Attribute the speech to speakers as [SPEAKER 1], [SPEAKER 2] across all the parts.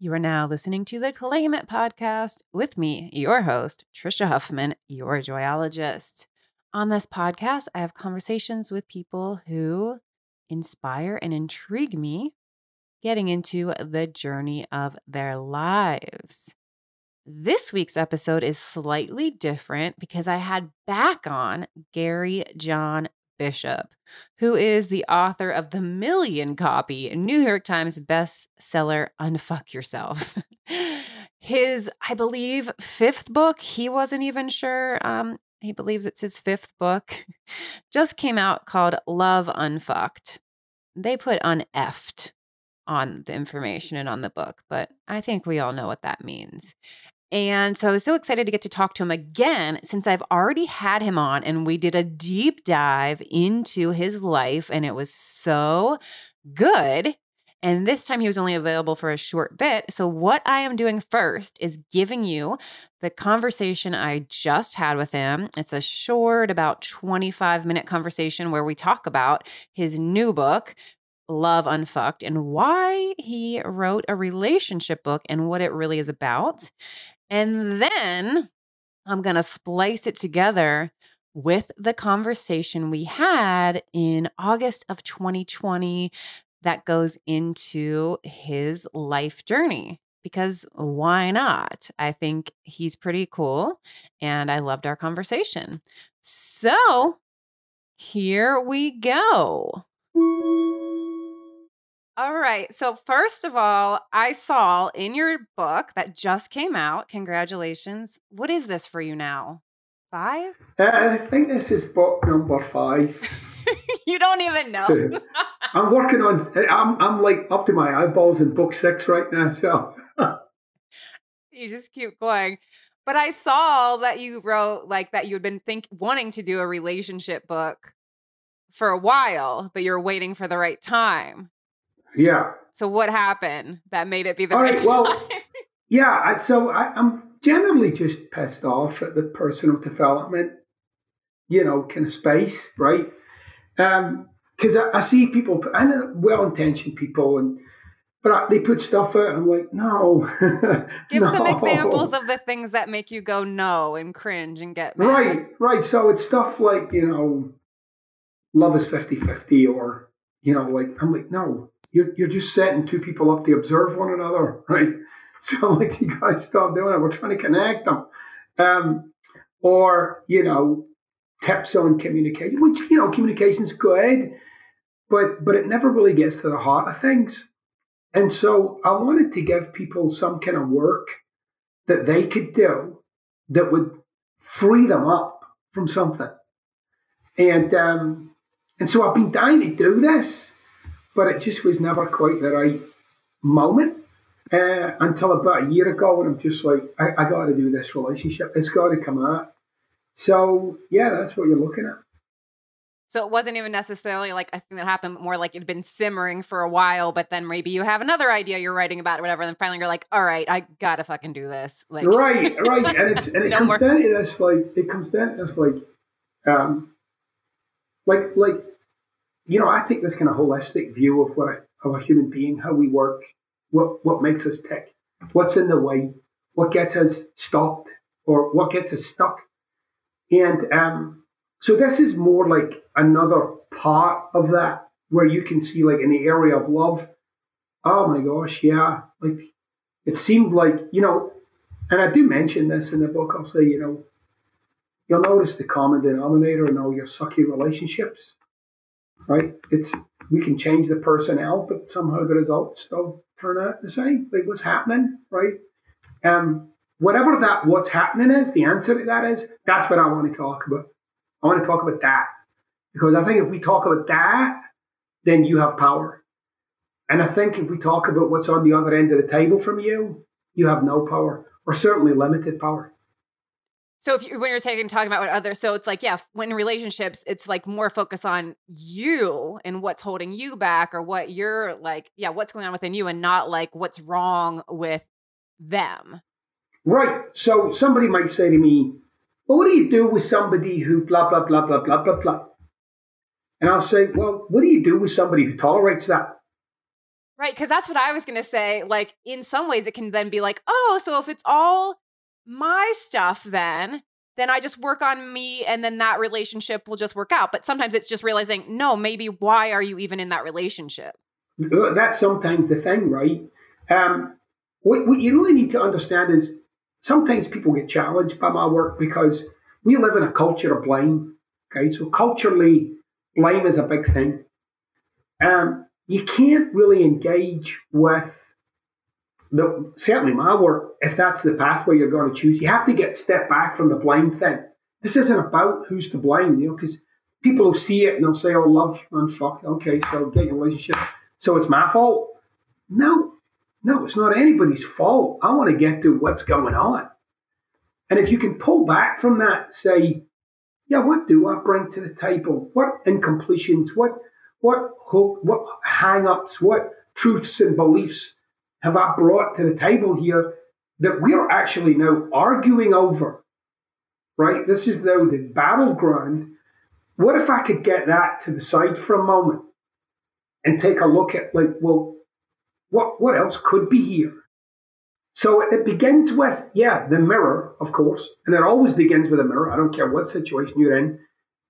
[SPEAKER 1] You are now listening to the Claim It podcast with me, your host, Trisha Huffman, your joyologist. On this podcast, I have conversations with people who inspire and intrigue me, getting into the journey of their lives. This week's episode is slightly different because I had back on Gary John Bishop, who is the author of the million copy New York Times bestseller Unfuck Yourself. his, I believe, fifth book, he wasn't even sure. Um, he believes it's his fifth book, just came out called Love Unfucked. They put uneffed on the information and on the book, but I think we all know what that means. And so I was so excited to get to talk to him again since I've already had him on and we did a deep dive into his life and it was so good. And this time he was only available for a short bit. So, what I am doing first is giving you the conversation I just had with him. It's a short, about 25 minute conversation where we talk about his new book, Love Unfucked, and why he wrote a relationship book and what it really is about. And then I'm going to splice it together with the conversation we had in August of 2020 that goes into his life journey. Because why not? I think he's pretty cool and I loved our conversation. So here we go. All right. So, first of all, I saw in your book that just came out, congratulations. What is this for you now? Five?
[SPEAKER 2] Uh, I think this is book number five.
[SPEAKER 1] you don't even know.
[SPEAKER 2] I'm working on, I'm, I'm like up to my eyeballs in book six right now. So,
[SPEAKER 1] you just keep going. But I saw that you wrote like that you had been think wanting to do a relationship book for a while, but you're waiting for the right time.
[SPEAKER 2] Yeah.
[SPEAKER 1] So what happened that made it be the
[SPEAKER 2] All
[SPEAKER 1] right
[SPEAKER 2] right. Well,
[SPEAKER 1] time?
[SPEAKER 2] yeah. So I, I'm generally just pissed off at the personal development, you know, kind of space, right? Um, because I, I, see people, and uh, well-intentioned people, and but I, they put stuff out, and I'm like, no.
[SPEAKER 1] Give
[SPEAKER 2] no.
[SPEAKER 1] some examples of the things that make you go no and cringe and get mad.
[SPEAKER 2] Right, right. So it's stuff like you know, love is 50-50 or you know, like I'm like, no, you're, you're just setting two people up to observe one another, right? So like, you guys stop doing it. We're trying to connect them. Um, or, you know, tips on communication, which, you know, communication's good, but but it never really gets to the heart of things. And so I wanted to give people some kind of work that they could do that would free them up from something. And um, and so I've been dying to do this but it just was never quite the right moment uh, until about a year ago when I'm just like, I, I got to do this relationship. It's got to come out. So, yeah, that's what you're looking at.
[SPEAKER 1] So it wasn't even necessarily like a thing that happened more like it'd been simmering for a while, but then maybe you have another idea you're writing about or whatever, and then finally you're like, all right, I gotta fucking do this. Like
[SPEAKER 2] Right, right. And it's and it no comes more. down to this like it comes down to this like um like like you know, I take this kind of holistic view of what a, of a human being, how we work, what what makes us tick, what's in the way, what gets us stopped, or what gets us stuck. And um, so this is more like another part of that where you can see, like in the area of love. Oh my gosh, yeah, like it seemed like you know, and I do mention this in the book. I'll say, you know, you'll notice the common denominator in all your sucky relationships right? It's we can change the personnel, but somehow the results still turn out the same. Like what's happening, right? Um, whatever that what's happening is, the answer to that is, that's what I want to talk about. I want to talk about that because I think if we talk about that, then you have power. And I think if we talk about what's on the other end of the table from you, you have no power or certainly limited power.
[SPEAKER 1] So if you, when you're taking talking about what other, so it's like yeah, when relationships, it's like more focus on you and what's holding you back or what you're like, yeah, what's going on within you, and not like what's wrong with them.
[SPEAKER 2] Right. So somebody might say to me, "Well, what do you do with somebody who blah blah blah blah blah blah blah?" And I'll say, "Well, what do you do with somebody who tolerates that?"
[SPEAKER 1] Right. Cause that's what I was going to say. Like, in some ways, it can then be like, oh, so if it's all my stuff, then, then I just work on me and then that relationship will just work out. But sometimes it's just realizing, no, maybe why are you even in that relationship?
[SPEAKER 2] That's sometimes the thing, right? Um, what, what you really need to understand is sometimes people get challenged by my work because we live in a culture of blame. Okay, so culturally, blame is a big thing. Um, you can't really engage with the certainly my work if that's the pathway you're going to choose. You have to get step back from the blame thing. This isn't about who's to blame, you know, because people will see it and they'll say, "Oh, love and fuck." Okay, so get your relationship. So it's my fault. No, no, it's not anybody's fault. I want to get to what's going on. And if you can pull back from that, say, yeah, what do I bring to the table? What incompletions? What what hook? What hang-ups? What truths and beliefs have I brought to the table here that we're actually now arguing over? Right? This is now the battleground. What if I could get that to the side for a moment and take a look at like, well, what what else could be here? So it begins with, yeah, the mirror, of course, and it always begins with a mirror. I don't care what situation you're in,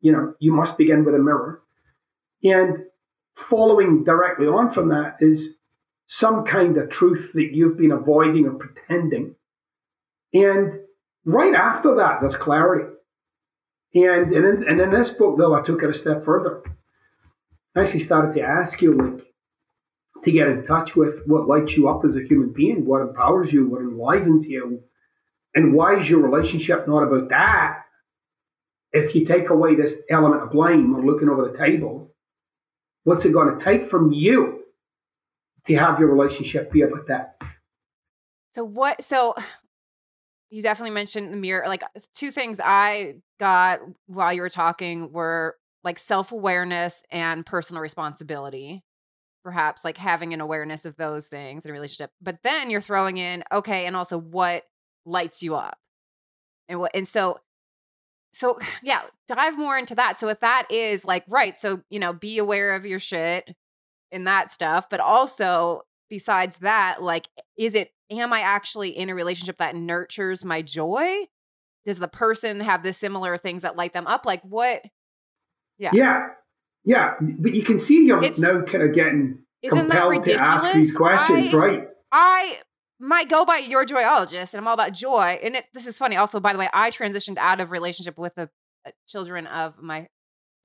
[SPEAKER 2] you know, you must begin with a mirror. And following directly on from that is some kind of truth that you've been avoiding or pretending. And right after that, there's clarity. And, and, in, and in this book, though, I took it a step further. I actually started to ask you, like, to get in touch with what lights you up as a human being, what empowers you, what enlivens you, and why is your relationship not about that? If you take away this element of blame or looking over the table, what's it going to take from you to have your relationship be about that?
[SPEAKER 1] So what? So you definitely mentioned the mirror. Like uh, two things I got while you were talking were like self awareness and personal responsibility perhaps like having an awareness of those things in a relationship. But then you're throwing in, okay, and also what lights you up. And what and so so yeah, dive more into that. So if that is like right, so you know, be aware of your shit in that stuff, but also besides that, like is it am I actually in a relationship that nurtures my joy? Does the person have the similar things that light them up? Like what
[SPEAKER 2] yeah. Yeah. Yeah, but you can see you're it's, now kind of getting isn't that ridiculous? to ask these questions, I, right?
[SPEAKER 1] I might go by your joyologist, and I'm all about joy. And it, this is funny. Also, by the way, I transitioned out of relationship with the uh, children of my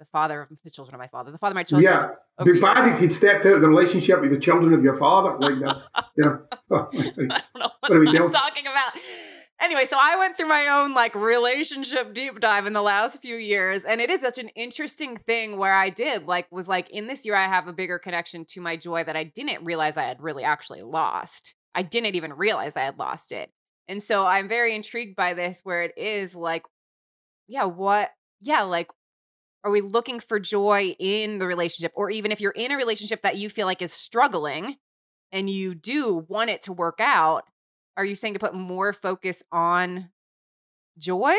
[SPEAKER 1] the father of the children of my father, the father of my children.
[SPEAKER 2] Yeah, be bad if you'd stepped out of the relationship with the children of your father like that. you know,
[SPEAKER 1] oh, I don't know what, what doing? talking about anyway, so I went through my own like relationship deep dive in the last few years. And it is such an interesting thing where I did like, was like, in this year, I have a bigger connection to my joy that I didn't realize I had really actually lost. I didn't even realize I had lost it. And so I'm very intrigued by this where it is like, yeah, what, yeah, like, are we looking for joy in the relationship? Or even if you're in a relationship that you feel like is struggling and you do want it to work out, are you saying to put more focus on joy?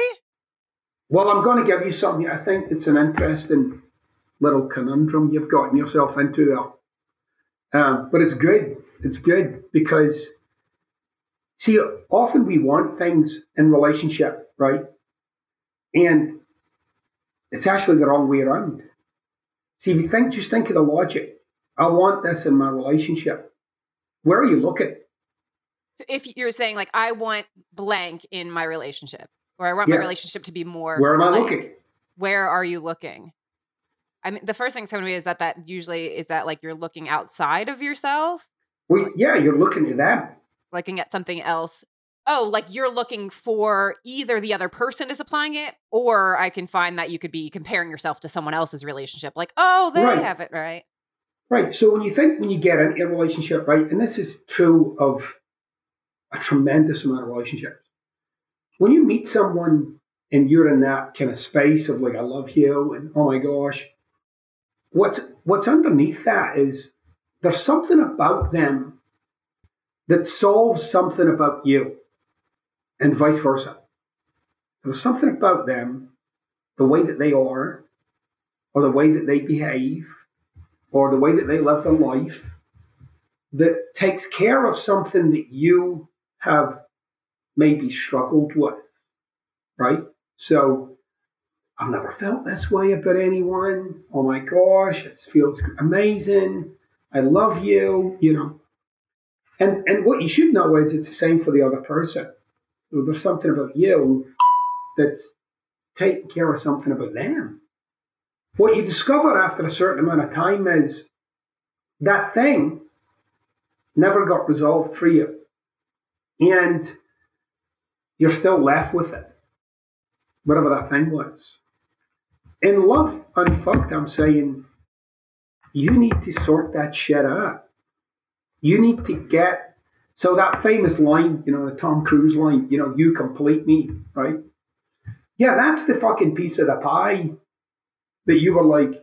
[SPEAKER 2] Well, I'm going to give you something. I think it's an interesting little conundrum you've gotten yourself into there. Um, but it's good. It's good because, see, often we want things in relationship, right? And it's actually the wrong way around. See, if you think, just think of the logic. I want this in my relationship. Where are you looking?
[SPEAKER 1] So if you're saying like I want blank in my relationship, or I want yeah. my relationship to be more
[SPEAKER 2] where am I looking?
[SPEAKER 1] Where are you looking? I mean, the first thing coming to me is that that usually is that like you're looking outside of yourself.
[SPEAKER 2] Well, yeah, you're looking at them,
[SPEAKER 1] looking at something else. Oh, like you're looking for either the other person is applying it, or I can find that you could be comparing yourself to someone else's relationship. Like, oh, they right. have it right.
[SPEAKER 2] Right. So when you think when you get in a relationship, right, and this is true of a tremendous amount of relationships. When you meet someone and you're in that kind of space of like, I love you and oh my gosh, what's what's underneath that is there's something about them that solves something about you and vice versa. There's something about them, the way that they are, or the way that they behave, or the way that they live their life, that takes care of something that you have maybe struggled with, right? So I've never felt this way about anyone. Oh my gosh, it feels amazing. I love you, you know. And and what you should know is it's the same for the other person. There's something about you that's taking care of something about them. What you discover after a certain amount of time is that thing never got resolved for you. And you're still left with it, whatever that thing was. In Love Unfucked, I'm saying you need to sort that shit out. You need to get so that famous line, you know, the Tom Cruise line, you know, you complete me, right? Yeah, that's the fucking piece of the pie that you were like,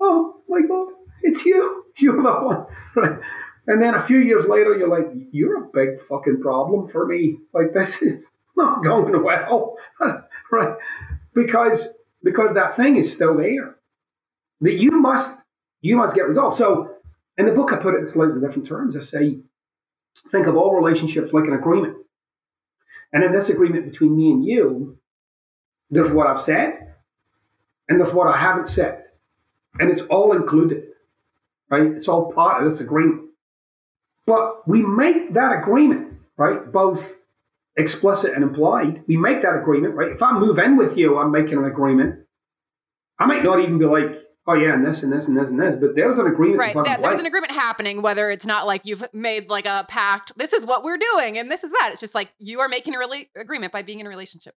[SPEAKER 2] oh my god, it's you, you're the one, right? And then a few years later, you're like, you're a big fucking problem for me. Like this is not going well, right? Because because that thing is still there that you must you must get resolved. So in the book, I put it in slightly different terms. I say, think of all relationships like an agreement, and in this agreement between me and you, there's what I've said, and there's what I haven't said, and it's all included, right? It's all part of this agreement. But we make that agreement, right? Both explicit and implied. We make that agreement, right? If I move in with you, I'm making an agreement. I might not even be like, oh yeah, and this and this and this and this, but there was an agreement.
[SPEAKER 1] Right. That, there's an agreement happening, whether it's not like you've made like a pact, this is what we're doing and this is that. It's just like you are making a rela- agreement by being in a relationship.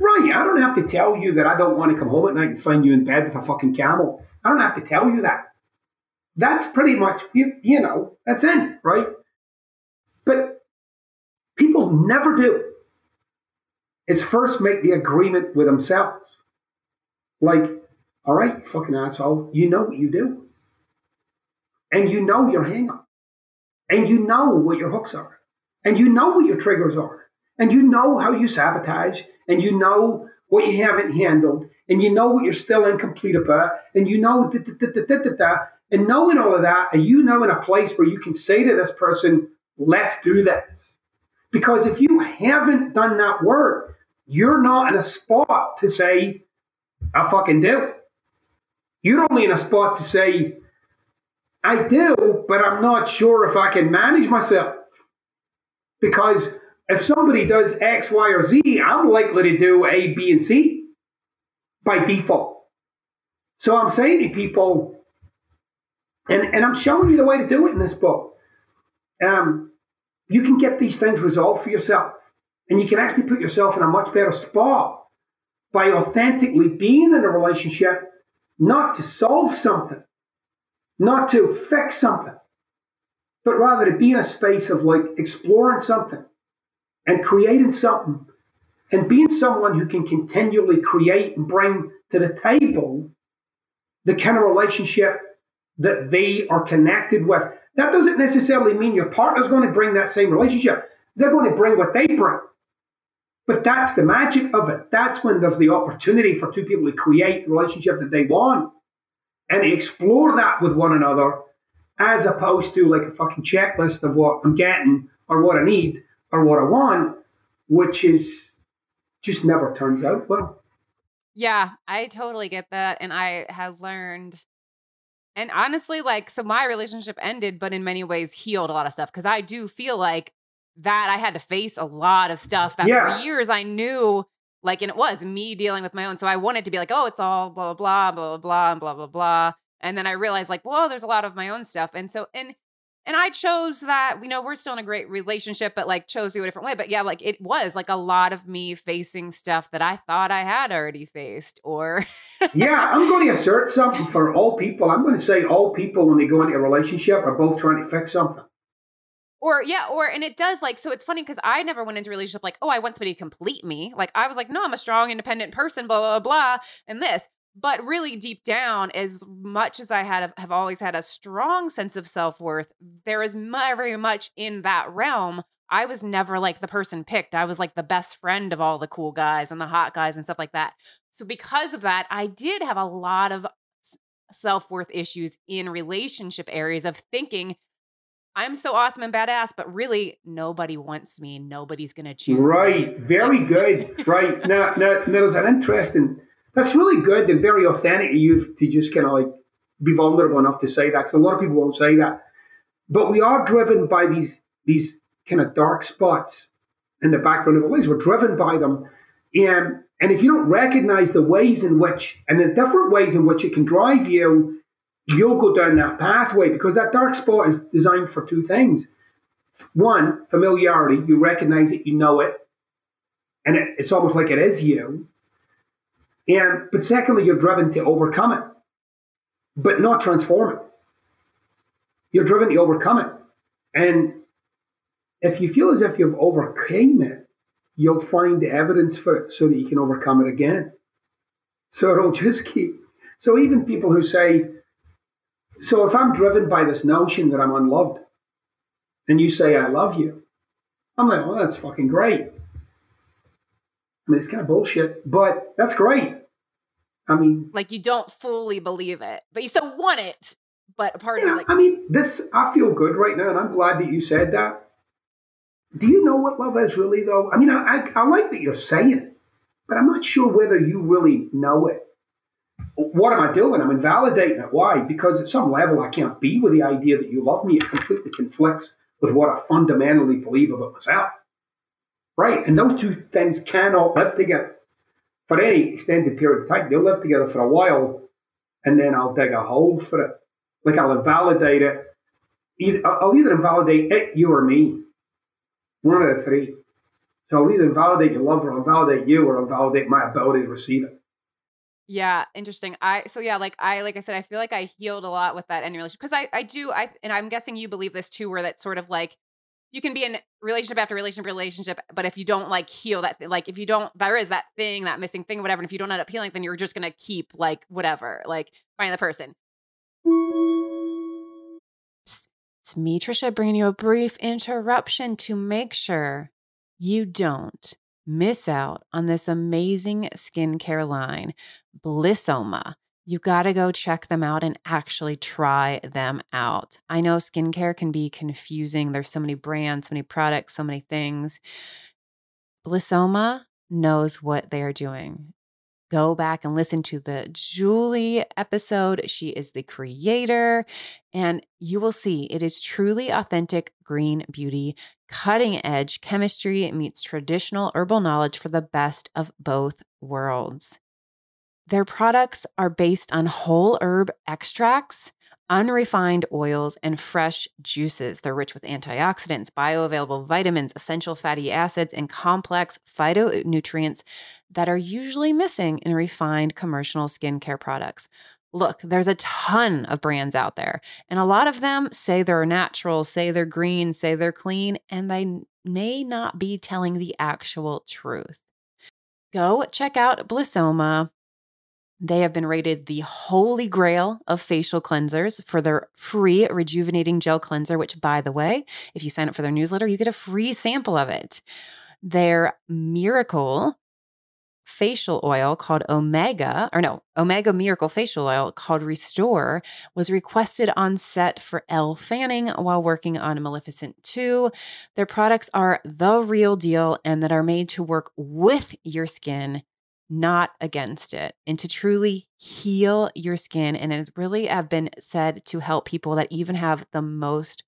[SPEAKER 2] Right. I don't have to tell you that I don't want to come home at night and find you in bed with a fucking camel. I don't have to tell you that. That's pretty much, you, you know, that's in, right? But people never do is first make the agreement with themselves. Like, all right, you fucking asshole, you know what you do. And you know your hang up. And you know what your hooks are. And you know what your triggers are. And you know how you sabotage. And you know what you haven't handled. And you know what you're still incomplete about. And you know da, da, da, da, da, da, And knowing all of that, are you now in a place where you can say to this person, let's do this? Because if you haven't done that work, you're not in a spot to say, I fucking do. You're only in a spot to say, I do, but I'm not sure if I can manage myself. Because if somebody does X, Y, or Z, I'm likely to do A, B, and C by default. So I'm saying to people, and, and I'm showing you the way to do it in this book. Um, you can get these things resolved for yourself. And you can actually put yourself in a much better spot by authentically being in a relationship, not to solve something, not to fix something, but rather to be in a space of like exploring something and creating something and being someone who can continually create and bring to the table the kind of relationship that they are connected with. That doesn't necessarily mean your partner's going to bring that same relationship. They're going to bring what they bring. But that's the magic of it. That's when there's the opportunity for two people to create the relationship that they want and explore that with one another as opposed to like a fucking checklist of what I'm getting or what I need or what I want, which is just never turns out well.
[SPEAKER 1] Yeah, I totally get that. And I have learned and honestly, like, so my relationship ended, but in many ways healed a lot of stuff because I do feel like that I had to face a lot of stuff that yeah. for years I knew, like, and it was me dealing with my own. So I wanted to be like, oh, it's all blah, blah, blah, blah, blah, blah, blah, blah. And then I realized, like, whoa, there's a lot of my own stuff. And so, and, and I chose that, you know, we're still in a great relationship, but like chose to a different way. But yeah, like it was like a lot of me facing stuff that I thought I had already faced or.
[SPEAKER 2] yeah, I'm going to assert something for all people. I'm going to say all people, when they go into a relationship, are both trying to fix something.
[SPEAKER 1] Or yeah, or and it does like so it's funny because I never went into relationship like, oh, I want somebody to complete me. Like I was like, no, I'm a strong, independent person, blah, blah, blah, and this. But really deep down as much as i had have always had a strong sense of self-worth there is very much in that realm i was never like the person picked. I was like the best friend of all the cool guys and the hot guys and stuff like that. So because of that i did have a lot of self-worth issues in relationship areas of thinking I'm so awesome and badass, but really nobody wants me. Nobody's going to choose.
[SPEAKER 2] Right.
[SPEAKER 1] Me.
[SPEAKER 2] Very good. right. Now, now, now, there's an interesting, that's really good and very authentic of you to just kind of like be vulnerable enough to say that. Because a lot of people won't say that. But we are driven by these, these kind of dark spots in the background of our lives. We're driven by them. And, and if you don't recognize the ways in which, and the different ways in which it can drive you, you'll go down that pathway because that dark spot is designed for two things. One, familiarity. You recognize it, you know it, and it, it's almost like it is you. And but secondly, you're driven to overcome it, but not transform it. You're driven to overcome it, and if you feel as if you've overcame it, you'll find the evidence for it so that you can overcome it again. So it'll just keep. So even people who say, so if I'm driven by this notion that I'm unloved, and you say I love you, I'm like, well, that's fucking great. I mean, it's kind of bullshit, but that's great. I mean,
[SPEAKER 1] like you don't fully believe it, but you still want it. But a part yeah, of like,
[SPEAKER 2] I mean, this I feel good right now, and I'm glad that you said that. Do you know what love is really, though? I mean, I, I, I like that you're saying it, but I'm not sure whether you really know it what am I doing? I'm invalidating it. Why? Because at some level, I can't be with the idea that you love me. It completely conflicts with what I fundamentally believe about myself. Right? And those two things cannot live together for any extended period of time. They'll live together for a while, and then I'll dig a hole for it. Like I'll invalidate it. Either, I'll either invalidate it, you, or me. One of the three. So I'll either invalidate your love, or invalidate you, or invalidate my ability to receive it.
[SPEAKER 1] Yeah, interesting. I so yeah, like I like I said, I feel like I healed a lot with that end relationship because I I do I and I'm guessing you believe this too, where that sort of like you can be in relationship after relationship relationship, but if you don't like heal that, like if you don't, there is that thing, that missing thing, whatever. And if you don't end up healing, then you're just gonna keep like whatever, like finding the person. It's me, Trisha, bringing you a brief interruption to make sure you don't miss out on this amazing skincare line, Blissoma. You got to go check them out and actually try them out. I know skincare can be confusing. There's so many brands, so many products, so many things. Blissoma knows what they are doing go back and listen to the Julie episode. She is the creator, and you will see it is truly authentic green beauty. Cutting edge chemistry meets traditional herbal knowledge for the best of both worlds. Their products are based on whole herb extracts unrefined oils, and fresh juices. They're rich with antioxidants, bioavailable vitamins, essential fatty acids, and complex phytonutrients that are usually missing in refined commercial skincare products. Look, there's a ton of brands out there, and a lot of them say they're natural, say they're green, say they're clean, and they may not be telling the actual truth. Go check out Blissoma they have been rated the holy grail of facial cleansers for their free rejuvenating gel cleanser, which, by the way, if you sign up for their newsletter, you get a free sample of it. Their miracle facial oil called Omega, or no, Omega Miracle facial oil called Restore was requested on set for Elle Fanning while working on Maleficent 2. Their products are the real deal and that are made to work with your skin not against it, and to truly heal your skin. And it really have been said to help people that even have the most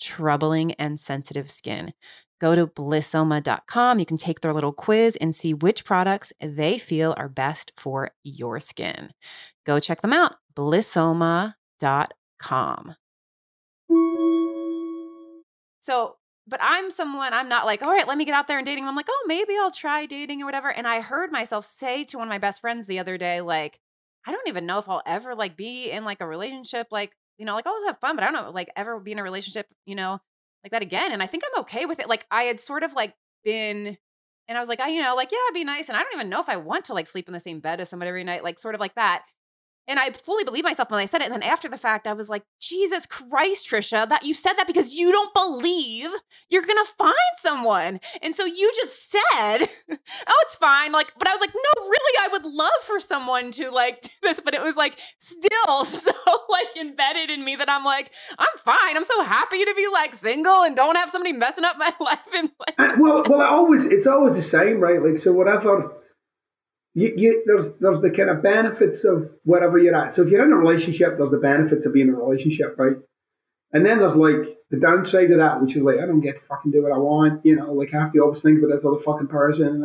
[SPEAKER 1] troubling and sensitive skin. Go to blissoma.com. You can take their little quiz and see which products they feel are best for your skin. Go check them out, blissoma.com. So, but I'm someone, I'm not like, all right, let me get out there and dating. I'm like, oh, maybe I'll try dating or whatever. And I heard myself say to one of my best friends the other day, like, I don't even know if I'll ever like be in like a relationship, like, you know, like I'll just have fun, but I don't know, like ever be in a relationship, you know, like that again. And I think I'm okay with it. Like I had sort of like been, and I was like, I, you know, like, yeah, it'd be nice. And I don't even know if I want to like sleep in the same bed as somebody every night, like sort of like that. And I fully believe myself when I said it. And then after the fact, I was like, Jesus Christ, Trisha, that you said that because you don't believe you're gonna find someone. And so you just said, Oh, it's fine. Like, but I was like, no, really, I would love for someone to like do this. But it was like still so like embedded in me that I'm like, I'm fine. I'm so happy to be like single and don't have somebody messing up my life. And like,
[SPEAKER 2] and, well, well, it always it's always the same, right? Like, so whatever you, you, there's there's the kind of benefits of whatever you're at. So if you're in a relationship, there's the benefits of being in a relationship, right? And then there's like the downside of that, which is like I don't get to fucking do what I want, you know. Like I have to always think about this other fucking person.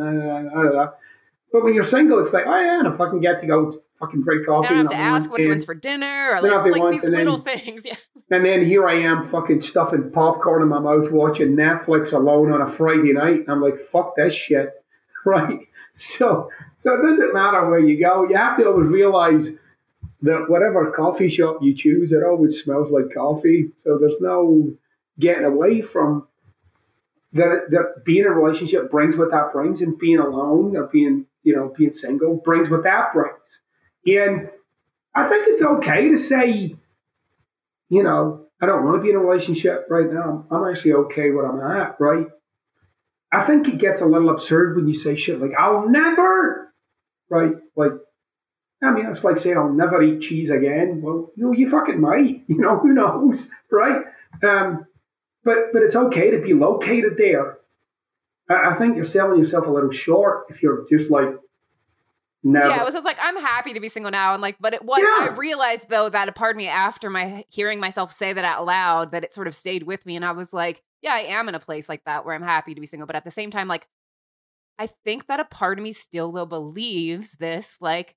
[SPEAKER 2] But when you're single, it's like oh yeah, and I fucking get to go fucking drink coffee.
[SPEAKER 1] I don't have to ask what he wants for dinner or like, like these little then, things. Yeah.
[SPEAKER 2] And then here I am, fucking stuffing popcorn in my mouth, watching Netflix alone on a Friday night. I'm like, fuck this shit, right? So so it doesn't matter where you go. You have to always realize that whatever coffee shop you choose, it always smells like coffee. So there's no getting away from that. That being in a relationship brings what that brings, and being alone or being you know being single brings what that brings. And I think it's okay to say, you know, I don't want to be in a relationship right now. I'm actually okay where I'm at, right? I think it gets a little absurd when you say shit like, I'll never, right? Like, I mean, it's like saying I'll never eat cheese again. Well, you you fucking might, you know, who knows, right? Um, but but it's okay to be located there. I, I think you're selling yourself a little short if you're just like,
[SPEAKER 1] no. Yeah, it was just like I'm happy to be single now, and like, but it was. Yeah. I realized though that a part of me after my hearing myself say that out loud, that it sort of stayed with me, and I was like, yeah, I am in a place like that where I'm happy to be single. But at the same time, like, I think that a part of me still though believes this, like,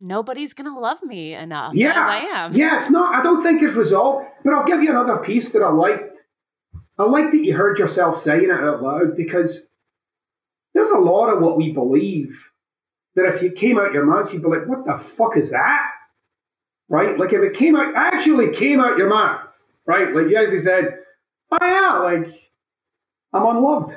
[SPEAKER 1] nobody's gonna love me enough yeah, I am.
[SPEAKER 2] Yeah, it's not. I don't think it's resolved. But I'll give you another piece that I like. I like that you heard yourself saying it out loud because there's a lot of what we believe that if you came out your mouth, you'd be like, "What the fuck is that?" Right? Like if it came out, actually came out your mouth, right? Like you actually said, oh yeah, like I'm unloved.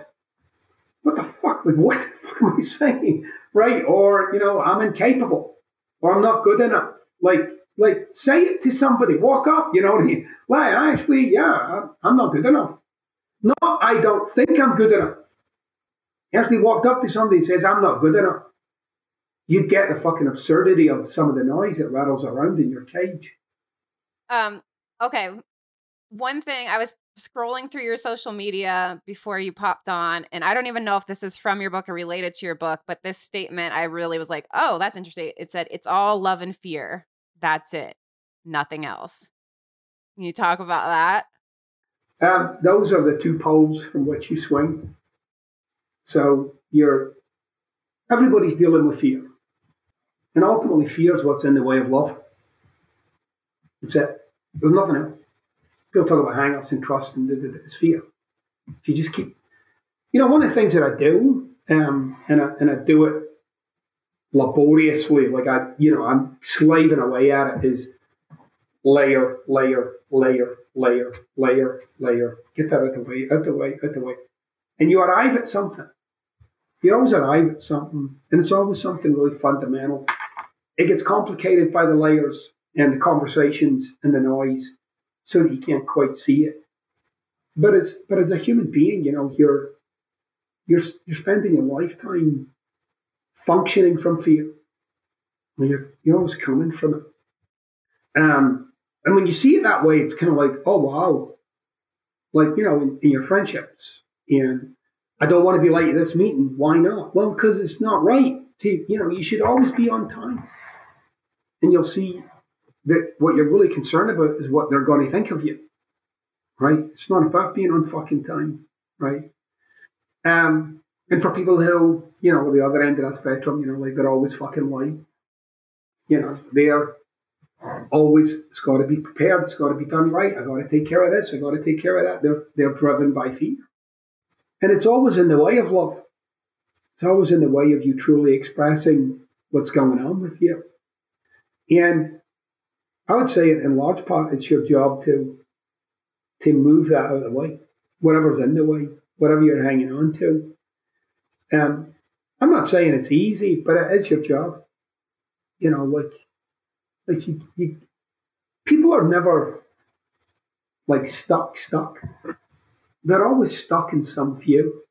[SPEAKER 2] What the fuck? Like what the fuck am I saying? Right? Or you know, I'm incapable, or I'm not good enough. Like like say it to somebody. Walk up. You know what I mean? Like actually, yeah, I'm not good enough. No, I don't think I'm good enough. He actually, walked up to somebody and says, "I'm not good enough." You'd get the fucking absurdity of some of the noise that rattles around in your cage.
[SPEAKER 1] Um. Okay. One thing I was scrolling through your social media before you popped on, and I don't even know if this is from your book or related to your book, but this statement I really was like, oh, that's interesting. It said, it's all love and fear. That's it, nothing else. Can you talk about that?
[SPEAKER 2] Um, those are the two poles from which you swing. So you're everybody's dealing with fear. And ultimately fear is what's in the way of love. That's it. There's nothing else people talk about hang-ups and trust and it's fear. If you just keep, you know, one of the things that I do, um, and I, and I do it laboriously, like I, you know, I'm slaving away at it, is layer, layer, layer, layer, layer, layer. Get that out the way, out the way, out the way, and you arrive at something. You always arrive at something, and it's always something really fundamental. It gets complicated by the layers and the conversations and the noise so that you can't quite see it. But as but as a human being, you know, you're you're you're spending a lifetime functioning from fear. You're you're always coming from it. Um, and when you see it that way, it's kind of like, oh wow, like you know, in, in your friendships. And I don't want to be late at this meeting. Why not? Well, because it's not right. To, you know, you should always be on time. And you'll see that what you're really concerned about is what they're going to think of you, right? It's not about being on fucking time, right? Um, and for people who, you know, the other end of that spectrum, you know, like they're always fucking late. You know, they're always, it's got to be prepared, it's got to be done right. I got to take care of this, I got to take care of that. They're, they're driven by fear. And it's always in the way of love. It's always in the way of you truly expressing what's going on with you. And I would say in large part it's your job to to move that out of the way, whatever's in the way, whatever you're hanging on to. Um, I'm not saying it's easy, but it is your job. You know, like Like you, you people are never like stuck, stuck. They're always stuck in some view.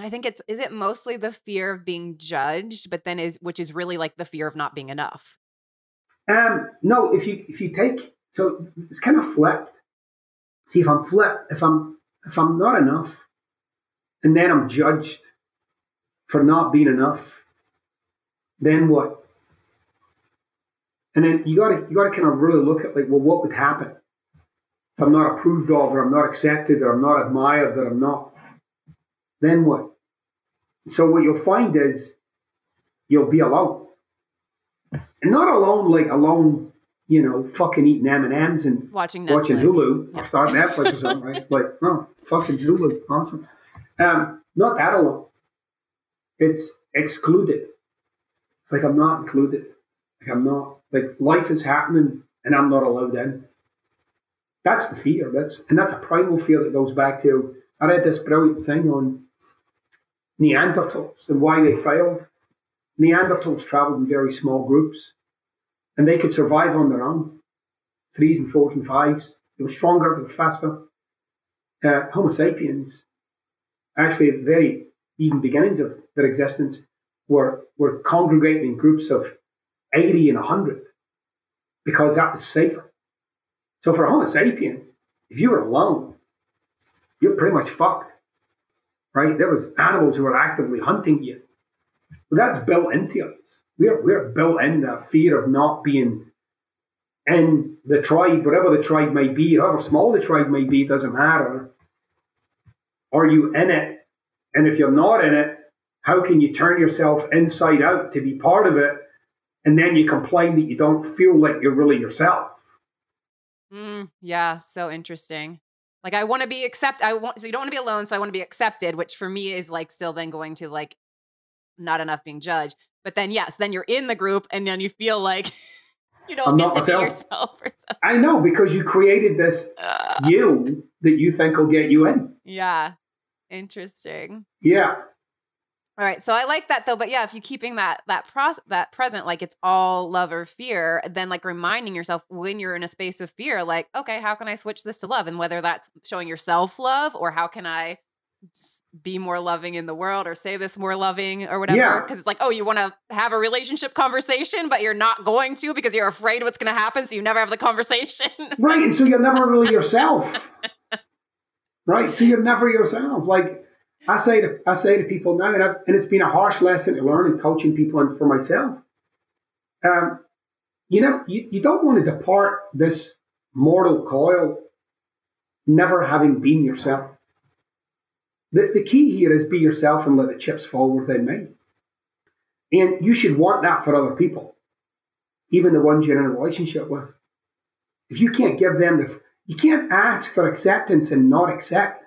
[SPEAKER 1] I think it's is it mostly the fear of being judged, but then is which is really like the fear of not being enough.
[SPEAKER 2] Um, no, if you if you take so it's kind of flipped. See, if I'm flipped, if I'm if I'm not enough, and then I'm judged for not being enough, then what? And then you gotta you gotta kind of really look at like, well, what would happen if I'm not approved of, or I'm not accepted, or I'm not admired, or I'm not? Then what? So what you'll find is you'll be alone, and not alone like alone you know, fucking eating M and M's and
[SPEAKER 1] watching
[SPEAKER 2] Netflix. watching Hulu yeah. or starting Netflix or something, right? Like, oh, fucking Hulu, awesome. Um, not that alone. It's excluded. It's like I'm not included. Like I'm not. Like life is happening and I'm not allowed in. That's the fear. That's and that's a primal fear that goes back to. I read this brilliant thing on Neanderthals and why they failed. Neanderthals traveled in very small groups and they could survive on their own. Threes and fours and fives. They were stronger, they were faster. Uh, Homo sapiens, actually at the very even beginnings of their existence, were, were congregating in groups of 80 and 100 because that was safer. So for a Homo sapien, if you were alone, you're pretty much fucked, right? There was animals who were actively hunting you. But that's built into us we're we're built in that fear of not being in the tribe, whatever the tribe may be, however small the tribe may be, doesn't matter. Are you in it? And if you're not in it, how can you turn yourself inside out to be part of it? And then you complain that you don't feel like you're really yourself.
[SPEAKER 1] Mm, yeah, so interesting. Like I want to be accept. I want so you don't want to be alone. So I want to be accepted, which for me is like still then going to like not enough being judged. But then, yes, then you're in the group and then you feel like you don't I'm get to myself. be yourself. Or something.
[SPEAKER 2] I know because you created this you that you think will get you in.
[SPEAKER 1] Yeah. Interesting.
[SPEAKER 2] Yeah.
[SPEAKER 1] All right, so I like that though, but yeah, if you're keeping that that process that present, like it's all love or fear, then like reminding yourself when you're in a space of fear, like okay, how can I switch this to love, and whether that's showing yourself love or how can I be more loving in the world or say this more loving or whatever because yeah. it's like oh you want to have a relationship conversation but you're not going to because you're afraid what's going to happen so you never have the conversation.
[SPEAKER 2] Right and so you're never really yourself. Right so you're never yourself like i say to i say to people now and, I've, and it's been a harsh lesson to learn in coaching people and for myself um you know you, you don't want to depart this mortal coil never having been yourself the, the key here is be yourself and let the chips fall where they may. And you should want that for other people, even the ones you're in a relationship with. If you can't give them the, you can't ask for acceptance and not accept.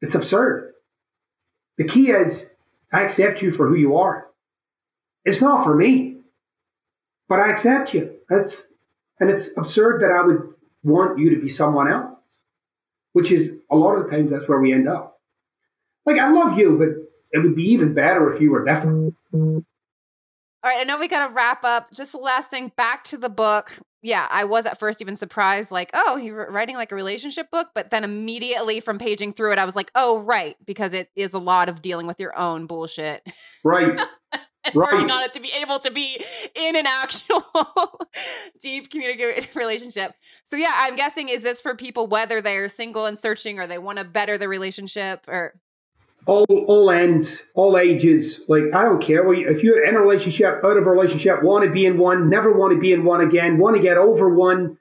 [SPEAKER 2] It's absurd. The key is, I accept you for who you are. It's not for me, but I accept you. That's, and it's absurd that I would want you to be someone else, which is a lot of the times that's where we end up. Like I love you, but it would be even better if you were different. Mm-hmm.
[SPEAKER 1] All right, I know we got to wrap up. Just the last thing, back to the book. Yeah, I was at first even surprised, like, oh, he's writing like a relationship book. But then immediately from paging through it, I was like, oh, right, because it is a lot of dealing with your own bullshit.
[SPEAKER 2] Right.
[SPEAKER 1] and right. working on it to be able to be in an actual deep communicative relationship. So yeah, I'm guessing is this for people whether they're single and searching or they want to better the relationship or
[SPEAKER 2] all all ends, all ages. Like I don't care. If you're in a relationship, out of a relationship, want to be in one, never want to be in one again, want to get over one.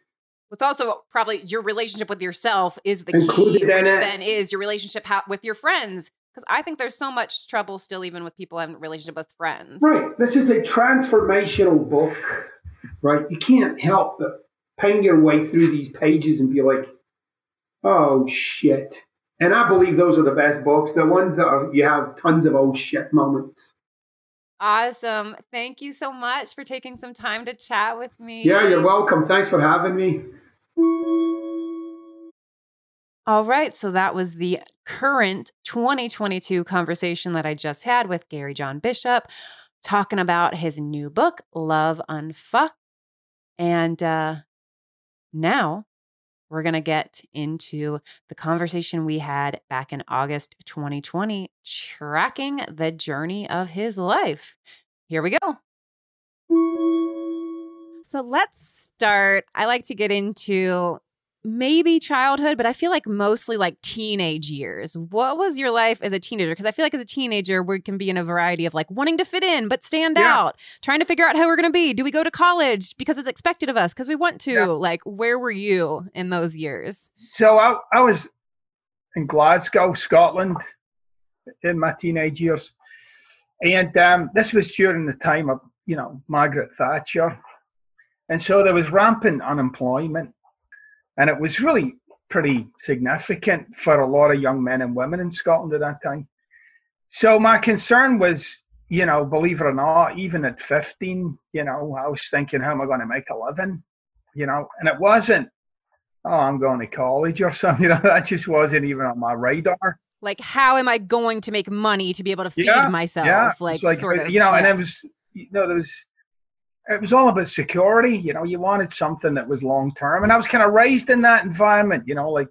[SPEAKER 1] It's also probably your relationship with yourself is the Included key, which then is your relationship with your friends. Because I think there's so much trouble still, even with people having a relationship with friends.
[SPEAKER 2] Right. This is a transformational book. Right. You can't help but ping your way through these pages and be like, "Oh shit." And I believe those are the best books, the ones that are, you have tons of old shit moments.
[SPEAKER 1] Awesome. Thank you so much for taking some time to chat with me.
[SPEAKER 2] Yeah, you're welcome. Thanks for having me.
[SPEAKER 1] All right. So that was the current 2022 conversation that I just had with Gary John Bishop, talking about his new book, Love Unfucked And uh, now we're going to get into the conversation we had back in August 2020, tracking the journey of his life. Here we go. So let's start. I like to get into maybe childhood, but I feel like mostly like teenage years. What was your life as a teenager? Because I feel like as a teenager, we can be in a variety of like wanting to fit in, but stand yeah. out, trying to figure out how we're going to be. Do we go to college because it's expected of us because we want to? Yeah. Like, where were you in those years?
[SPEAKER 2] So I, I was in Glasgow, Scotland, in my teenage years. And um, this was during the time of, you know, Margaret Thatcher. And so there was rampant unemployment and it was really pretty significant for a lot of young men and women in Scotland at that time. So my concern was, you know, believe it or not, even at 15, you know, I was thinking, how am I going to make a living? You know, and it wasn't, oh, I'm going to college or something. You know, that just wasn't even on my radar.
[SPEAKER 1] Like, how am I going to make money to be able to feed yeah, myself? Yeah.
[SPEAKER 2] Like, like, sort uh, of, you know, yeah. and it was, you know, there was it was all about security. You know, you wanted something that was long term, and I was kind of raised in that environment. You know, like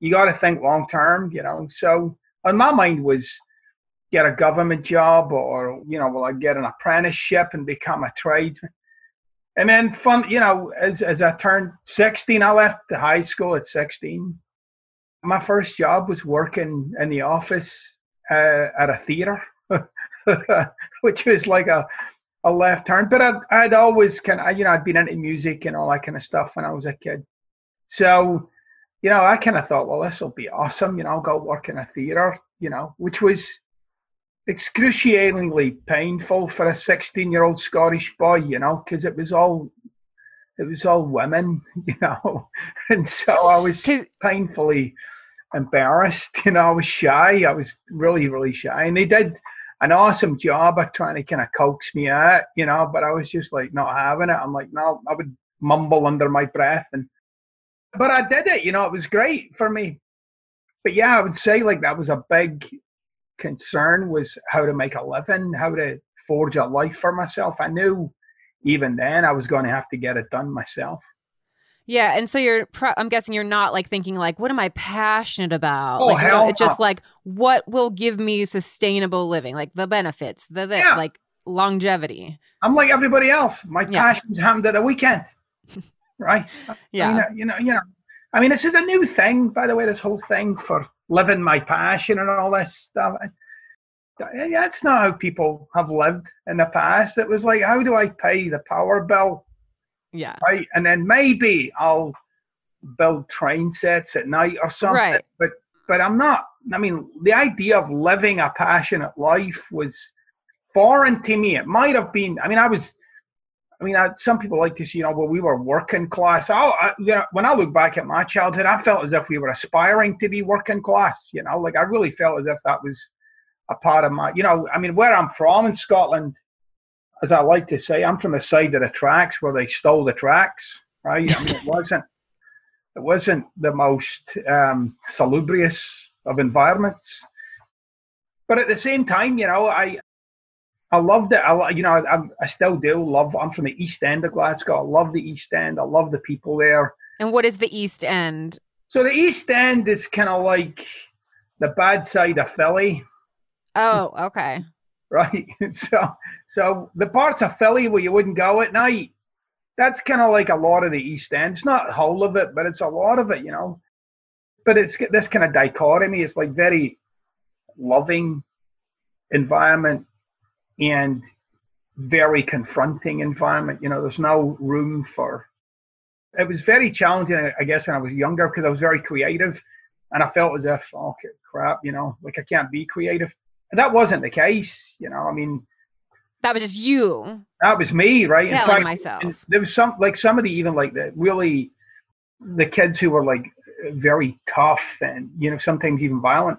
[SPEAKER 2] you got to think long term. You know, so on my mind was get a government job, or you know, will I get an apprenticeship and become a tradesman? And then fun, you know, as as I turned sixteen, I left the high school at sixteen. My first job was working in the office uh, at a theater, which was like a a left turn. But I'd, I'd always kind of, you know, I'd been into music and all that kind of stuff when I was a kid. So, you know, I kind of thought, well, this will be awesome. You know, I'll go work in a theater, you know, which was excruciatingly painful for a 16 year old Scottish boy, you know, because it was all. It was all women, you know, and so I was painfully embarrassed. You know, I was shy. I was really, really shy, and they did an awesome job at trying to kind of coax me out, you know, but I was just like not having it. I'm like, no, I would mumble under my breath and but I did it, you know, it was great for me. But yeah, I would say like that was a big concern was how to make a living, how to forge a life for myself. I knew even then I was going to have to get it done myself.
[SPEAKER 1] Yeah, and so you're. Pro- I'm guessing you're not like thinking like, what am I passionate about? Oh, like, hell it's just like what will give me sustainable living, like the benefits, the, the yeah. like longevity.
[SPEAKER 2] I'm like everybody else. My yeah. passions happen at the weekend, right?
[SPEAKER 1] yeah,
[SPEAKER 2] I mean, uh, you know, you know. I mean, this is a new thing, by the way. This whole thing for living my passion and all this stuff. That's not how people have lived in the past. It was like, how do I pay the power bill?
[SPEAKER 1] Yeah.
[SPEAKER 2] Right. And then maybe I'll build train sets at night or something. Right. But but I'm not I mean, the idea of living a passionate life was foreign to me. It might have been I mean, I was I mean, I, some people like to see, you know, well, we were working class. Oh, I, you know, when I look back at my childhood, I felt as if we were aspiring to be working class. You know, like I really felt as if that was a part of my, you know, I mean, where I'm from in Scotland, as I like to say, I'm from the side of the tracks where they stole the tracks, right? I mean, it wasn't it wasn't the most um, salubrious of environments, but at the same time, you know, I I loved it. I you know I, I still do love. I'm from the East End of Glasgow. I love the East End. I love the people there.
[SPEAKER 1] And what is the East End?
[SPEAKER 2] So the East End is kind of like the bad side of Philly.
[SPEAKER 1] Oh, okay
[SPEAKER 2] right? so, so the parts of Philly where you wouldn't go at night, that's kind of like a lot of the East End. It's not whole of it, but it's a lot of it, you know. But it's this kind of dichotomy. It's like very loving environment and very confronting environment. You know, there's no room for. It was very challenging, I guess, when I was younger because I was very creative, and I felt as if, oh crap, you know, like I can't be creative that wasn't the case. You know, I mean,
[SPEAKER 1] that was just you.
[SPEAKER 2] That was me, right?
[SPEAKER 1] Telling fact, myself.
[SPEAKER 2] There was some like somebody even like the really the kids who were like very tough and you know sometimes even violent.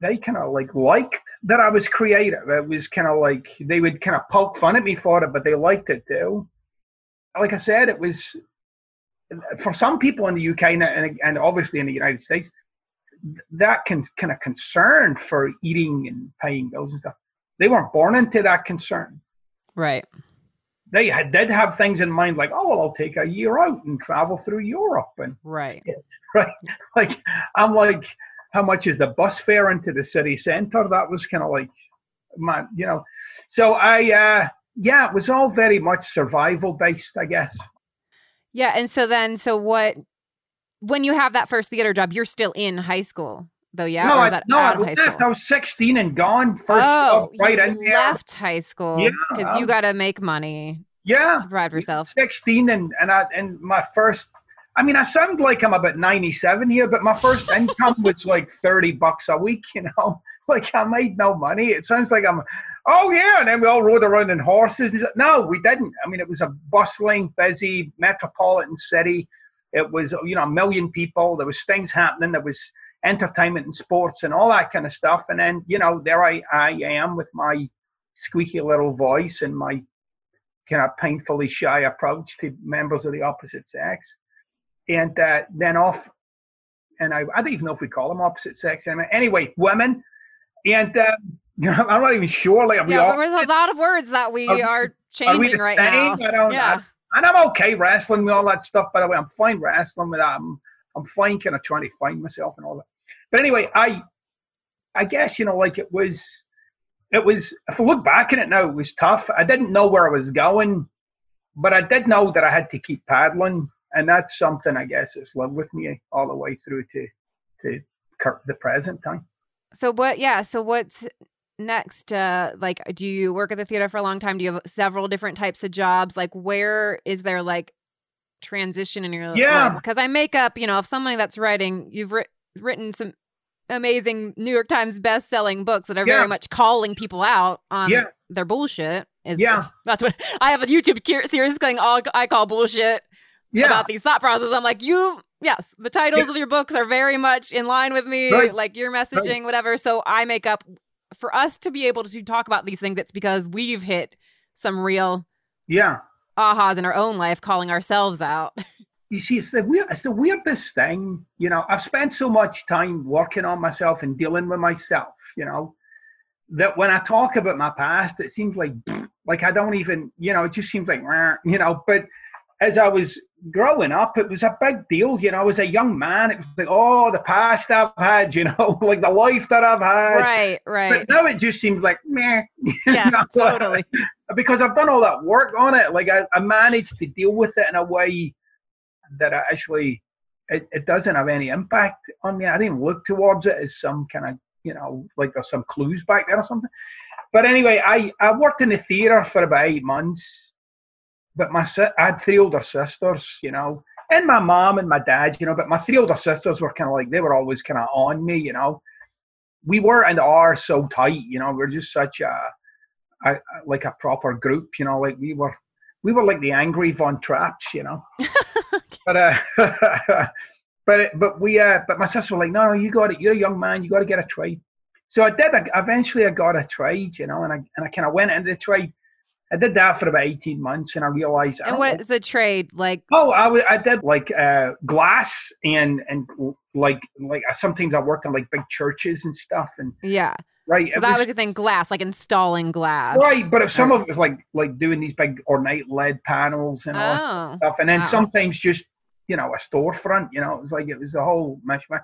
[SPEAKER 2] They kind of like liked that I was creative. It was kind of like they would kind of poke fun at me for it, but they liked it too. Like I said, it was for some people in the UK and, and obviously in the United States, that can kind of concern for eating and paying bills and stuff. They weren't born into that concern.
[SPEAKER 1] Right.
[SPEAKER 2] they had, did have things in mind like, oh, well, I'll take a year out and travel through Europe and
[SPEAKER 1] right,
[SPEAKER 2] right. Like I'm like, how much is the bus fare into the city center? That was kind of like, man, you know. So I, uh, yeah, it was all very much survival based, I guess.
[SPEAKER 1] Yeah, and so then, so what? When you have that first theater job, you're still in high school though, yeah?
[SPEAKER 2] No, I, no, I was, I was 16 and gone first
[SPEAKER 1] oh,
[SPEAKER 2] right
[SPEAKER 1] in there. left high school because yeah, you got to make money.
[SPEAKER 2] Yeah,
[SPEAKER 1] to provide for yourself.
[SPEAKER 2] 16 and and I and my first. I mean, I sound like I'm about 97 here, but my first income was like 30 bucks a week. You know, like I made no money. It sounds like I'm. Oh yeah, and then we all rode around in horses. No, we didn't. I mean, it was a bustling, busy metropolitan city. It was you know a million people. There was things happening. There was entertainment and sports and all that kind of stuff. And then, you know, there I, I am with my squeaky little voice and my kind of painfully shy approach to members of the opposite sex. And uh, then off, and I, I don't even know if we call them opposite sex anyway. Anyway, women. And uh, I'm not even sure. Like,
[SPEAKER 1] yeah, all, there's a lot of words that we are, are changing are right same? now. I don't, yeah.
[SPEAKER 2] And I'm okay wrestling with all that stuff, by the way. I'm fine wrestling with that. I'm, I'm fine kind of trying to find myself and all that. But anyway, I I guess, you know, like it was it was if I look back at it now, it was tough. I didn't know where I was going, but I did know that I had to keep paddling. And that's something I guess that's lived with me all the way through to to the present time.
[SPEAKER 1] So what yeah, so what's next uh like do you work at the theater for a long time do you have several different types of jobs like where is there like transition in your
[SPEAKER 2] yeah
[SPEAKER 1] because i make up you know if somebody that's writing you've written written some amazing New York Times best-selling books that are yeah. very much calling people out on yeah. their bullshit. Is
[SPEAKER 2] yeah,
[SPEAKER 1] that's what I have a YouTube series going. All I call bullshit yeah. about these thought processes. I'm like, you, yes, the titles of your books are very much in line with me, right. like your messaging, right. whatever. So I make up for us to be able to talk about these things. It's because we've hit some real
[SPEAKER 2] yeah
[SPEAKER 1] ahas in our own life, calling ourselves out.
[SPEAKER 2] you see, it's the weird, it's the weirdest thing. You know, I've spent so much time working on myself and dealing with myself. You know, that when I talk about my past, it seems like like I don't even. You know, it just seems like you know. But as I was growing up, it was a big deal. You know, as a young man, it was like, oh, the past I've had. You know, like the life that I've had.
[SPEAKER 1] Right, right.
[SPEAKER 2] But now it just seems like meh.
[SPEAKER 1] Yeah, totally.
[SPEAKER 2] because I've done all that work on it. Like I, I managed to deal with it in a way that I actually it, it doesn't have any impact on me. I didn't look towards it as some kind of you know like there's some clues back there or something. But anyway, I I worked in the theater for about eight months, but my I had three older sisters, you know, and my mom and my dad, you know. But my three older sisters were kind of like they were always kind of on me, you know. We were and are so tight, you know. We're just such a, a like a proper group, you know. Like we were we were like the angry Von Trapps, you know. but uh, but but we uh, but my sister was like, no, no, you got it. You're a young man. You got to get a trade. So I did. I, eventually, I got a trade, you know, and I and I kind of went into the trade. I did that for about eighteen months, and I realized.
[SPEAKER 1] And what is the trade like?
[SPEAKER 2] Oh, I, w- I did like uh, glass and and like like sometimes I worked on like big churches and stuff, and
[SPEAKER 1] yeah,
[SPEAKER 2] right.
[SPEAKER 1] So that was, was your thing, glass, like installing glass,
[SPEAKER 2] right? But if some of it was like like doing these big ornate lead panels and all oh, stuff, and then wow. sometimes just you know, a storefront. You know, it was like it was a whole mishmash.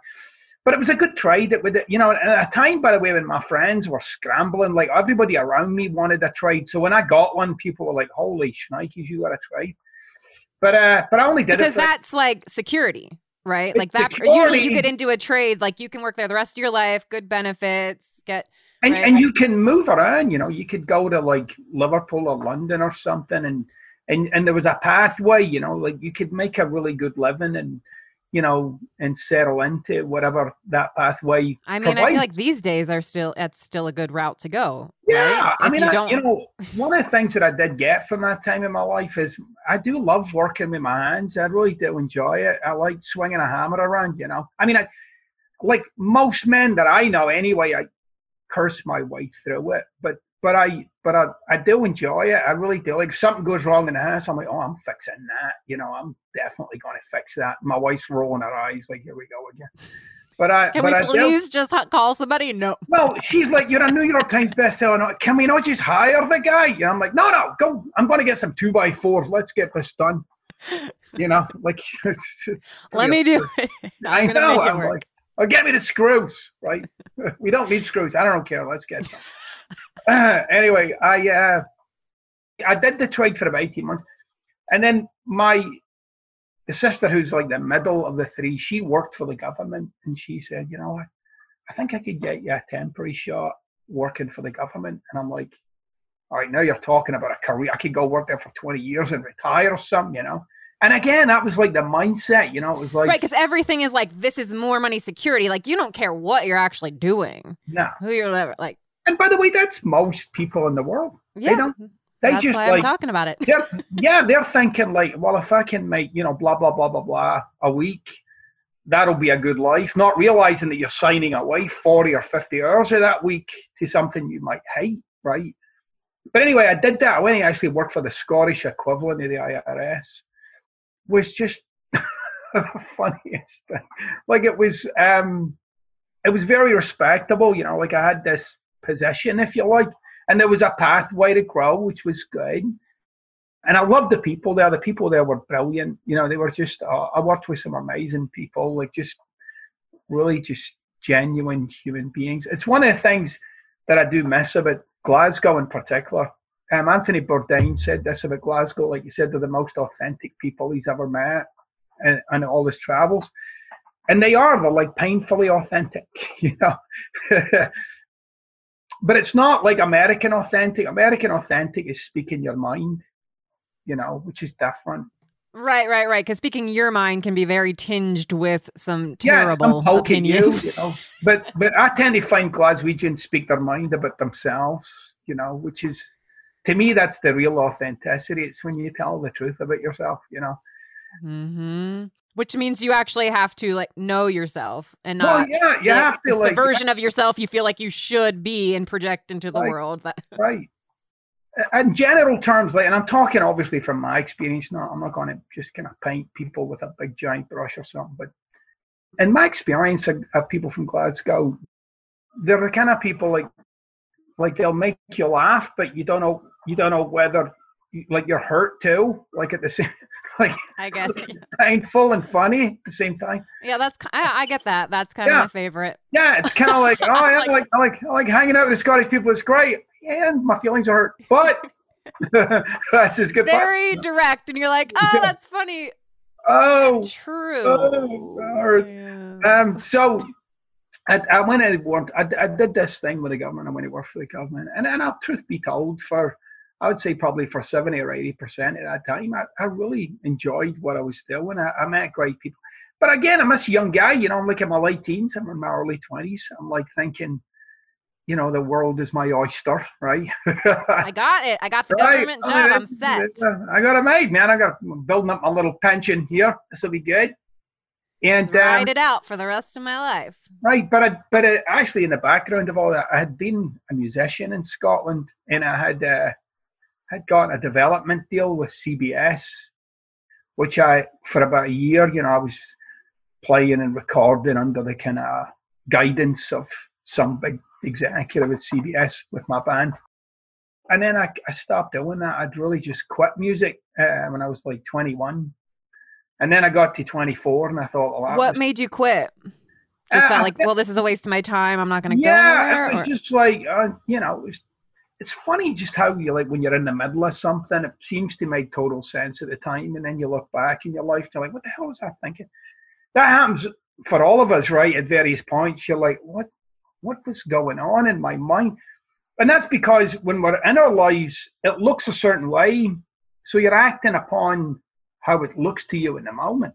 [SPEAKER 2] But it was a good trade. It with it, you know, at a time, by the way, when my friends were scrambling, like everybody around me wanted a trade. So when I got one, people were like, "Holy shnikes, you got a trade!" But uh, but I only did it.
[SPEAKER 1] because that's like security, right? Like that. Security. Usually, you get into a trade, like you can work there the rest of your life, good benefits, get.
[SPEAKER 2] And, right? and you can move around, you know, you could go to like Liverpool or London or something and and and there was a pathway you know like you could make a really good living and you know and settle into whatever that pathway
[SPEAKER 1] i mean provides. i feel like these days are still it's still a good route to go
[SPEAKER 2] yeah
[SPEAKER 1] right?
[SPEAKER 2] i mean you, don't... I, you know one of the things that i did get from that time in my life is i do love working with my hands i really do enjoy it i like swinging a hammer around you know i mean i like most men that i know anyway i curse my way through it but but I but I, I do enjoy it. I really do. Like something goes wrong in the house, I'm like, oh, I'm fixing that. You know, I'm definitely going to fix that. My wife's rolling her eyes, like, here we go again.
[SPEAKER 1] But I can but we I please just call somebody? No.
[SPEAKER 2] Well, she's like, you're a New York Times bestseller. Can we not just hire the guy? And I'm like, no, no, go. I'm going to get some two by fours. Let's get this done. You know, like.
[SPEAKER 1] Let me do it.
[SPEAKER 2] I know. I'm like, oh, get me the screws, right? we don't need screws. I don't care. Let's get some. anyway, I uh, I did the trade for about 18 months. And then my the sister who's like the middle of the three, she worked for the government and she said, you know, I, I think I could get you a temporary shot working for the government. And I'm like, all right, now you're talking about a career. I could go work there for 20 years and retire or something, you know? And again, that was like the mindset, you know, it was like.
[SPEAKER 1] Right, because everything is like, this is more money security. Like, you don't care what you're actually doing.
[SPEAKER 2] No.
[SPEAKER 1] Who you're like.
[SPEAKER 2] And by the way, that's most people in the world.
[SPEAKER 1] Yeah. They
[SPEAKER 2] don't,
[SPEAKER 1] they That's just why like, I'm talking about it.
[SPEAKER 2] they're, yeah, they're thinking like, well, if I can make you know blah blah blah blah blah a week, that'll be a good life. Not realizing that you're signing away forty or fifty hours of that week to something you might hate, right? But anyway, I did that. I went and actually worked for the Scottish equivalent of the IRS. Was just the funniest thing. Like it was, um, it was very respectable. You know, like I had this position, if you like and there was a pathway to grow, which was good. And I loved the people there. The people there were brilliant. You know, they were just. Uh, I worked with some amazing people, like just really just genuine human beings. It's one of the things that I do miss about Glasgow in particular. Um, Anthony Bourdain said this about Glasgow, like you said, they're the most authentic people he's ever met and, and all his travels. And they are, they're like painfully authentic, you know. but it's not like American authentic. American authentic is speaking your mind, you know, which is different.
[SPEAKER 1] Right, right, right. Because speaking your mind can be very tinged with some terrible yeah, opinions.
[SPEAKER 2] You, you know? but but I tend to find Glaswegians speak their mind about themselves, you know, which is to me that's the real authenticity. It's when you tell the truth about yourself, you know.
[SPEAKER 1] Hmm. Which means you actually have to like know yourself and not
[SPEAKER 2] well, yeah, you have to like
[SPEAKER 1] the version of yourself you feel like you should be and project into the
[SPEAKER 2] right,
[SPEAKER 1] world. That
[SPEAKER 2] right. In general terms, like, and I'm talking obviously from my experience. Not, I'm not going to just kind of paint people with a big giant brush or something. But in my experience of, of people from Glasgow, they're the kind of people like, like they'll make you laugh, but you don't know, you don't know whether like you're hurt too. Like at the same, like
[SPEAKER 1] I guess
[SPEAKER 2] it's painful and funny at the same time.
[SPEAKER 1] Yeah, that's I, I get that. That's kind yeah. of my favorite.
[SPEAKER 2] Yeah, it's kind of like oh yeah, like, like I like I like hanging out with the Scottish people. It's great, and my feelings are hurt, but that's as good.
[SPEAKER 1] Very direct, and you're like, oh, that's funny.
[SPEAKER 2] Oh,
[SPEAKER 1] true.
[SPEAKER 2] Oh, yeah. Um, so I, I went and worked. I, I did this thing with the government. I went to work for the government, and and I'll truth be told, for I would say probably for 70 or 80% at that time, I, I really enjoyed what I was doing. I, I met great people. But again, I'm this young guy, you know, I'm like in my late teens, I'm in my early 20s. I'm like thinking, you know, the world is my oyster, right?
[SPEAKER 1] I got it. I got the right. government job. I am set.
[SPEAKER 2] I got it made, man. I got building up my little pension here. This will be good.
[SPEAKER 1] And Just ride um, it out for the rest of my life.
[SPEAKER 2] Right, but I, but I, actually, in the background of all that, I had been a musician in Scotland, and I had uh, had gotten a development deal with CBS, which I, for about a year, you know, I was playing and recording under the kind of guidance of some big executive at CBS with my band. And then I, I stopped doing that. I'd really just quit music uh, when I was like 21. And then I got to 24 and I thought, well,
[SPEAKER 1] what was, made you quit? Just uh, felt like, well, this is a waste of my time. I'm not going to
[SPEAKER 2] yeah,
[SPEAKER 1] go anywhere.
[SPEAKER 2] It was or? just like, uh, you know, it was it's funny just how you like when you're in the middle of something, it seems to make total sense at the time, and then you look back in your life, you're like, what the hell was I thinking? That happens for all of us, right? At various points, you're like, what, what was going on in my mind? And that's because when we're in our lives, it looks a certain way, so you're acting upon how it looks to you in the moment.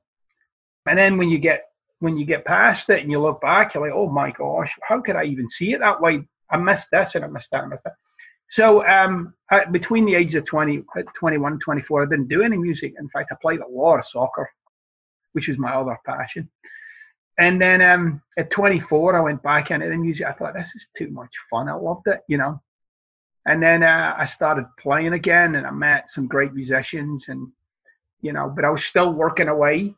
[SPEAKER 2] And then when you get when you get past it and you look back, you're like, oh my gosh, how could I even see it that way? I missed this and I missed that, and I missed that. So um, between the ages of 20, uh, 21, 24, I didn't do any music. In fact, I played a lot of soccer, which was my other passion. And then um, at 24, I went back into the music. I thought, this is too much fun. I loved it, you know. And then uh, I started playing again and I met some great musicians and, you know, but I was still working away,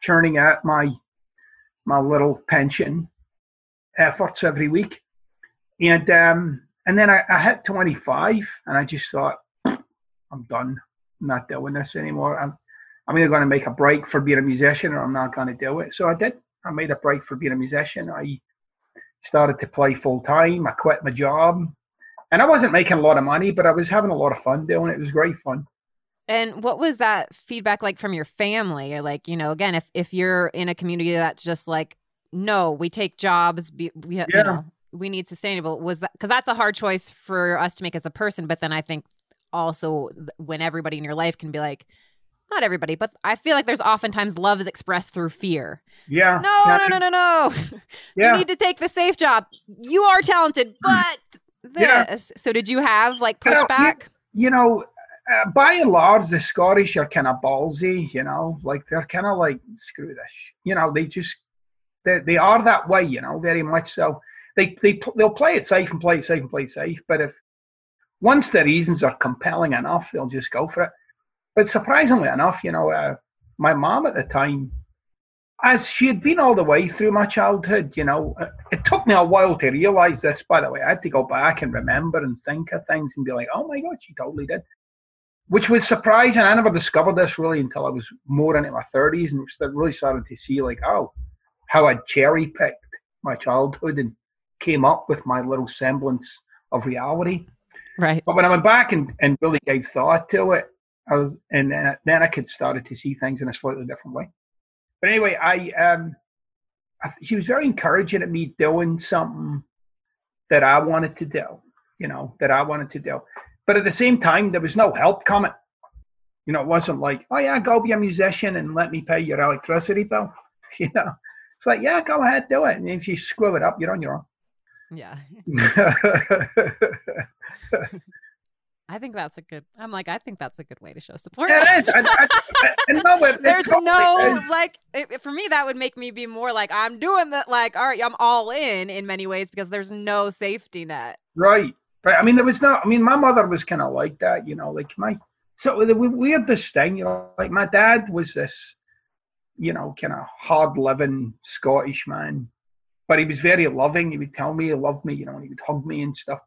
[SPEAKER 2] churning out my my little pension efforts every week. And um, and then I, I hit 25 and I just thought, I'm done. I'm not doing this anymore. I'm I'm either going to make a break for being a musician or I'm not going to do it. So I did. I made a break for being a musician. I started to play full time. I quit my job. And I wasn't making a lot of money, but I was having a lot of fun doing it. It was great fun.
[SPEAKER 1] And what was that feedback like from your family? Like, you know, again, if if you're in a community that's just like, no, we take jobs, we, yeah. you know, we need sustainable. Was that because that's a hard choice for us to make as a person? But then I think also when everybody in your life can be like, not everybody, but I feel like there's oftentimes love is expressed through fear.
[SPEAKER 2] Yeah.
[SPEAKER 1] No, no, no, no, no. Yeah. you need to take the safe job. You are talented, but this. Yeah. So did you have like pushback?
[SPEAKER 2] You know, you know uh, by and large, the Scottish are kind of ballsy. You know, like they're kind of like screw this. You know, they just they they are that way. You know, very much so. They they they'll play it safe and play it safe and play it safe. But if once the reasons are compelling enough, they'll just go for it. But surprisingly enough, you know, uh, my mom at the time, as she had been all the way through my childhood, you know, uh, it took me a while to realize this, by the way. I had to go back and remember and think of things and be like, oh my God, she totally did. Which was surprising. I never discovered this really until I was more into my 30s and really started to see, like, oh, how I cherry picked my childhood and came up with my little semblance of reality.
[SPEAKER 1] Right.
[SPEAKER 2] But when I went back and, and really gave thought to it, I was, and then, then I could started to see things in a slightly different way. But anyway, I um, I, she was very encouraging at me doing something that I wanted to do, you know, that I wanted to do. But at the same time, there was no help coming. You know, it wasn't like, oh yeah, go be a musician and let me pay your electricity bill. You know, it's like, yeah, go ahead, do it. And if you screw it up, you're on your own.
[SPEAKER 1] Yeah. I think that's a good. I'm like, I think that's a good way to show support.
[SPEAKER 2] It is. I, I, no, it,
[SPEAKER 1] There's no is. like it, for me that would make me be more like I'm doing that. Like, all right, I'm all in in many ways because there's no safety net.
[SPEAKER 2] Right, right. I mean, there was not. I mean, my mother was kind of like that. You know, like my. So we, we had this thing. You know, like my dad was this, you know, kind of hard living Scottish man, but he was very loving. He would tell me he loved me. You know, and he would hug me and stuff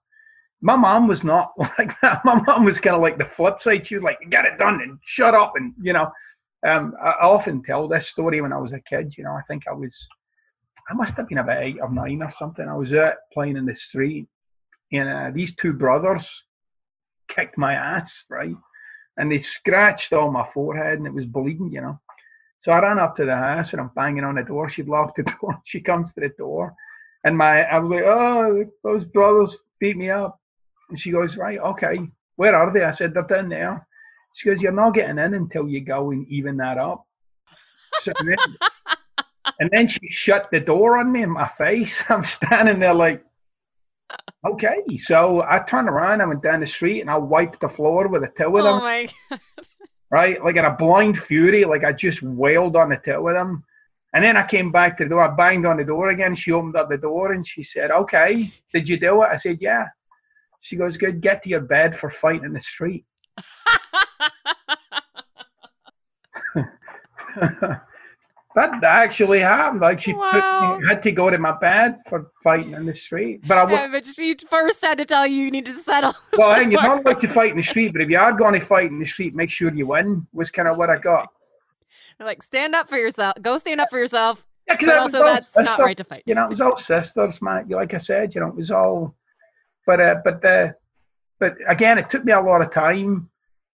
[SPEAKER 2] my mom was not like that. My mom was kind of like the flip side. She was like, "Get it done and shut up." And you know, um, I often tell this story when I was a kid. You know, I think I was, I must have been about eight or nine or something. I was out playing in the street, and uh, these two brothers kicked my ass, right? And they scratched all my forehead, and it was bleeding. You know, so I ran up to the house and I'm banging on the door. She'd locked the door. She comes to the door, and my I was like, "Oh, those brothers beat me up." And she goes, Right, okay. Where are they? I said, They're down there. She goes, You're not getting in until you go and even that up. So, and, then, and then she shut the door on me in my face. I'm standing there like, okay. So I turned around, I went down the street and I wiped the floor with a towel.
[SPEAKER 1] Oh my God.
[SPEAKER 2] Right? Like in a blind fury, like I just wailed on the two with him. And then I came back to the door, I banged on the door again. She opened up the door and she said, Okay, did you do it? I said, Yeah. She goes, "Good, get to your bed for fighting in the street." that actually happened. Like she wow. had to go to my bed for fighting in the street. But I
[SPEAKER 1] w- yeah, but she first had to tell you you need to settle.
[SPEAKER 2] Well, hey, you're not like to fight in the street, but if you are going to fight in the street, make sure you win. Was kind of what I got.
[SPEAKER 1] like stand up for yourself. Go stand up for yourself. Yeah, because also that's not right to fight.
[SPEAKER 2] You know, it was all sisters, man. Like I said, you know, it was all but uh, but the but again, it took me a lot of time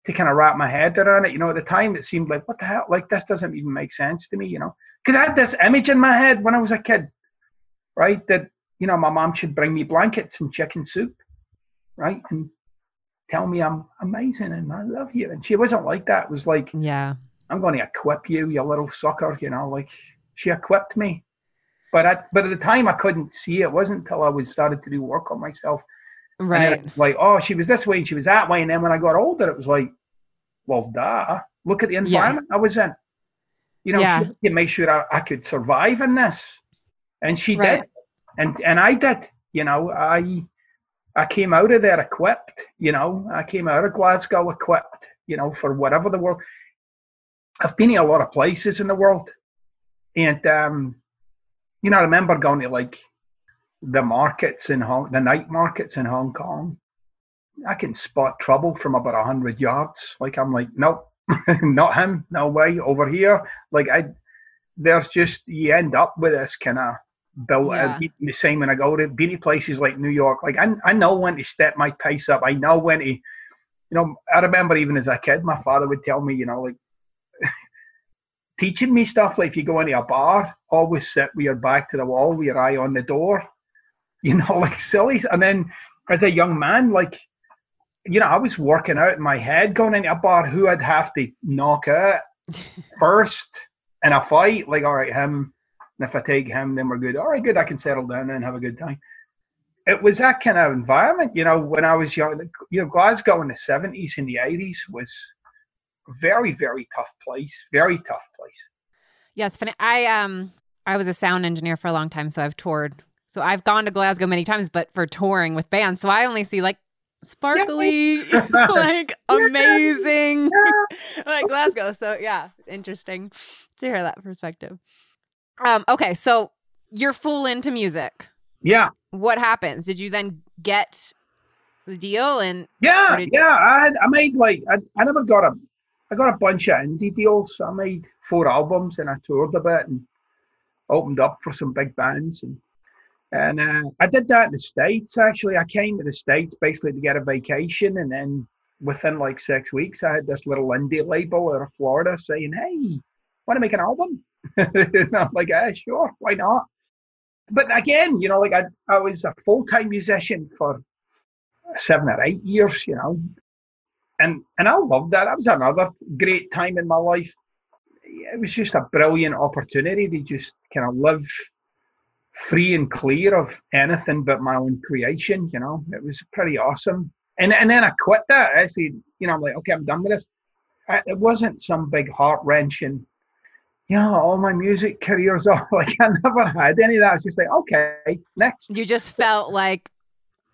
[SPEAKER 2] to kind of wrap my head around it. You know, at the time it seemed like what the hell, like this doesn't even make sense to me. You know, because I had this image in my head when I was a kid, right? That you know my mom should bring me blankets and chicken soup, right, and tell me I'm amazing and I love you. And she wasn't like that. It was like,
[SPEAKER 1] yeah,
[SPEAKER 2] I'm going to equip you, you little sucker. You know, like she equipped me. But at but at the time I couldn't see it. it wasn't until I was started to do work on myself
[SPEAKER 1] Right.
[SPEAKER 2] like, oh, she was this way and she was that way. And then when I got older, it was like, well, duh. Look at the environment yeah. I was in. You know, yeah. you make sure I, I, could survive in this. And she right. did. And and I did. You know, I I came out of there equipped, you know, I came out of Glasgow equipped, you know, for whatever the world. I've been in a lot of places in the world. And um you know, I remember going to like the markets in Hong, the night markets in Hong Kong. I can spot trouble from about hundred yards. Like I'm like, nope, not him, no way, over here. Like I, there's just you end up with this kind of built yeah. the same when I go to beauty places like New York. Like I, I know when to step my pace up. I know when to, you know, I remember even as a kid, my father would tell me, you know, like teaching me stuff like if you go into a bar, always sit with your back to the wall with your eye on the door. You know, like silly. And then as a young man, like, you know, I was working out in my head going into a bar who I'd have to knock out first in a fight. Like, all right, him. And if I take him, then we're good. All right, good. I can settle down and have a good time. It was that kind of environment, you know, when I was young. You know, Glasgow in the 70s and the 80s was very, very tough place. Very tough place.
[SPEAKER 1] Yes. I um I was a sound engineer for a long time, so I've toured. So I've gone to Glasgow many times, but for touring with bands. So I only see like sparkly, like amazing, like Glasgow. So yeah, it's interesting to hear that perspective. Um, okay, so you're full into music.
[SPEAKER 2] Yeah.
[SPEAKER 1] What happens? Did you then get the deal and
[SPEAKER 2] yeah, yeah, I had, I made like I, I never got a I got a bunch of indie deals. I made four albums and I toured a bit and opened up for some big bands and and uh, I did that in the states. Actually, I came to the states basically to get a vacation, and then within like six weeks, I had this little indie label out of Florida saying, "Hey, want to make an album?" and I'm like, "Yeah, sure, why not?" But again, you know, like I, I was a full time musician for seven or eight years, you know, and and I loved that. That was another great time in my life. It was just a brilliant opportunity to just kind of live free and clear of anything but my own creation. You know, it was pretty awesome. And and then I quit that. Actually, you know, I'm like, okay, I'm done with this. I, it wasn't some big heart wrenching. You know, all my music careers off. Like I never had any of that. I was just like, okay, next.
[SPEAKER 1] You just felt like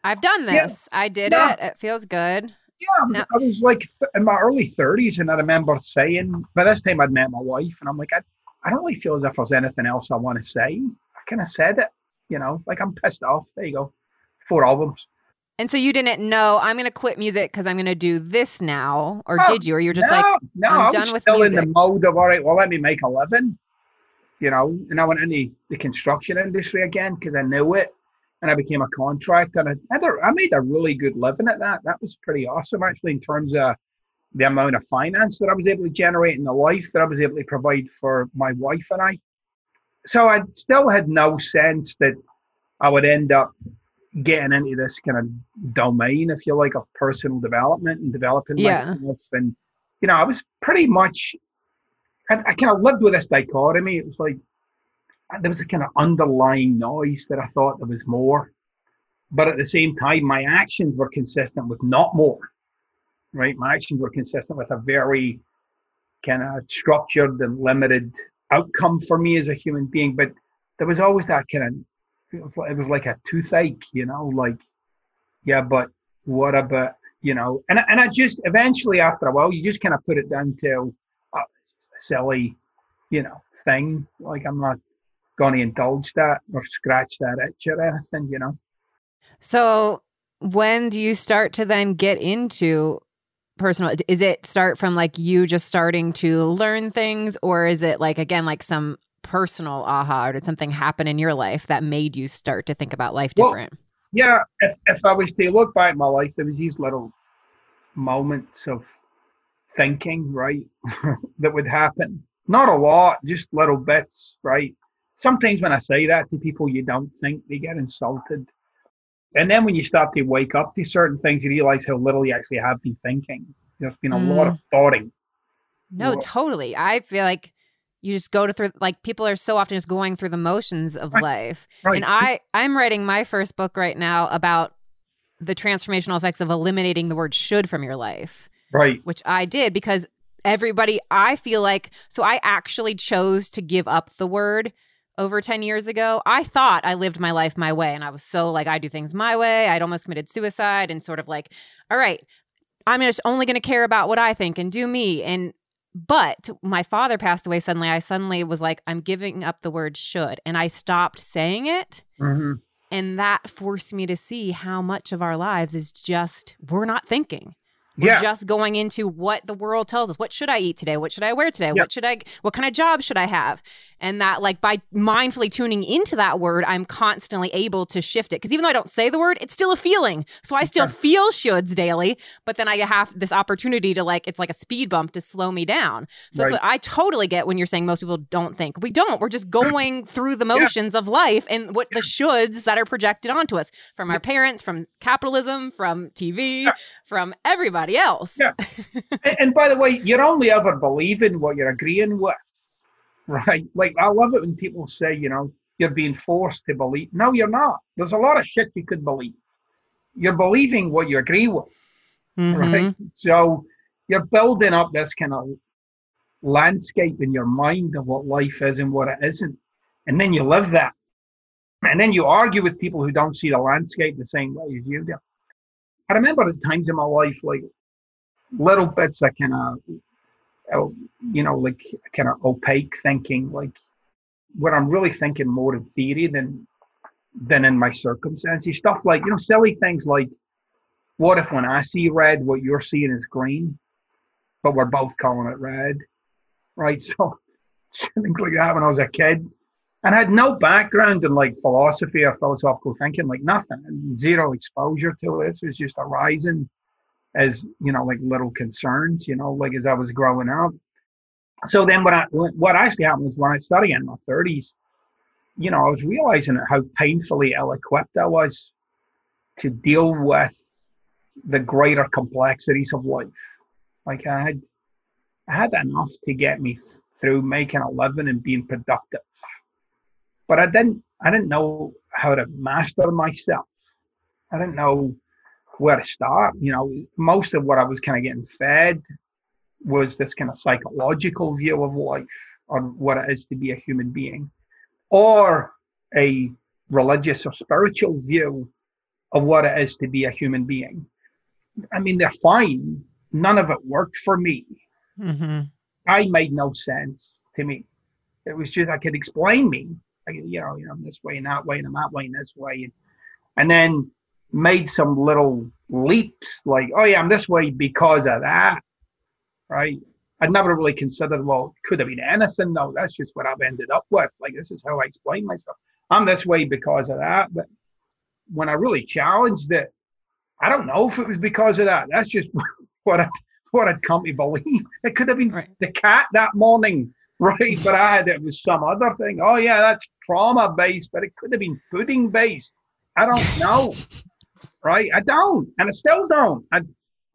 [SPEAKER 1] I've done this. Yeah. I did yeah. it. It feels good.
[SPEAKER 2] Yeah, I was, no. I was like th- in my early 30s, and I remember saying, by this time I'd met my wife, and I'm like, I, I don't really feel as if there's anything else I want to say. I kind of said it, you know, like I'm pissed off. There you go. Four albums.
[SPEAKER 1] And so you didn't know I'm going to quit music because I'm going to do this now, or oh, did you? Or you're just no, like,
[SPEAKER 2] no,
[SPEAKER 1] I'm
[SPEAKER 2] I
[SPEAKER 1] done with
[SPEAKER 2] still
[SPEAKER 1] music.
[SPEAKER 2] in the mode of all right. Well, let me make a living, you know. And I went into the construction industry again because I knew it and I became a contractor. And I, I made a really good living at that. That was pretty awesome, actually, in terms of the amount of finance that I was able to generate in the life that I was able to provide for my wife and I. So I still had no sense that I would end up getting into this kind of domain, if you like, of personal development and developing yeah. myself. And, you know, I was pretty much, I, I kind of lived with this dichotomy. It was like, there was a kind of underlying noise that I thought there was more. But at the same time, my actions were consistent with not more, right? My actions were consistent with a very kind of structured and limited outcome for me as a human being. But there was always that kind of, it was like a toothache, you know, like, yeah, but what about, you know, and, and I just eventually after a while, you just kind of put it down to oh, a silly, you know, thing. Like I'm not going to indulge that or scratch that itch or anything, you know.
[SPEAKER 1] So when do you start to then get into personal is it start from like you just starting to learn things? Or is it like again like some personal aha or did something happen in your life that made you start to think about life different? well,
[SPEAKER 2] yeah if, if i was to look back at my life there was these little moments of thinking right that would happen. Not a lot just little bits right? Sometimes when I say that to people, you don't think they get insulted. And then when you start to wake up to certain things, you realize how little you actually have been thinking. There's been a mm. lot of mm. thoughting.
[SPEAKER 1] No, totally. I feel like you just go to through like people are so often just going through the motions of right. life. Right. And I I'm writing my first book right now about the transformational effects of eliminating the word should from your life.
[SPEAKER 2] Right.
[SPEAKER 1] Which I did because everybody I feel like so I actually chose to give up the word over 10 years ago, I thought I lived my life my way. And I was so like, I do things my way. I'd almost committed suicide and sort of like, all right, I'm just only going to care about what I think and do me. And but my father passed away suddenly. I suddenly was like, I'm giving up the word should. And I stopped saying it. Mm-hmm. And that forced me to see how much of our lives is just, we're not thinking. We're yeah. just going into what the world tells us. What should I eat today? What should I wear today? What should I what kind of job should I have? And that like by mindfully tuning into that word, I'm constantly able to shift it. Because even though I don't say the word, it's still a feeling. So I still feel shoulds daily, but then I have this opportunity to like it's like a speed bump to slow me down. So right. that's what I totally get when you're saying most people don't think. We don't. We're just going through the motions yeah. of life and what the shoulds that are projected onto us from our parents, from capitalism, from TV, yeah. from everybody somebody else.
[SPEAKER 2] Yeah. and, and by the way, you're only ever believing what you're agreeing with, right? Like, I love it when people say, you know, you're being forced to believe. No, you're not. There's a lot of shit you could believe. You're believing what you agree with, mm-hmm. right? So you're building up this kind of landscape in your mind of what life is and what it isn't. And then you live that. And then you argue with people who don't see the landscape the same way as you do. I remember at times in my life, like little bits of kind of, uh, you know, like kind of opaque thinking, like what I'm really thinking more in theory than than in my circumstances. Stuff like, you know, silly things like, what if when I see red, what you're seeing is green, but we're both calling it red, right? So things like that when I was a kid. And I had no background in like philosophy or philosophical thinking, like nothing, zero exposure to it. It was just arising as you know, like little concerns, you know, like as I was growing up. So then, what I what actually happened was when I started in my thirties, you know, I was realizing how painfully ill-equipped I was to deal with the greater complexities of life. Like I had, I had enough to get me through making a living and being productive, but I didn't. I didn't know how to master myself. I didn't know where to start. You know, most of what I was kind of getting fed was this kind of psychological view of life on what it is to be a human being, or a religious or spiritual view of what it is to be a human being. I mean, they're fine. None of it worked for me. Mm-hmm. I made no sense to me. It was just I could explain me, I, you know, you know, this way and that way, and I'm that way and this way, and then made some little leaps like, oh yeah, I'm this way because of that, right? I'd never really considered, well, could have been anything though. That's just what I've ended up with. Like this is how I explain myself. I'm this way because of that. But when I really challenged it, I don't know if it was because of that. That's just what I what I'd come to believe. It could have been right. the cat that morning, right? But I had it was some other thing. Oh yeah, that's trauma based, but it could have been pudding based. I don't know right? I don't, and I still don't. I,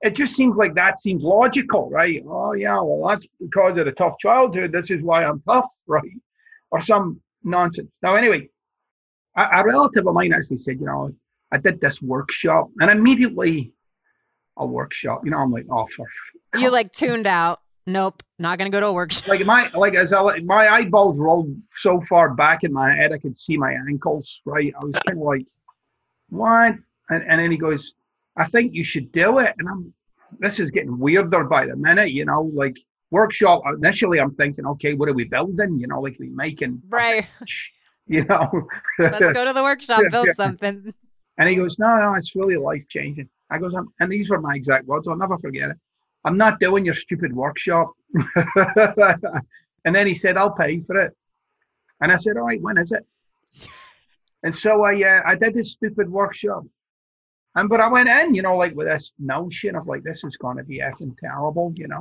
[SPEAKER 2] it just seems like that seems logical, right? Oh yeah, well that's because of the tough childhood. This is why I'm tough, right? Or some nonsense. Now, anyway, a, a relative of mine actually said, you know, I did this workshop, and immediately a workshop. You know, I'm like, oh, for
[SPEAKER 1] you like tuned out. Nope, not gonna go to a workshop.
[SPEAKER 2] Like my like as I my eyeballs rolled so far back in my head, I could see my ankles. Right, I was kind of like, what? And, and then he goes, I think you should do it. And I'm, this is getting weirder by the minute, you know, like workshop. Initially, I'm thinking, okay, what are we building? You know, like we making,
[SPEAKER 1] right?
[SPEAKER 2] You know,
[SPEAKER 1] let's go to the workshop, build something.
[SPEAKER 2] And he goes, no, no, it's really life changing. I goes, I'm, and these were my exact words. I'll never forget it. I'm not doing your stupid workshop. and then he said, I'll pay for it. And I said, all right, when is it? And so I, uh, I did this stupid workshop. And but I went in, you know, like with this notion of like this is going to be effing terrible, you know,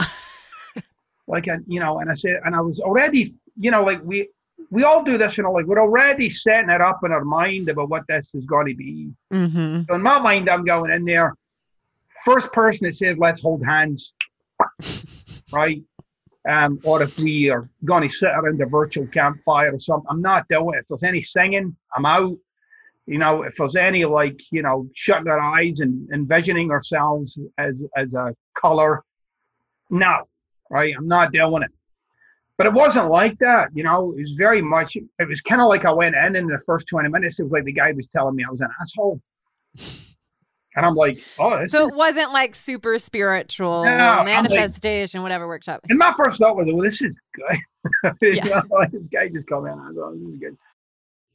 [SPEAKER 2] like and you know, and I said, and I was already, you know, like we we all do this, you know, like we're already setting it up in our mind about what this is going to be. Mm-hmm. So in my mind, I'm going in there. First person that says, "Let's hold hands," right? Um, or if we are going to sit around a virtual campfire or something, I'm not doing it. If there's any singing, I'm out you know, if there's any like, you know, shutting our eyes and envisioning ourselves as as a color, no, right? I'm not doing it. But it wasn't like that, you know. It was very much. It was kind of like I went in in the first 20 minutes. It was like the guy was telling me I was an asshole. And I'm like, oh,
[SPEAKER 1] so it wasn't like super spiritual no, manifestation, like, whatever workshop.
[SPEAKER 2] And my first thought was, well, this is good. yeah. know, this guy just called me and I was, oh, this is good.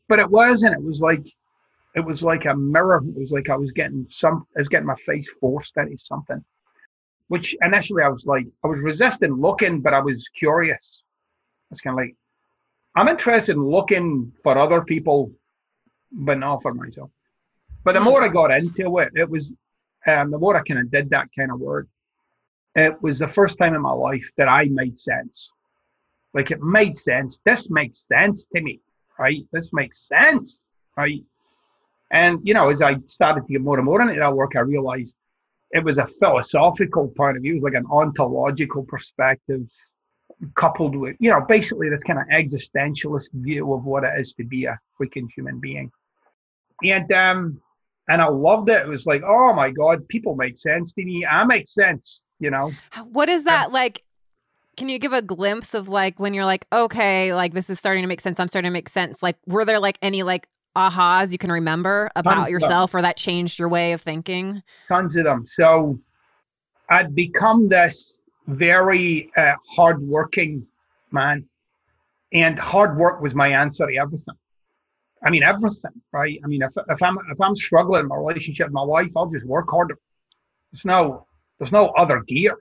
[SPEAKER 2] But it wasn't. It was like, it was like a mirror. It was like I was getting some, I was getting my face forced into something, which initially I was like, I was resisting looking, but I was curious. It's kind of like, I'm interested in looking for other people, but not for myself. But the more I got into it, it was um, the more I kind of did that kind of work. It was the first time in my life that I made sense. Like it made sense. This makes sense to me, right? This makes sense, right? And you know, as I started to get more and more into that work, I realized it was a philosophical point of view, it was like an ontological perspective, coupled with, you know, basically this kind of existentialist view of what it is to be a freaking human being. And um, and I loved it. It was like, oh my god, people make sense to me. I make sense, you know.
[SPEAKER 1] What is that and, like? Can you give a glimpse of like when you're like, okay, like this is starting to make sense. I'm starting to make sense. Like, were there like any like ahas you can remember about yourself or that changed your way of thinking?
[SPEAKER 2] Tons of them. So I'd become this very uh, hardworking man, and hard work was my answer to everything. I mean everything, right? I mean, if, if I'm if I'm struggling in my relationship with my wife, I'll just work harder. There's no there's no other gear.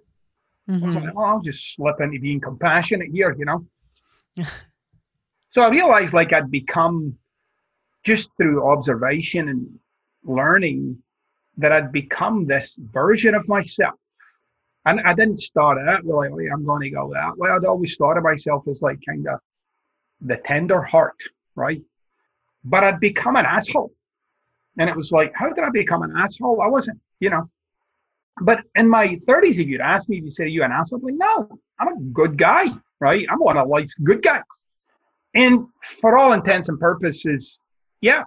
[SPEAKER 2] Mm-hmm. Like, oh, I'll just slip into being compassionate here, you know. so I realized like I'd become just through observation and learning that I'd become this version of myself. And I didn't start out oh, I'm going to go that way. I'd always thought of myself as like kind of the tender heart, right? but I'd become an asshole. And it was like, how did I become an asshole? I wasn't, you know. But in my 30s, if you'd ask me, if you say, you an asshole? I'm like, no, I'm a good guy, right? I'm one of life's good guys. And for all intents and purposes, yeah.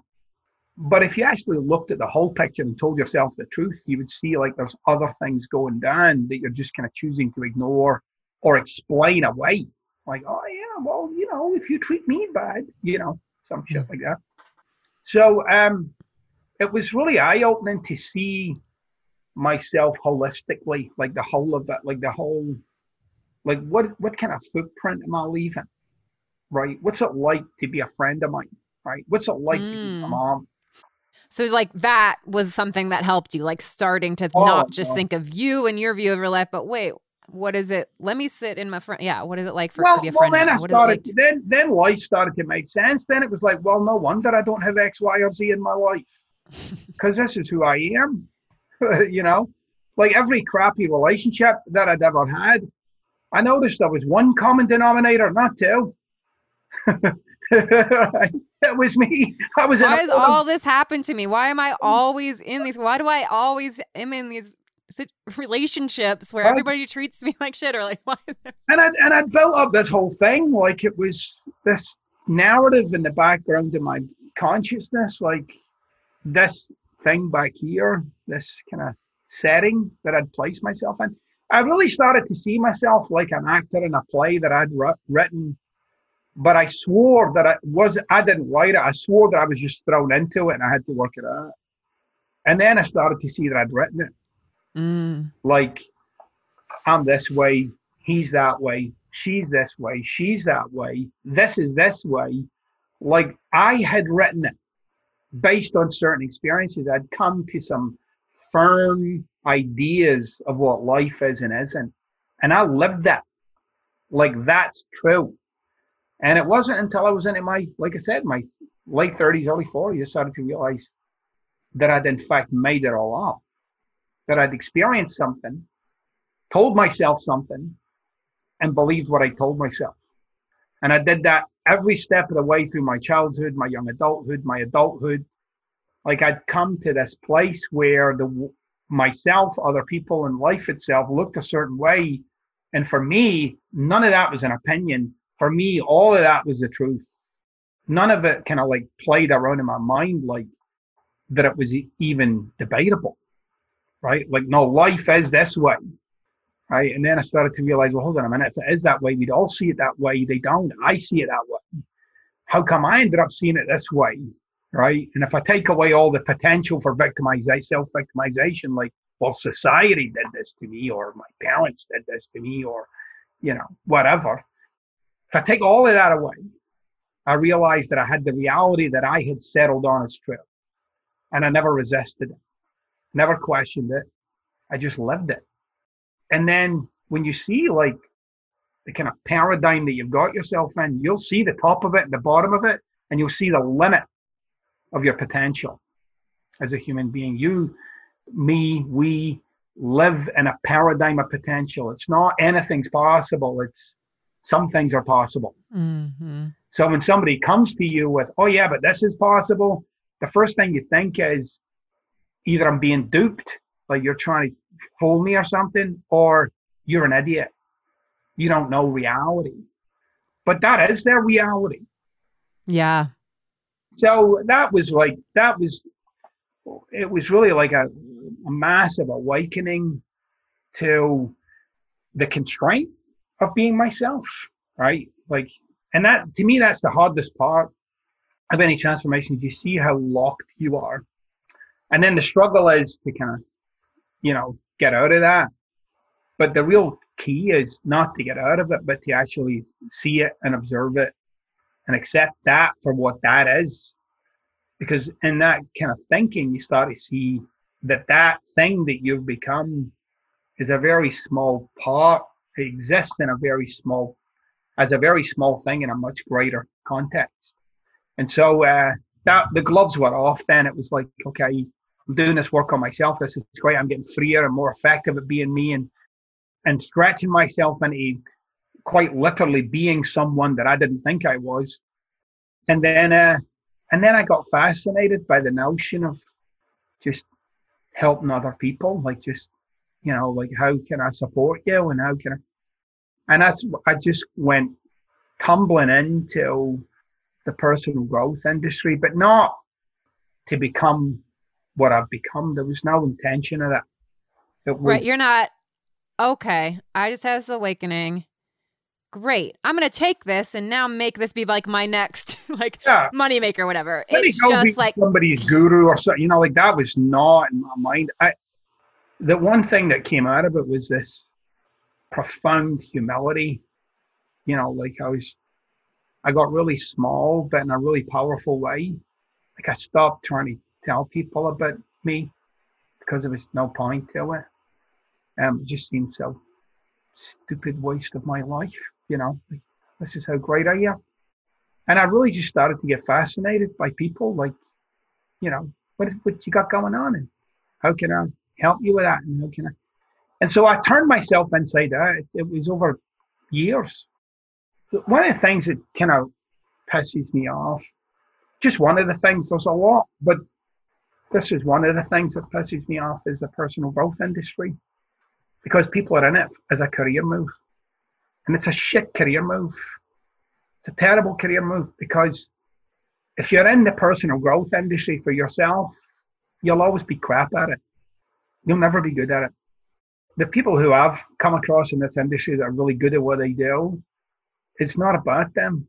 [SPEAKER 2] But if you actually looked at the whole picture and told yourself the truth, you would see like there's other things going down that you're just kind of choosing to ignore or explain away. Like, oh, yeah, well, you know, if you treat me bad, you know, some shit like that. So um, it was really eye opening to see myself holistically, like the whole of that, like the whole, like what what kind of footprint am I leaving? Right? What's it like to be a friend of mine? Right? What's it like mm. to be a mm. mom?
[SPEAKER 1] So like that was something that helped you, like starting to oh, not just think of you and your view of your life, but wait, what is it? Let me sit in my friend. Yeah, what is it like for
[SPEAKER 2] well,
[SPEAKER 1] to be a friend?
[SPEAKER 2] Well, then
[SPEAKER 1] I
[SPEAKER 2] started. Like then then life started to make sense. Then it was like, well, no wonder I don't have X, Y, or Z in my life, because this is who I am. you know, like every crappy relationship that I'd ever had, I noticed there was one common denominator, not two. it was me. I was.
[SPEAKER 1] Why does all this happen to me? Why am I always in these? Why do I always am in these relationships where everybody treats me like shit or like why
[SPEAKER 2] and I and I built up this whole thing like it was this narrative in the background of my consciousness like this thing back here this kind of setting that I'd placed myself in I really started to see myself like an actor in a play that I'd written but I swore that I was I didn't write it I swore that I was just thrown into it and I had to work it out and then I started to see that I'd written it Mm. Like, I'm this way, he's that way, she's this way, she's that way, this is this way. Like, I had written it based on certain experiences. I'd come to some firm ideas of what life is and isn't. And I lived that. Like, that's true. And it wasn't until I was in my, like I said, my late 30s, early 40s, I started to realize that I'd in fact made it all up that I'd experienced something, told myself something, and believed what I told myself. And I did that every step of the way through my childhood, my young adulthood, my adulthood. Like I'd come to this place where the myself, other people, and life itself looked a certain way. And for me, none of that was an opinion. For me, all of that was the truth. None of it kind of like played around in my mind like that it was even debatable right? Like, no, life is this way, right? And then I started to realize, well, hold on a minute. If it is that way, we'd all see it that way. They don't. I see it that way. How come I ended up seeing it this way? right? And if I take away all the potential for victimization, self victimization, like, well, society did this to me, or my parents did this to me, or, you know, whatever. If I take all of that away, I realized that I had the reality that I had settled on as true. And I never resisted it, never questioned it. I just lived it. And then when you see like the kind of paradigm that you've got yourself in, you'll see the top of it, the bottom of it, and you'll see the limit of your potential as a human being. You, me, we live in a paradigm of potential. It's not anything's possible. It's some things are possible. Mm-hmm. So when somebody comes to you with, oh yeah, but this is possible, the first thing you think is either I'm being duped, like you're trying to fool me or something, or you're an idiot. You don't know reality. But that is their reality.
[SPEAKER 1] Yeah.
[SPEAKER 2] So that was like, that was, it was really like a, a massive awakening to the constraint of being myself, right? Like, and that to me, that's the hardest part of any transformation. You see how locked you are, and then the struggle is to kind of, you know, get out of that. But the real key is not to get out of it, but to actually see it and observe it and accept that for what that is. Because in that kind of thinking, you start to see that that thing that you've become is a very small part. Exists in a very small, as a very small thing in a much greater context. And so uh, that the gloves were off. Then it was like, okay, I'm doing this work on myself. This is great. I'm getting freer and more effective at being me and and stretching myself into quite literally being someone that I didn't think I was. And then uh, and then I got fascinated by the notion of just helping other people, like just you know, like how can I support you and how can I and that's I just went tumbling into the personal growth industry, but not to become what I've become. There was no intention of that.
[SPEAKER 1] Was, right. You're not, okay, I just had this awakening. Great. I'm going to take this and now make this be like my next, like, yeah. moneymaker, whatever. Let it's just like
[SPEAKER 2] somebody's guru or something, you know, like that was not in my mind. I, the one thing that came out of it was this profound humility. You know, like I was, I got really small, but in a really powerful way. Like I stopped trying to tell people about me because there was no point to it. Um, it just seemed so stupid waste of my life, you know. This is how great I am. And I really just started to get fascinated by people like, you know, what, what you got going on and how can I help you with that? And can I? And so I turned myself inside out. Oh, it, it was over years. One of the things that kind of pisses me off, just one of the things, there's a lot, but this is one of the things that pisses me off is the personal growth industry because people are in it as a career move. And it's a shit career move. It's a terrible career move because if you're in the personal growth industry for yourself, you'll always be crap at it. You'll never be good at it. The people who I've come across in this industry that are really good at what they do, it's not about them.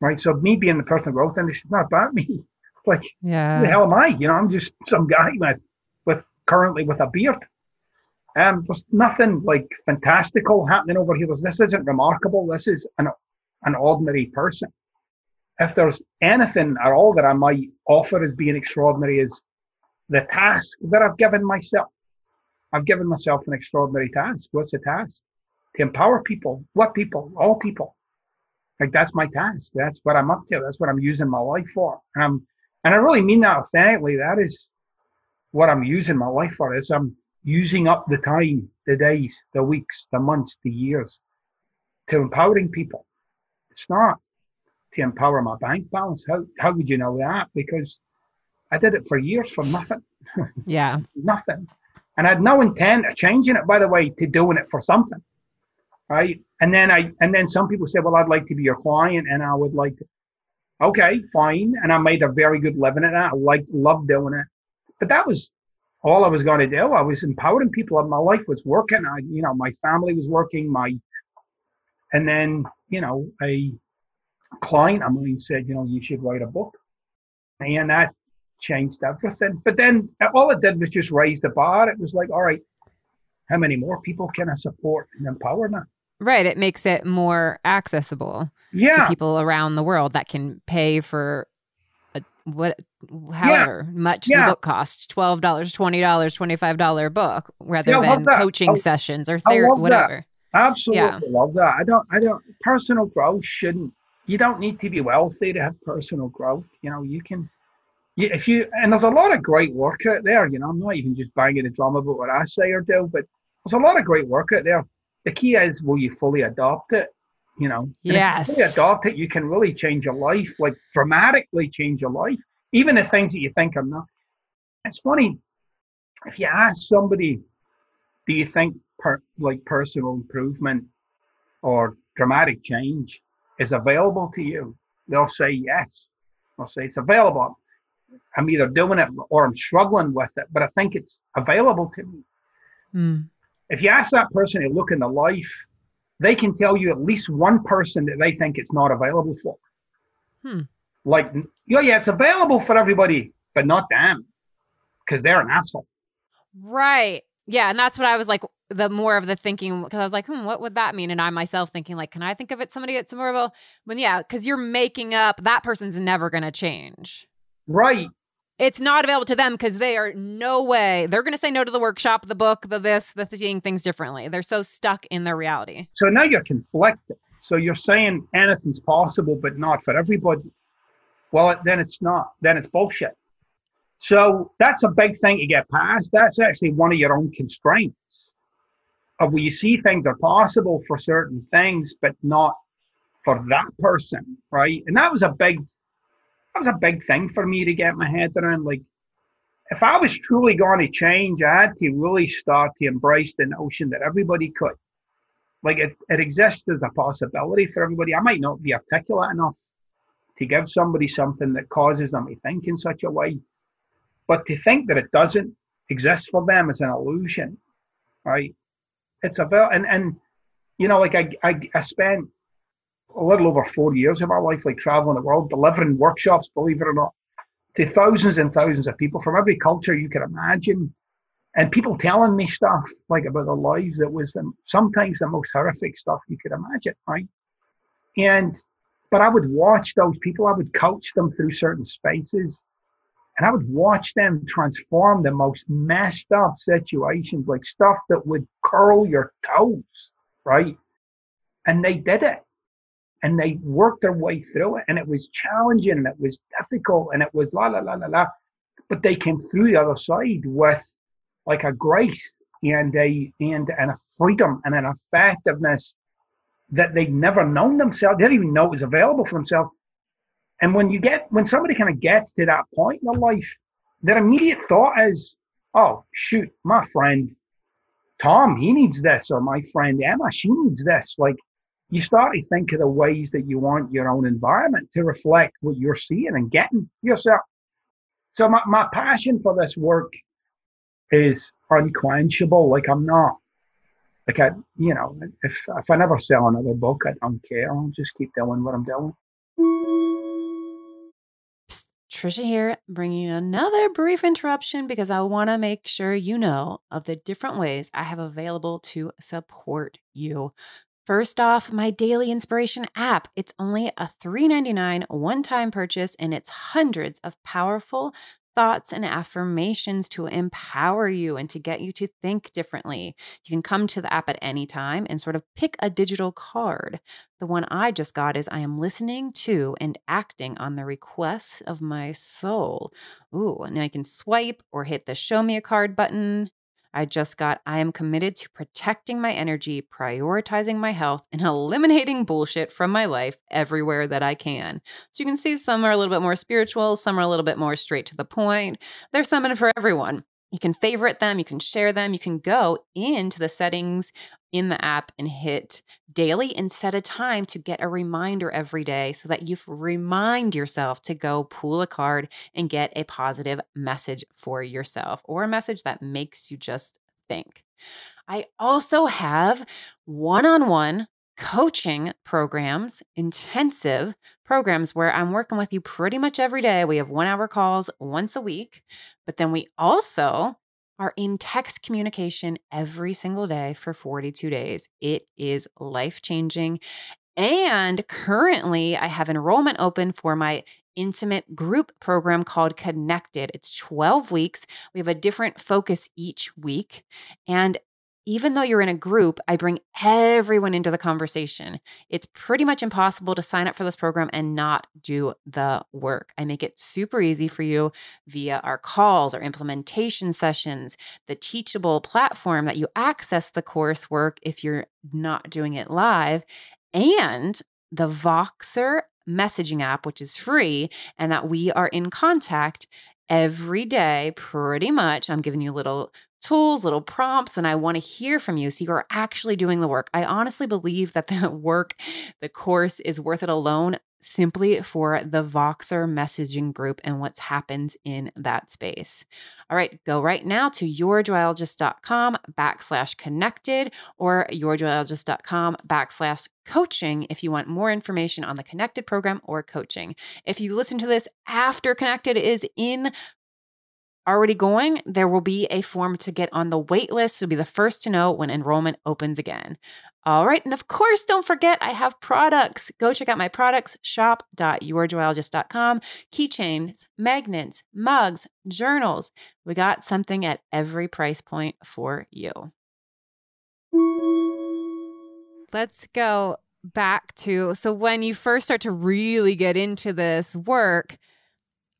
[SPEAKER 2] Right. So me being in the personal growth industry, it's not about me. Like, yeah. who the hell am I? You know, I'm just some guy with, with currently with a beard. Um, there's nothing like fantastical happening over here. There's, this isn't remarkable. This is an, an ordinary person. If there's anything at all that I might offer as being extraordinary, is the task that I've given myself. I've given myself an extraordinary task. What's the task? To empower people. What people? All people. Like that's my task. That's what I'm up to. That's what I'm using my life for. And I'm and I really mean that authentically. That is what I'm using my life for. Is I'm using up the time, the days, the weeks, the months, the years to empowering people. It's not to empower my bank balance. How how would you know that? Because I did it for years for nothing.
[SPEAKER 1] Yeah.
[SPEAKER 2] nothing. And I had no intent of changing it, by the way, to doing it for something. Right. And then I and then some people said, Well, I'd like to be your client and I would like to okay, fine. And I made a very good living at that. I liked, loved doing it. But that was all I was going to do. I was empowering people. and My life was working. I, you know, my family was working. My, and then, you know, a client of mine said, you know, you should write a book. And that changed everything. But then uh, all it did was just raise the bar. It was like, all right, how many more people can I support and empower now?
[SPEAKER 1] Right. It makes it more accessible
[SPEAKER 2] yeah.
[SPEAKER 1] to people around the world that can pay for a, what, however yeah. much yeah. the book costs $12, $20, $25 book rather yeah, than coaching sessions or therapy, whatever.
[SPEAKER 2] That. Absolutely love that. I don't, I don't, personal growth shouldn't, you don't need to be wealthy to have personal growth. You know, you can, if you, and there's a lot of great work out there, you know, I'm not even just banging a drum about what I say or do, but there's a lot of great work out there the key is will you fully adopt it? You know,
[SPEAKER 1] yes.
[SPEAKER 2] if you adopt it, you can really change your life, like dramatically change your life, even the things that you think are not. It's funny if you ask somebody, do you think per, like personal improvement or dramatic change is available to you? They'll say yes. They'll say it's available. I'm either doing it or I'm struggling with it, but I think it's available to me. Mm. If you ask that person to look in the life, they can tell you at least one person that they think it's not available for. Hmm. Like, yeah, yeah, it's available for everybody, but not them, because they're an asshole.
[SPEAKER 1] Right. Yeah, and that's what I was like. The more of the thinking, because I was like, hmm, what would that mean? And I myself thinking, like, can I think of it? Somebody that's more of a, when yeah, because you're making up that person's never going to change.
[SPEAKER 2] Right.
[SPEAKER 1] It's not available to them because they are no way they're going to say no to the workshop the book the this the seeing things differently. They're so stuck in their reality.
[SPEAKER 2] So now you're conflicted. So you're saying anything's possible but not for everybody. Well then it's not then it's bullshit. So that's a big thing to get past. That's actually one of your own constraints of where you see things are possible for certain things but not for that person right? And that was a big that was a big thing for me to get my head around. Like, if I was truly going to change, I had to really start to embrace the notion that everybody could. Like, it, it exists as a possibility for everybody. I might not be articulate enough to give somebody something that causes them to think in such a way, but to think that it doesn't exist for them is an illusion, right? It's about, and, and, you know, like I, I, I spent a little over four years of my life, like traveling the world, delivering workshops, believe it or not, to thousands and thousands of people from every culture you can imagine. And people telling me stuff like about their lives that was the, sometimes the most horrific stuff you could imagine, right? And, but I would watch those people, I would coach them through certain spaces, and I would watch them transform the most messed up situations, like stuff that would curl your toes, right? And they did it and they worked their way through it and it was challenging and it was difficult and it was la la la la la. But they came through the other side with like a grace and a and and a freedom and an effectiveness that they'd never known themselves. They didn't even know it was available for themselves. And when you get when somebody kind of gets to that point in their life their immediate thought is oh shoot my friend tom he needs this or my friend emma she needs this. Like you start to think of the ways that you want your own environment to reflect what you're seeing and getting yourself. So my, my passion for this work is unquenchable. Like I'm not like I, you know, if if I never sell another book, I don't care. I'll just keep doing what I'm doing.
[SPEAKER 1] Trisha here, bringing another brief interruption because I want to make sure you know of the different ways I have available to support you. First off, my daily inspiration app. It's only a $3.99 one time purchase, and it's hundreds of powerful thoughts and affirmations to empower you and to get you to think differently. You can come to the app at any time and sort of pick a digital card. The one I just got is I am listening to and acting on the requests of my soul. Ooh, now you can swipe or hit the show me a card button. I just got I am committed to protecting my energy, prioritizing my health, and eliminating bullshit from my life everywhere that I can. So you can see some are a little bit more spiritual, some are a little bit more straight to the point. There's some for everyone. You can favorite them, you can share them, you can go into the settings in the app and hit daily and set a time to get a reminder every day so that you remind yourself to go pull a card and get a positive message for yourself or a message that makes you just think. I also have one on one coaching programs, intensive programs where I'm working with you pretty much every day. We have one hour calls once a week, but then we also are in text communication every single day for 42 days. It is life changing. And currently, I have enrollment open for my intimate group program called Connected. It's 12 weeks. We have a different focus each week. And even though you're in a group, I bring everyone into the conversation. It's pretty much impossible to sign up for this program and not do the work. I make it super easy for you via our calls, our implementation sessions, the teachable platform that you access the coursework if you're not doing it live, and the Voxer messaging app, which is free, and that we are in contact every day, pretty much. I'm giving you little tools, little prompts, and I want to hear from you. So you're actually doing the work. I honestly believe that the work, the course is worth it alone simply for the Voxer messaging group and what happens in that space. All right, go right now to yourjoyologist.com backslash connected or yourjoyologist.com backslash coaching if you want more information on the connected program or coaching. If you listen to this after connected is in already going, there will be a form to get on the wait list. You'll be the first to know when enrollment opens again. All right. And of course, don't forget, I have products. Go check out my products, shop.yourjoyologist.com. Keychains, magnets, mugs, journals. We got something at every price point for you. Let's go back to so when you first start to really get into this work,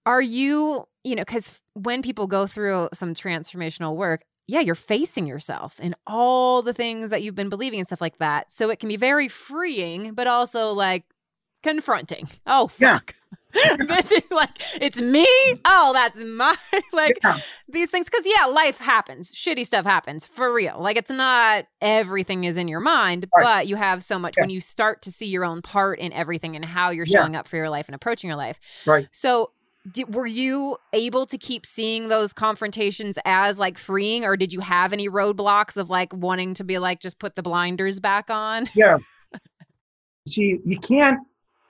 [SPEAKER 1] are you, you know, because when people go through some transformational work, yeah, you're facing yourself and all the things that you've been believing and stuff like that. So it can be very freeing, but also like confronting. Oh, fuck. Yeah. this is like, it's me. Oh, that's my, like yeah. these things. Cause yeah, life happens. Shitty stuff happens for real. Like it's not everything is in your mind, right. but you have so much yeah. when you start to see your own part in everything and how you're showing up for your life and approaching your life.
[SPEAKER 2] Right.
[SPEAKER 1] So did, were you able to keep seeing those confrontations as like freeing or did you have any roadblocks of like wanting to be like just put the blinders back on
[SPEAKER 2] yeah. See you can't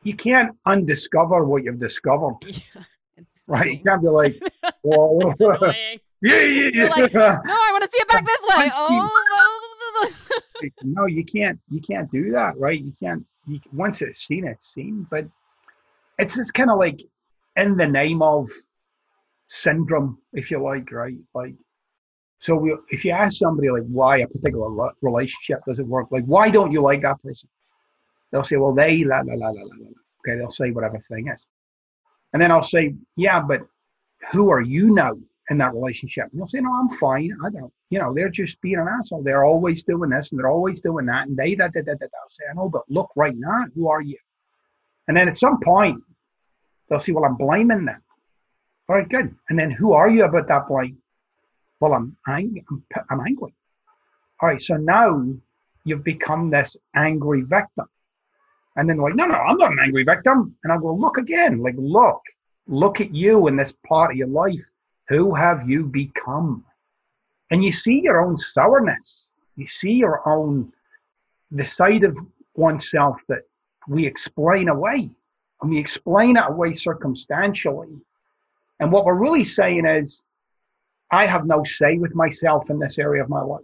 [SPEAKER 2] you can't undiscover what you've discovered. Yeah, right? You can't be like well yeah yeah yeah.
[SPEAKER 1] Like, no i want to see it back this way. Oh
[SPEAKER 2] no. You can't you can't do that right? You can't you, once it's seen it's seen but it's it's kind of like in the name of syndrome, if you like, right? Like, so we, if you ask somebody like why a particular relationship doesn't work, like why don't you like that person? They'll say, well, they la la la la la la. Okay, they'll say whatever thing is, and then I'll say, yeah, but who are you now in that relationship? And they'll say, no, I'm fine. I don't. You know, they're just being an asshole. They're always doing this and they're always doing that, and they that that that. that. I'll say, I know, but look right now, who are you? And then at some point, they'll say, well, I'm blaming them. All right, good. And then who are you about that blame? Well, I'm, angry. I'm, angry. All right, so now you've become this angry victim. And then like, no, no, I'm not an angry victim. And I go, look again, like, look, look at you in this part of your life. Who have you become? And you see your own sourness. You see your own, the side of oneself that we explain away and we explain it away circumstantially. And what we're really saying is, I have no say with myself in this area of my life.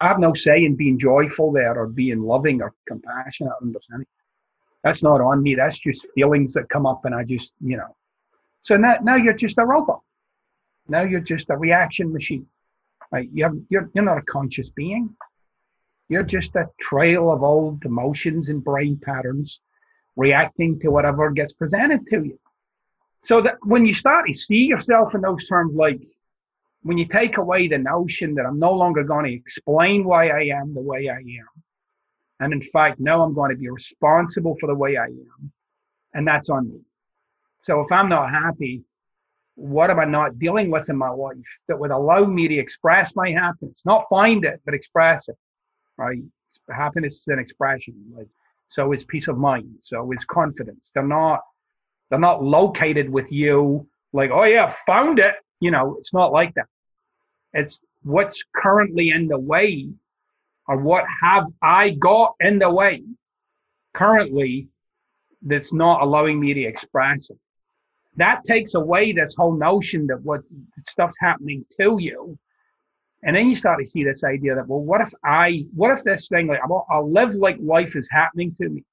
[SPEAKER 2] I have no say in being joyful there or being loving or compassionate understanding. That's not on me. That's just feelings that come up and I just, you know. So now, now you're just a robot. Now you're just a reaction machine. Right? You have, you're, you're not a conscious being. You're just a trail of old emotions and brain patterns reacting to whatever gets presented to you. So that when you start to see yourself in those terms, like when you take away the notion that I'm no longer going to explain why I am the way I am, and in fact, now I'm going to be responsible for the way I am, and that's on me. So if I'm not happy, what am I not dealing with in my life that would allow me to express my happiness? Not find it, but express it, right? Happiness is an expression. Like, so is peace of mind. So is confidence. They're not they're not located with you like, oh yeah, found it. You know, it's not like that. It's what's currently in the way or what have I got in the way currently that's not allowing me to express it? That takes away this whole notion that what stuff's happening to you. And then you start to see this idea that, well, what if I, what if this thing, like, I'll, I'll live like life is happening to me?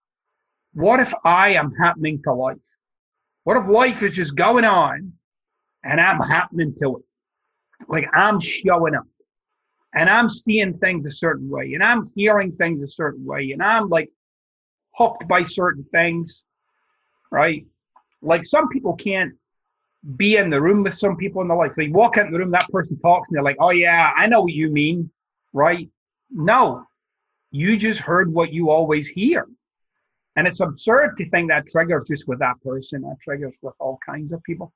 [SPEAKER 2] What if I am happening to life? What if life is just going on and I'm happening to it? Like I'm showing up and I'm seeing things a certain way and I'm hearing things a certain way and I'm like hooked by certain things, right? Like some people can't be in the room with some people in their life. They walk into the room, that person talks, and they're like, oh, yeah, I know what you mean, right? No, you just heard what you always hear. And it's absurd to think that triggers just with that person, that triggers with all kinds of people.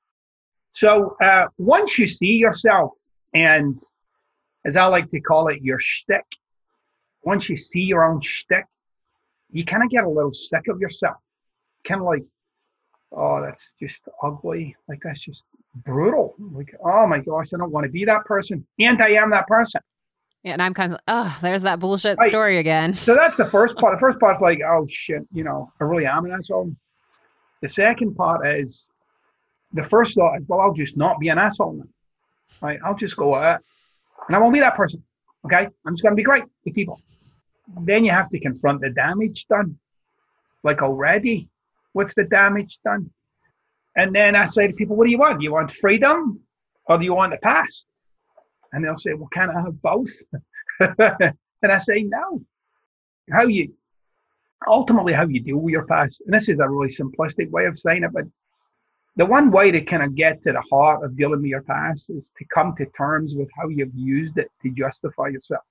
[SPEAKER 2] So uh, once you see yourself, and as I like to call it, your shtick, once you see your own shtick, you kind of get a little sick of yourself. Kind of like, oh, that's just ugly. Like, that's just brutal. Like, oh my gosh, I don't want to be that person. And I am that person.
[SPEAKER 1] Yeah, and I'm kind of, oh, there's that bullshit right. story again.
[SPEAKER 2] So that's the first part. The first part's like, oh shit, you know, I really am an asshole. The second part is, the first thought is, well, I'll just not be an asshole now. Right? I'll just go out and I won't be that person. Okay? I'm just going to be great with people. Then you have to confront the damage done. Like already, what's the damage done? And then I say to people, what do you want? Do you want freedom or do you want the past? And they'll say, well, can I have both? and I say, no. How you ultimately how you deal with your past, and this is a really simplistic way of saying it, but the one way to kind of get to the heart of dealing with your past is to come to terms with how you've used it to justify yourself.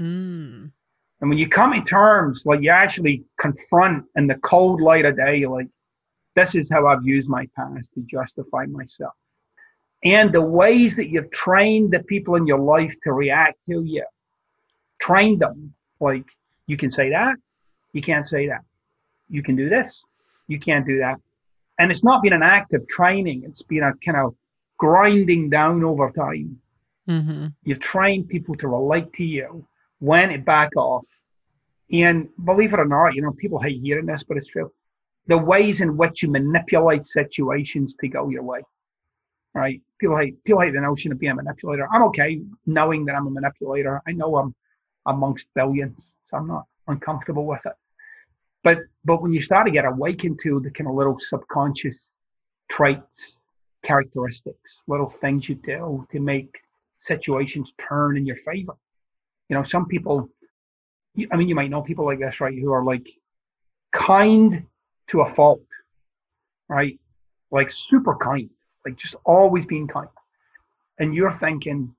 [SPEAKER 2] Mm. And when you come to terms, like you actually confront in the cold light of day, like, this is how I've used my past to justify myself. And the ways that you've trained the people in your life to react to you, train them. Like, you can say that, you can't say that. You can do this, you can't do that and it's not been an active training it's been a kind of grinding down over time mm-hmm. you've trained people to relate to you when to back off and believe it or not you know people hate hearing this but it's true. The ways in which you manipulate situations to go your way right? People hate people hate the notion of being a manipulator. I'm okay knowing that i'm a manipulator. I know i'm amongst billions so i'm not uncomfortable with it. But but when you start to get awakened to the kind of little subconscious traits, characteristics, little things you do to make situations turn in your favor. You know, some people, I mean, you might know people like this, right, who are like kind to a fault, right? Like super kind, like just always being kind. And you're thinking,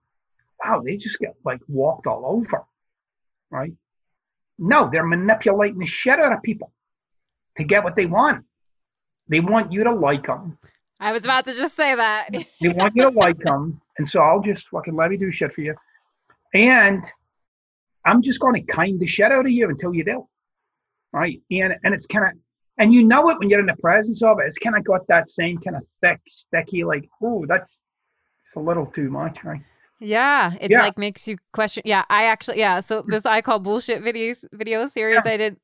[SPEAKER 2] wow, they just get like walked all over, right? No, they're manipulating the shit out of people to get what they want. They want you to like them.
[SPEAKER 1] I was about to just say that.
[SPEAKER 2] they want you to like them. And so I'll just fucking let me do shit for you. And I'm just going to kind the shit out of you until you do. Right. And and it's kind of and you know it when you're in the presence of it. It's kind of got that same kind of thick, sticky, like, oh, that's it's a little too much, right?
[SPEAKER 1] Yeah, it yeah. like makes you question. Yeah, I actually yeah. So this I call bullshit videos video series yeah. I did,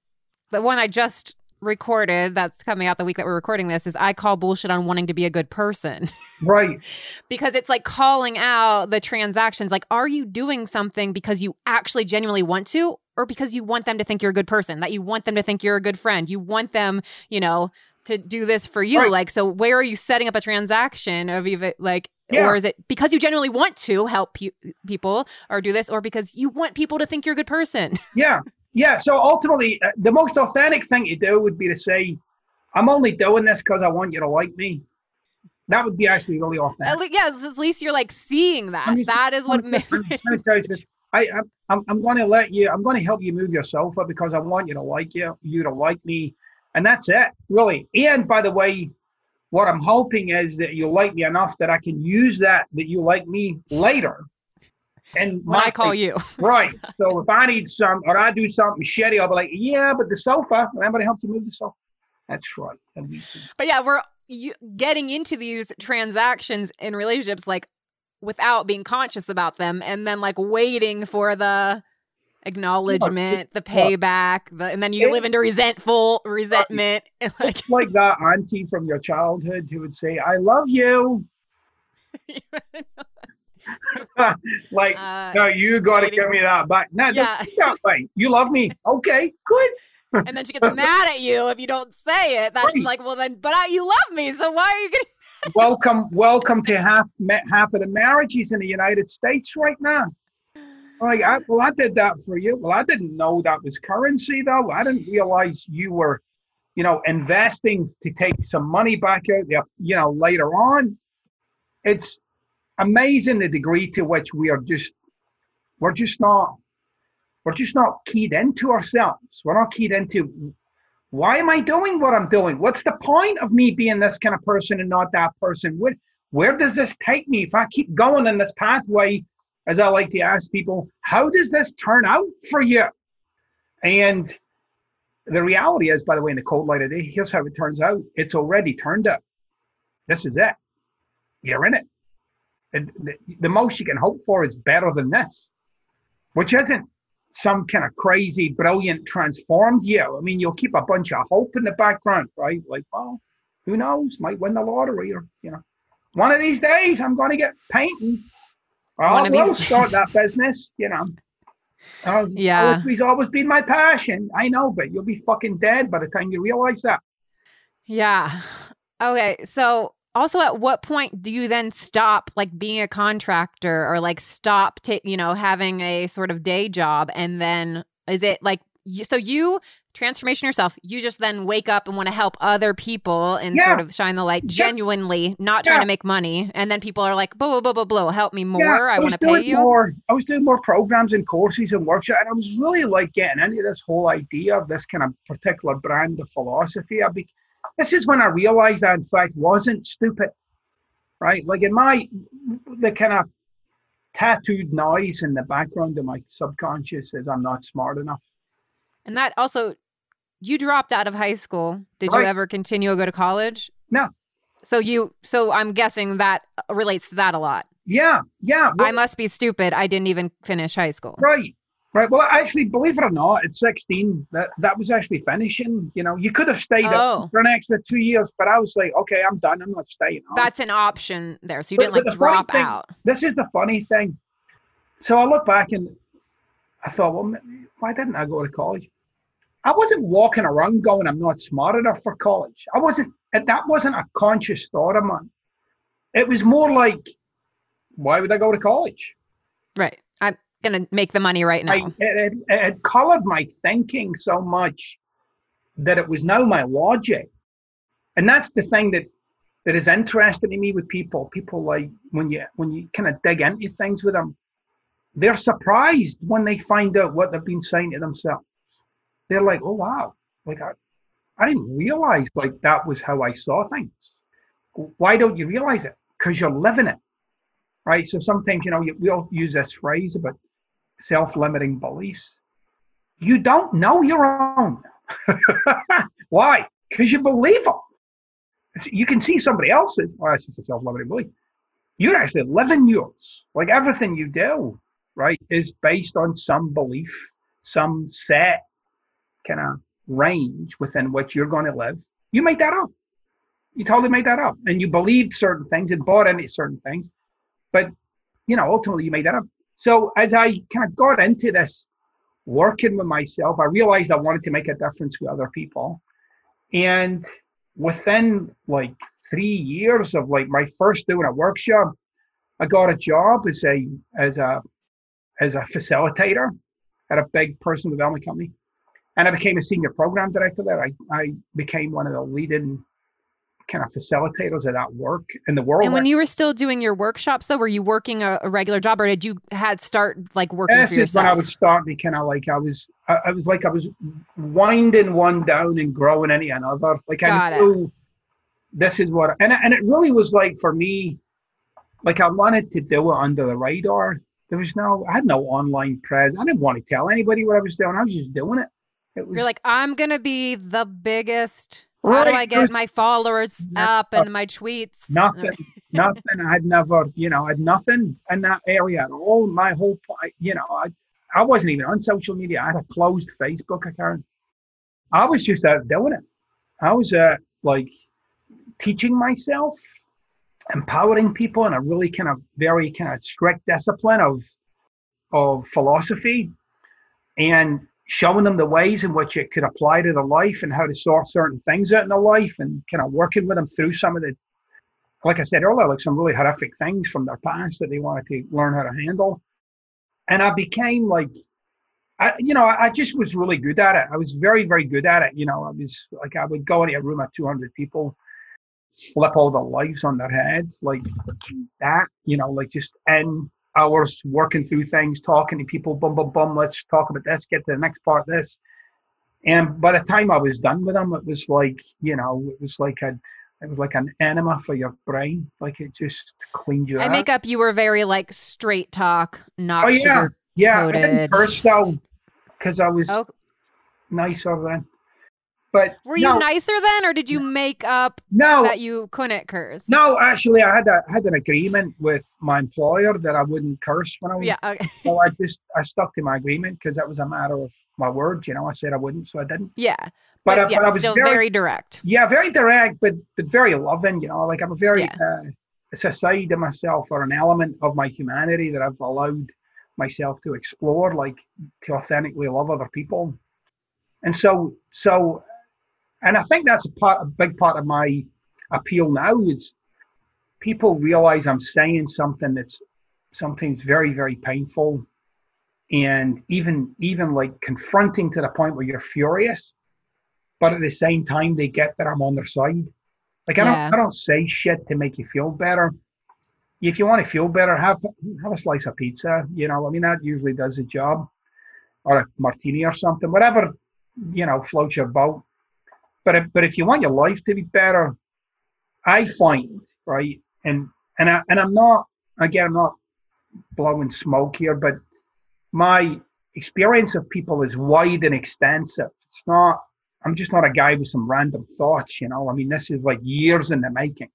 [SPEAKER 1] the one I just recorded that's coming out the week that we're recording this is I call bullshit on wanting to be a good person.
[SPEAKER 2] Right.
[SPEAKER 1] because it's like calling out the transactions. Like, are you doing something because you actually genuinely want to, or because you want them to think you're a good person? That you want them to think you're a good friend? You want them, you know, to do this for you. Right. Like, so where are you setting up a transaction of even like, yeah. or is it because you genuinely want to help pe- people or do this, or because you want people to think you're a good person?
[SPEAKER 2] Yeah. Yeah. So ultimately, uh, the most authentic thing to do would be to say, I'm only doing this because I want you to like me. That would be actually really authentic.
[SPEAKER 1] At least, yeah, at least you're like seeing that. Just, that is what makes
[SPEAKER 2] I, I'm, I'm going to let you, I'm going to help you move your sofa because I want you to like you, you to like me. And that's it, really. And by the way, what I'm hoping is that you like me enough that I can use that, that you like me later.
[SPEAKER 1] And when my, I call you.
[SPEAKER 2] right. So if I need some or I do something shitty, I'll be like, yeah, but the sofa, somebody help you move the sofa. That's right.
[SPEAKER 1] But yeah, we're you, getting into these transactions in relationships like without being conscious about them and then like waiting for the acknowledgement, the payback, the, and then you live into resentful resentment.
[SPEAKER 2] like, like that auntie from your childhood who would say, "I love you." like, uh, no, you got to give me that back. No, yeah. that way. You love me. Okay, good.
[SPEAKER 1] and then she gets mad at you if you don't say it. That's right. like, well, then, but I, you love me, so why are you getting?
[SPEAKER 2] welcome, welcome to half half of the marriages in the United States right now. Like, I, well, I did that for you. Well, I didn't know that was currency, though. I didn't realize you were, you know, investing to take some money back out there, you know, later on. It's amazing the degree to which we are just, we're just not, we're just not keyed into ourselves. We're not keyed into why am I doing what I'm doing? What's the point of me being this kind of person and not that person? Where, where does this take me? If I keep going in this pathway, as I like to ask people, how does this turn out for you? And the reality is, by the way, in the cold light of day, here's how it turns out. It's already turned out. This is it. You're in it. And the, the most you can hope for is better than this, which isn't some kind of crazy, brilliant, transformed you. I mean, you'll keep a bunch of hope in the background, right? Like, well, who knows? Might win the lottery, or you know, one of these days I'm going to get painting. I will start that business, you know. Uh, yeah, it's always been my passion. I know, but you'll be fucking dead by the time you realize that.
[SPEAKER 1] Yeah. Okay, so also at what point do you then stop like being a contractor or like stop ta- you know having a sort of day job and then is it like so you transformation yourself you just then wake up and want to help other people and yeah. sort of shine the light genuinely not trying to make money. And then people are like blah blah blah blah help me more. Yeah, i, I want to pay you.
[SPEAKER 2] more i was doing more programs and courses and workshops and i was really like getting into this whole idea of this kind of particular brand of philosophy. I be this is when I realized I, in fact, wasn't stupid, right? Like in my, the kind of tattooed noise in the background of my subconscious is I'm not smart enough.
[SPEAKER 1] And that also, you dropped out of high school. Did right. you ever continue to go to college?
[SPEAKER 2] No.
[SPEAKER 1] So you, so I'm guessing that relates to that a lot.
[SPEAKER 2] Yeah, yeah.
[SPEAKER 1] Well, I must be stupid. I didn't even finish high school.
[SPEAKER 2] Right. Right. Well, actually, believe it or not, at 16, that, that was actually finishing. You know, you could have stayed oh. for an extra two years, but I was like, okay, I'm done. I'm not staying.
[SPEAKER 1] On. That's an option there. So you but, didn't like drop
[SPEAKER 2] thing,
[SPEAKER 1] out.
[SPEAKER 2] This is the funny thing. So I look back and I thought, well, why didn't I go to college? I wasn't walking around going, I'm not smart enough for college. I wasn't, that wasn't a conscious thought of mine. It was more like, why would I go to college?
[SPEAKER 1] Right going to make the money right now. I,
[SPEAKER 2] it, it, it colored my thinking so much that it was now my logic. And that's the thing that that is interesting to me with people. People like when you when you kind of dig into things with them, they're surprised when they find out what they've been saying to themselves. They're like, "Oh wow, like I, I didn't realize like that was how I saw things." Why don't you realize it? Because you're living it, right? So sometimes you know you, we all use this phrase about self limiting beliefs, you don't know your own. Why? Because you believe them. You can see somebody else's, well, that's just a self limiting belief. You're actually living yours. Like everything you do, right, is based on some belief, some set kind of range within which you're going to live. You made that up. You totally made that up. And you believed certain things and bought into certain things. But, you know, ultimately you made that up. So as I kind of got into this working with myself, I realized I wanted to make a difference with other people. And within like three years of like my first doing a workshop, I got a job as a as a as a facilitator at a big personal development company. And I became a senior program director there. I, I became one of the leading kind of facilitators of that work in the world.
[SPEAKER 1] And when you were still doing your workshops, though, were you working a, a regular job, or did you had start like working this for yourself?
[SPEAKER 2] when I was starting kind of like I was, I, I, was like I was winding one down and growing any another. Like Got I knew it. this is what, and and it really was like for me, like I wanted to do it under the radar. There was no, I had no online presence. I didn't want to tell anybody what I was doing. I was just doing it.
[SPEAKER 1] it was, You're like, I'm gonna be the biggest how do I get my followers up and my tweets?
[SPEAKER 2] Nothing, nothing. I'd never, you know, I'd nothing in that area at all. My whole, you know, I, I wasn't even on social media. I had a closed Facebook account. I was just out doing it. I was uh, like teaching myself, empowering people in a really kind of very kind of strict discipline of of philosophy, and showing them the ways in which it could apply to their life and how to sort certain things out in their life, and kind of working with them through some of the, like I said earlier, like some really horrific things from their past that they wanted to learn how to handle and I became like, I, you know, I just was really good at it. I was very, very good at it. You know, I was like, I would go into a room of 200 people, flip all the lives on their head, like that, you know, like just end hours working through things, talking to people, bum, bum, bum, let's talk about this, get to the next part this. And by the time I was done with them, it was like, you know, it was like I'd it was like an enema for your brain. Like it just cleaned you
[SPEAKER 1] I
[SPEAKER 2] out.
[SPEAKER 1] make up you were very like straight talk, not
[SPEAKER 2] oh yeah,
[SPEAKER 1] sugar
[SPEAKER 2] yeah.
[SPEAKER 1] coated.
[SPEAKER 2] I didn't curse though, because I was
[SPEAKER 1] Oh,
[SPEAKER 2] nicer then. But
[SPEAKER 1] were you
[SPEAKER 2] no,
[SPEAKER 1] nicer then, or did you make up
[SPEAKER 2] No,
[SPEAKER 1] that you couldn't curse?
[SPEAKER 2] no. Actually, I had a had an agreement with my employer that I wouldn't curse when I was.
[SPEAKER 1] Yeah. Okay.
[SPEAKER 2] So I just I stuck to my agreement because that was a matter of my word. You know, I said I wouldn't, so I didn't.
[SPEAKER 1] Yeah.
[SPEAKER 2] But,
[SPEAKER 1] But,
[SPEAKER 2] I,
[SPEAKER 1] yeah,
[SPEAKER 2] but I was
[SPEAKER 1] still
[SPEAKER 2] very,
[SPEAKER 1] very, direct.
[SPEAKER 2] yeah, very direct, but but very loving. You know, like I'm a very
[SPEAKER 1] Yeah.
[SPEAKER 2] uh, it's a side of myself or an element of my humanity that I've allowed myself to explore, like to authentically love other people. And so so, and I think that's a part, a big part of my appeal now is people realize I'm saying something that's sometimes very very painful, and even even like confronting to the point where you're furious but at the same time they get that I'm on their side. Like I
[SPEAKER 1] Yeah.
[SPEAKER 2] don't I don't say shit to make you feel better. If you want to feel better, have have a slice of pizza. You know, I mean that usually does the job, or a martini or something, whatever you know floats your boat. But if, but if you want your life to be better, I find right, and and I and I'm not again I'm not blowing smoke here, but my experience of people is wide and extensive. It's not I'm just not a guy with some random thoughts, you know. I mean, this is like years in the making,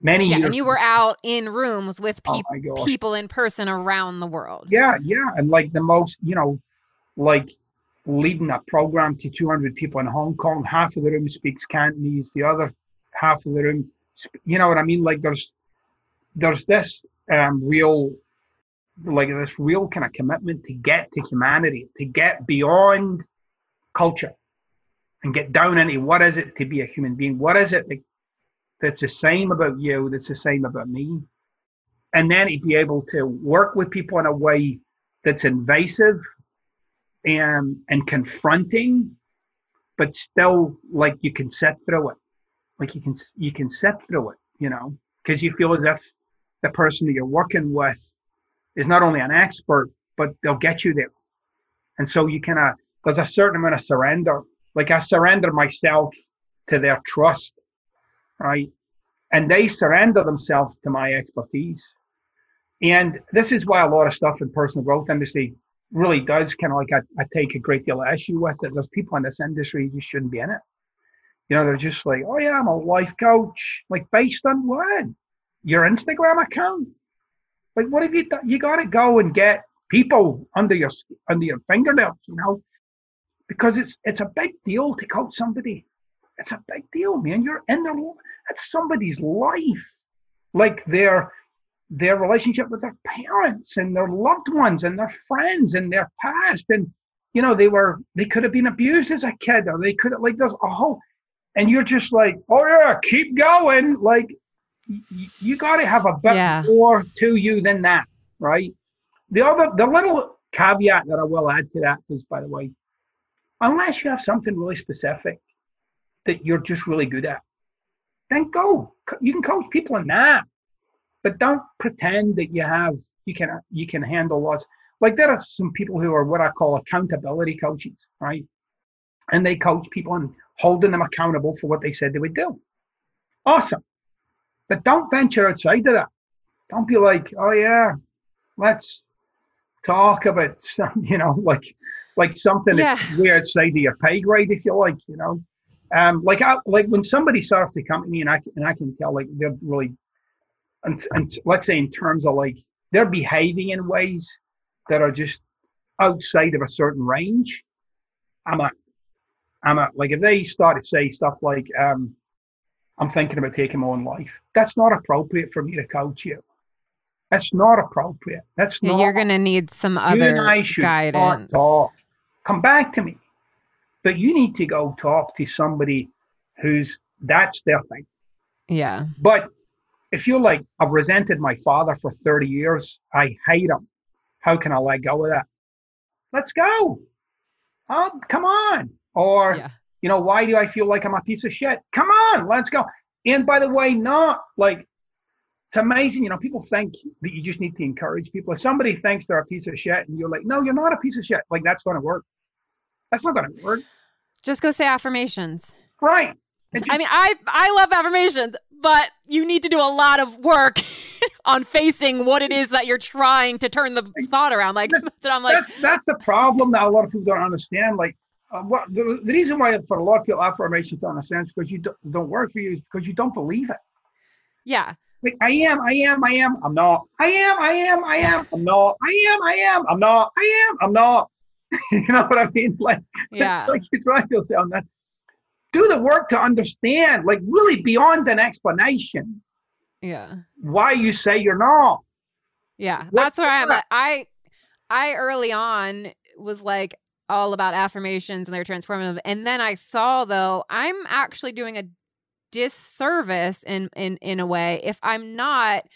[SPEAKER 2] many
[SPEAKER 1] Yeah,
[SPEAKER 2] years.
[SPEAKER 1] and you were out in rooms with
[SPEAKER 2] Oh
[SPEAKER 1] peop
[SPEAKER 2] my gosh.
[SPEAKER 1] people in person around the world.
[SPEAKER 2] Yeah, yeah, and like the most, you know, like leading a program to 200 people in Hong Kong. Half of the room speaks Cantonese, the other half of the room, you know what I mean? Like there's there's this um, real, like this real kind of commitment to get to humanity, to get beyond culture, and get down into what is it to be a human being? What is it that, that's the same about you? That's the same about me? and then to be able to work with people in a way that's invasive and and confronting but still like you can set through it. Like you can you can sit through it you know? Because you feel as if the person that you're working with is not only an expert but they'll get you there. And so you kind of there's a certain amount of surrender. Like i surrender myself to their trust right? And they surrender themselves to my expertise. And this is why a lot of stuff in personal growth industry really does kind of like I, I take a great deal of issue with it. There's people in this industry who shouldn't be in it. You know, they're just like, oh yeah, I'm a life coach. Like based on what? Your Instagram account? Like what have you done? You got to go and get people under your under your fingernails, you know, because it's it's a big deal to coach somebody. It's a big deal, man. You're in their that's somebody's life, like their their relationship with their parents and their loved ones and their friends and their past. And you know they were they could have been abused as a kid or they could have like there's a whole and you're just like oh yeah keep going. Like y- you got to have a bit
[SPEAKER 1] Yeah.
[SPEAKER 2] more to you than that right? The other the little caveat that i will add to that is by the way unless you have something really specific that you're just really good at then go you can coach people in that but don't pretend that you have you can you can handle lots. Like there are some people who are what i call accountability coaches right? And they coach people and holding them accountable for what they said they would do. Awesome. But don't venture outside of that. Don't be like oh yeah let's talk about some you know like like something that's
[SPEAKER 1] Yeah.
[SPEAKER 2] way outside of your pay grade if you like you know? Um like I, like when somebody starts to come to me and i and i can tell like they're really and, and let's say in terms of like they're behaving in ways that are just outside of a certain range, I'm a, I'm a, like if they start to say stuff like, um, I'm thinking about taking my own life, that's not appropriate for me to coach you. That's not appropriate. That's
[SPEAKER 1] yeah,
[SPEAKER 2] not.
[SPEAKER 1] You're going to need some other guidance.
[SPEAKER 2] Talk. Come back to me. But you need to go talk to somebody who's that's their thing.
[SPEAKER 1] Yeah.
[SPEAKER 2] But if you're like, I've resented my father for 30 years, I hate him. How can I let go of that? Let's go. Oh, come on. Or, yeah. you know, why do I feel like I'm a piece of shit? Come on, let's go. And by the way, not like it's amazing. You know, people think that you just need to encourage people. If somebody thinks they're a piece of shit and you're like, no, you're not a piece of shit, like that's going to work. That's not going to work.
[SPEAKER 1] Just go say affirmations.
[SPEAKER 2] Right.
[SPEAKER 1] Just, I mean, I I love affirmations, but you need to do a lot of work on facing what it is that you're trying to turn the thought around. Like, that's, I'm like,
[SPEAKER 2] that's, that's the problem that a lot of people don't understand. Like, uh, what the, the, reason why for a lot of people affirmations don't understand is because you don't, don't work for you is because you don't believe it.
[SPEAKER 1] Yeah.
[SPEAKER 2] Like I am, I am, I am, I'm not. I am, I am, I am, I'm not. I am, I am, I'm not. I am, I'm not. you know what I mean? Like,
[SPEAKER 1] yeah.
[SPEAKER 2] like you try to sound that. Do the work to understand, like really beyond an explanation.
[SPEAKER 1] Yeah.
[SPEAKER 2] Why you say you're not.
[SPEAKER 1] Yeah. What that's where I am. I I early on was like all about affirmations and they're transformative. And then I saw though, I'm actually doing a disservice in in in a way if I'm not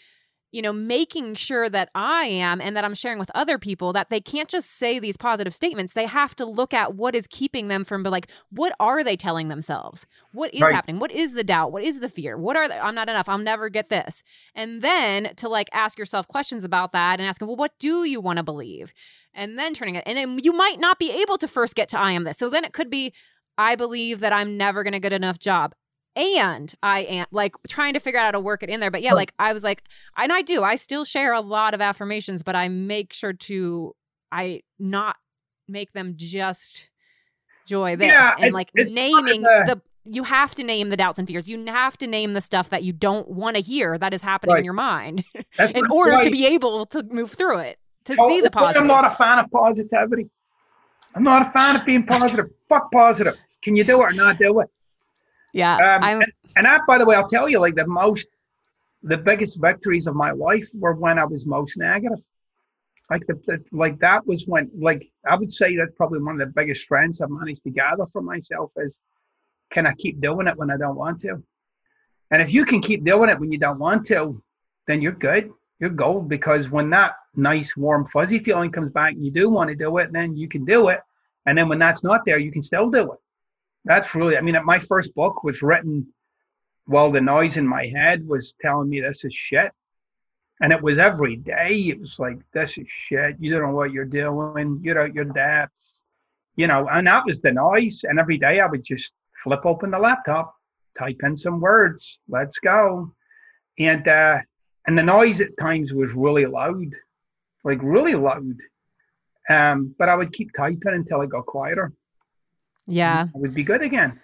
[SPEAKER 1] you know, making sure that I am and that I'm sharing with other people that they can't just say these positive statements. They have to look at what is keeping them from, like, what are they telling themselves? What is right. happening? What is the doubt? What is the fear? What are? I'm not enough. I'll never get this. And then to like ask yourself questions about that and asking, well, what do you want to believe? And then turning it. And then you might not be able to first get to I am this. So then it could be, I believe that I'm never going to get enough job and I am like trying to figure out how to work it in there. But yeah, like I was like, and I do, I still share a lot of affirmations, but I make sure to I not make them just joy this yeah, and like it's naming the, the you have to name the doubts and fears. You have to name the stuff that you don't want to hear that is happening right. in your mind in order right. to be able to move through it, to oh, see the positive.
[SPEAKER 2] I'm not a fan of positivity. I'm not a fan of being positive. Fuck positive. Can you do it or not do it?
[SPEAKER 1] Yeah.
[SPEAKER 2] Um, and, and that, by the way, I'll tell you, like the most, the biggest victories of my life were when I was most negative. Like the, the, like that was when like I would say that's probably one of the biggest strengths I've managed to gather for myself is can I keep doing it when I don't want to? And if you can keep doing it when you don't want to, then you're good. You're gold because when that nice, warm, fuzzy feeling comes back and you do want to do it, then you can do it. And then when that's not there, you can still do it that's really, I mean, my first book was written while the noise in my head was telling me this is shit. And it was every day. It was like, this is shit. You don't know what you're doing. You're out your depth. You know, and that was the noise. And every day I would just flip open the laptop, type in some words, let's go. And, uh, and the noise at times was really loud, like really loud. Um, but I would keep typing until it got quieter.
[SPEAKER 1] Yeah.
[SPEAKER 2] It would be good again.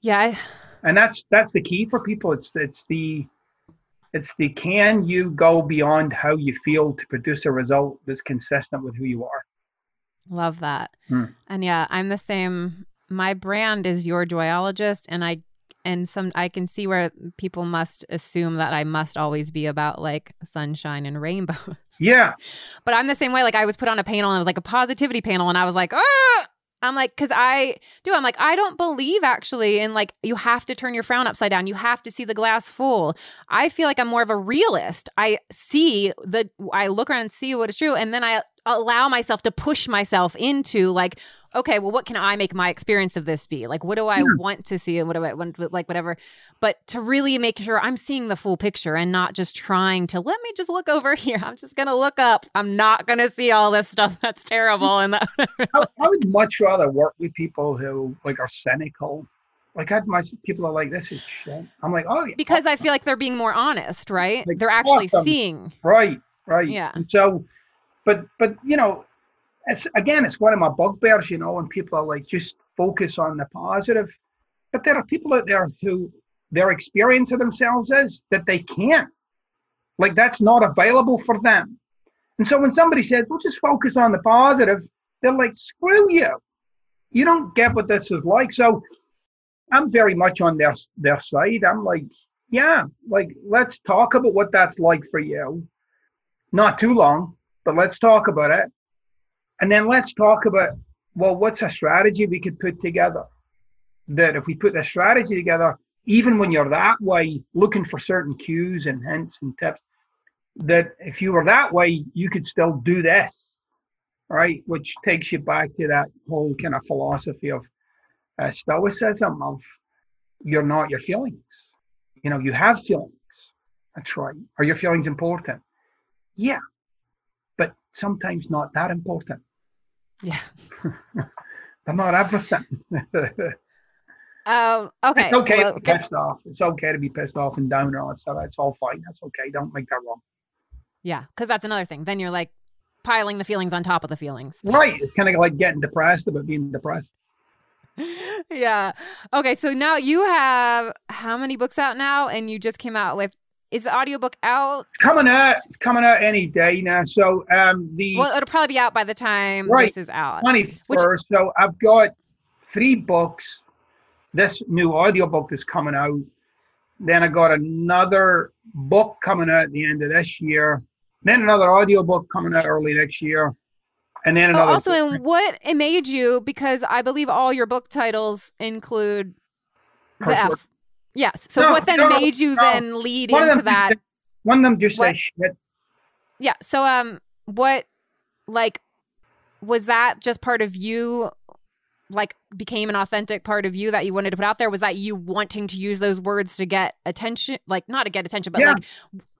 [SPEAKER 1] Yeah.
[SPEAKER 2] And that's that's the key for people. It's it's the it's the can you go beyond how you feel to produce a result that's consistent with who you are.
[SPEAKER 1] Love that. Hmm. And yeah, I'm the same. My brand is your joyologist and I and some I can see where people must assume that I must always be about like sunshine and rainbows.
[SPEAKER 2] Yeah.
[SPEAKER 1] But I'm the same way. Like I was put on a panel and it was like a positivity panel and I was like, oh, I'm like, because I do. I'm like, I don't believe actually in like, you have to turn your frown upside down. You have to see the glass full. I feel like I'm more of a realist. I see the, I look around and see what is true. And then I allow myself to push myself into like okay well what can i make my experience of this be like what do i yeah. want to see and what do i want like whatever but to really make sure i'm seeing the full picture and not just trying to let me just look over here i'm just gonna look up i'm not gonna see all this stuff that's terrible and that I,
[SPEAKER 2] I would much rather work with people who like are cynical like I'd much people are like this is shit. I'm like, oh, yeah.
[SPEAKER 1] because I feel like they're being more honest, right? Like, they're actually awesome. seeing,
[SPEAKER 2] right, right,
[SPEAKER 1] yeah.
[SPEAKER 2] And so but but you know, it's again, it's one of my bugbears. You know, when people are like, just focus on the positive. But there are people out there who their experience of themselves is that they can't. Like that's not available for them. And so when somebody says, well, just focus on the positive, they're like, screw you. You don't get what this is like. So I'm very much on their their side. I'm like, yeah, like let's talk about what that's like for you. Not too long, but let's talk about it. And then let's talk about, well, what's a strategy we could put together? That if we put the strategy together, even when you're that way, looking for certain cues and hints and tips, that if you were that way, you could still do this, right? Which takes you back to that whole kind of philosophy of uh, stoicism of you're not your feelings. You know, you have feelings. That's right. Are your feelings important? Yeah, sometimes not that important.
[SPEAKER 1] Yeah.
[SPEAKER 2] They're not everything.
[SPEAKER 1] Um, okay.
[SPEAKER 2] It's okay well, to be pissed off. It's okay to be pissed off and down and all that stuff. It's all fine. That's okay. Don't make that wrong.
[SPEAKER 1] Yeah, because that's another thing. Then you're like piling the feelings on top of the feelings.
[SPEAKER 2] Right. It's kind of like getting depressed about being depressed.
[SPEAKER 1] yeah. Okay. So now you have how many books out now? And you just came out with is the audiobook out?
[SPEAKER 2] Coming out, coming out any day now. So um the
[SPEAKER 1] well, it'll probably be out by the time right, this is out.
[SPEAKER 2] Twenty first. So I've got three books. This new audiobook is coming out. Then I got another book coming out at the end of this year. Then another audiobook coming out early next year. And then oh, another.
[SPEAKER 1] Oh, also, and what it made you, because I believe all your book titles include the F. Yes. So no, what then no, made you no. then lead one into that?
[SPEAKER 2] One of them just what? say shit.
[SPEAKER 1] Yeah. So um, what like was that just part of you? Like became an authentic part of you that you wanted to put out there? Was that you wanting to use those words to get attention? Like not to get attention, but yeah. like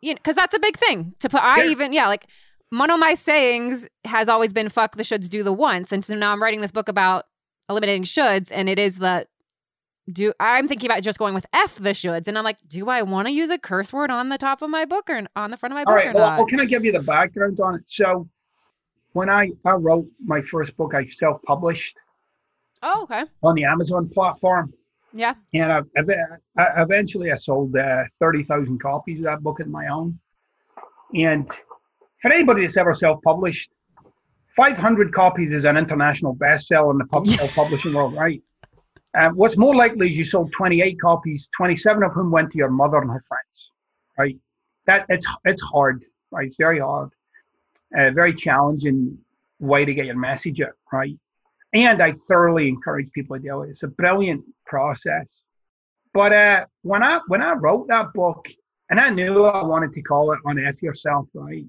[SPEAKER 1] you know, because that's a big thing to put. I yeah. even yeah, like one of my sayings has always been "fuck the shoulds, do the once," and so now I'm writing this book about eliminating shoulds, and it is the do I'm thinking about just going with F the shoulds, and I'm like, do I want to use a curse word on the top of my book or on the front of my book? or
[SPEAKER 2] well, well, can I give you the background on it? So, when I I wrote my first book, I self published.
[SPEAKER 1] Oh, okay.
[SPEAKER 2] On the Amazon platform.
[SPEAKER 1] Yeah.
[SPEAKER 2] And I, I eventually I sold uh, thirty thousand copies of that book on my own, and for anybody that's ever self-published, 500 copies is an international bestseller in the pub- self-publishing world, right? And what's more likely is you sold 28 copies, 27 of whom went to your mother and her friends, right? That it's it's hard, right? It's very hard, a very challenging way to get your message out, right? And I thoroughly encourage people to do it. It's a brilliant process. But uh, when I when I wrote that book, and I knew I wanted to call it "Unfuck Yourself," right?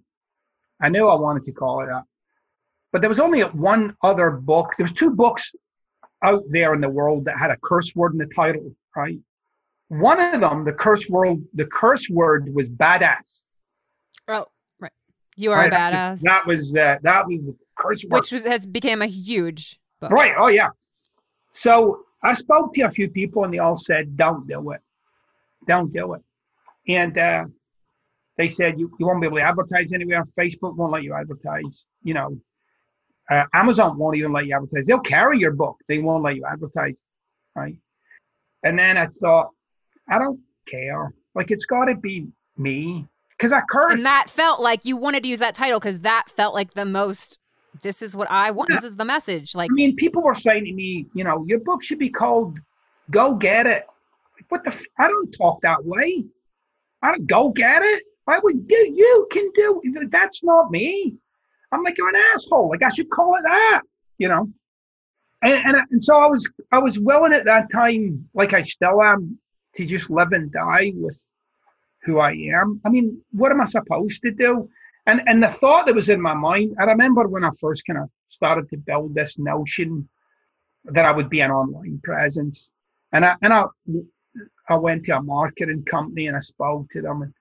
[SPEAKER 2] I knew I wanted to call it that. But there was only one other book. There was two books out there in the world that had a curse word in the title, right? One of them, the curse word, the curse word was badass.
[SPEAKER 1] Oh, right. You are right? a badass.
[SPEAKER 2] That was uh, that was the curse word,
[SPEAKER 1] which was, has become a huge book.
[SPEAKER 2] Right. Oh yeah. So I spoke to a few people, and they all said, "Don't do it. Don't do it." And uh, they said you, you won't be able to advertise anywhere. Facebook won't let you advertise. You know, uh, Amazon won't even let you advertise. They'll carry your book. They won't let you advertise, right? And then I thought, I don't care. Like it's got to be me because I curse.
[SPEAKER 1] And that felt like you wanted to use that title because that felt like the most. This is what I want. Yeah. This is the message. Like,
[SPEAKER 2] I mean, people were saying to me, you know, your book should be called "Go Get It." Like, what the? F- I don't talk that way. I don't go get it. I would do. You can do. That's not me. I'm like, you're an asshole. Like I should call it that, you know. And, and and so I was I was willing at that time, like I still am, to just live and die with who I am. I mean, what am I supposed to do? And and the thought that was in my mind, I remember when I first kind of started to build this notion that I would be an online presence. And I and I I went to a marketing company and I spoke to them and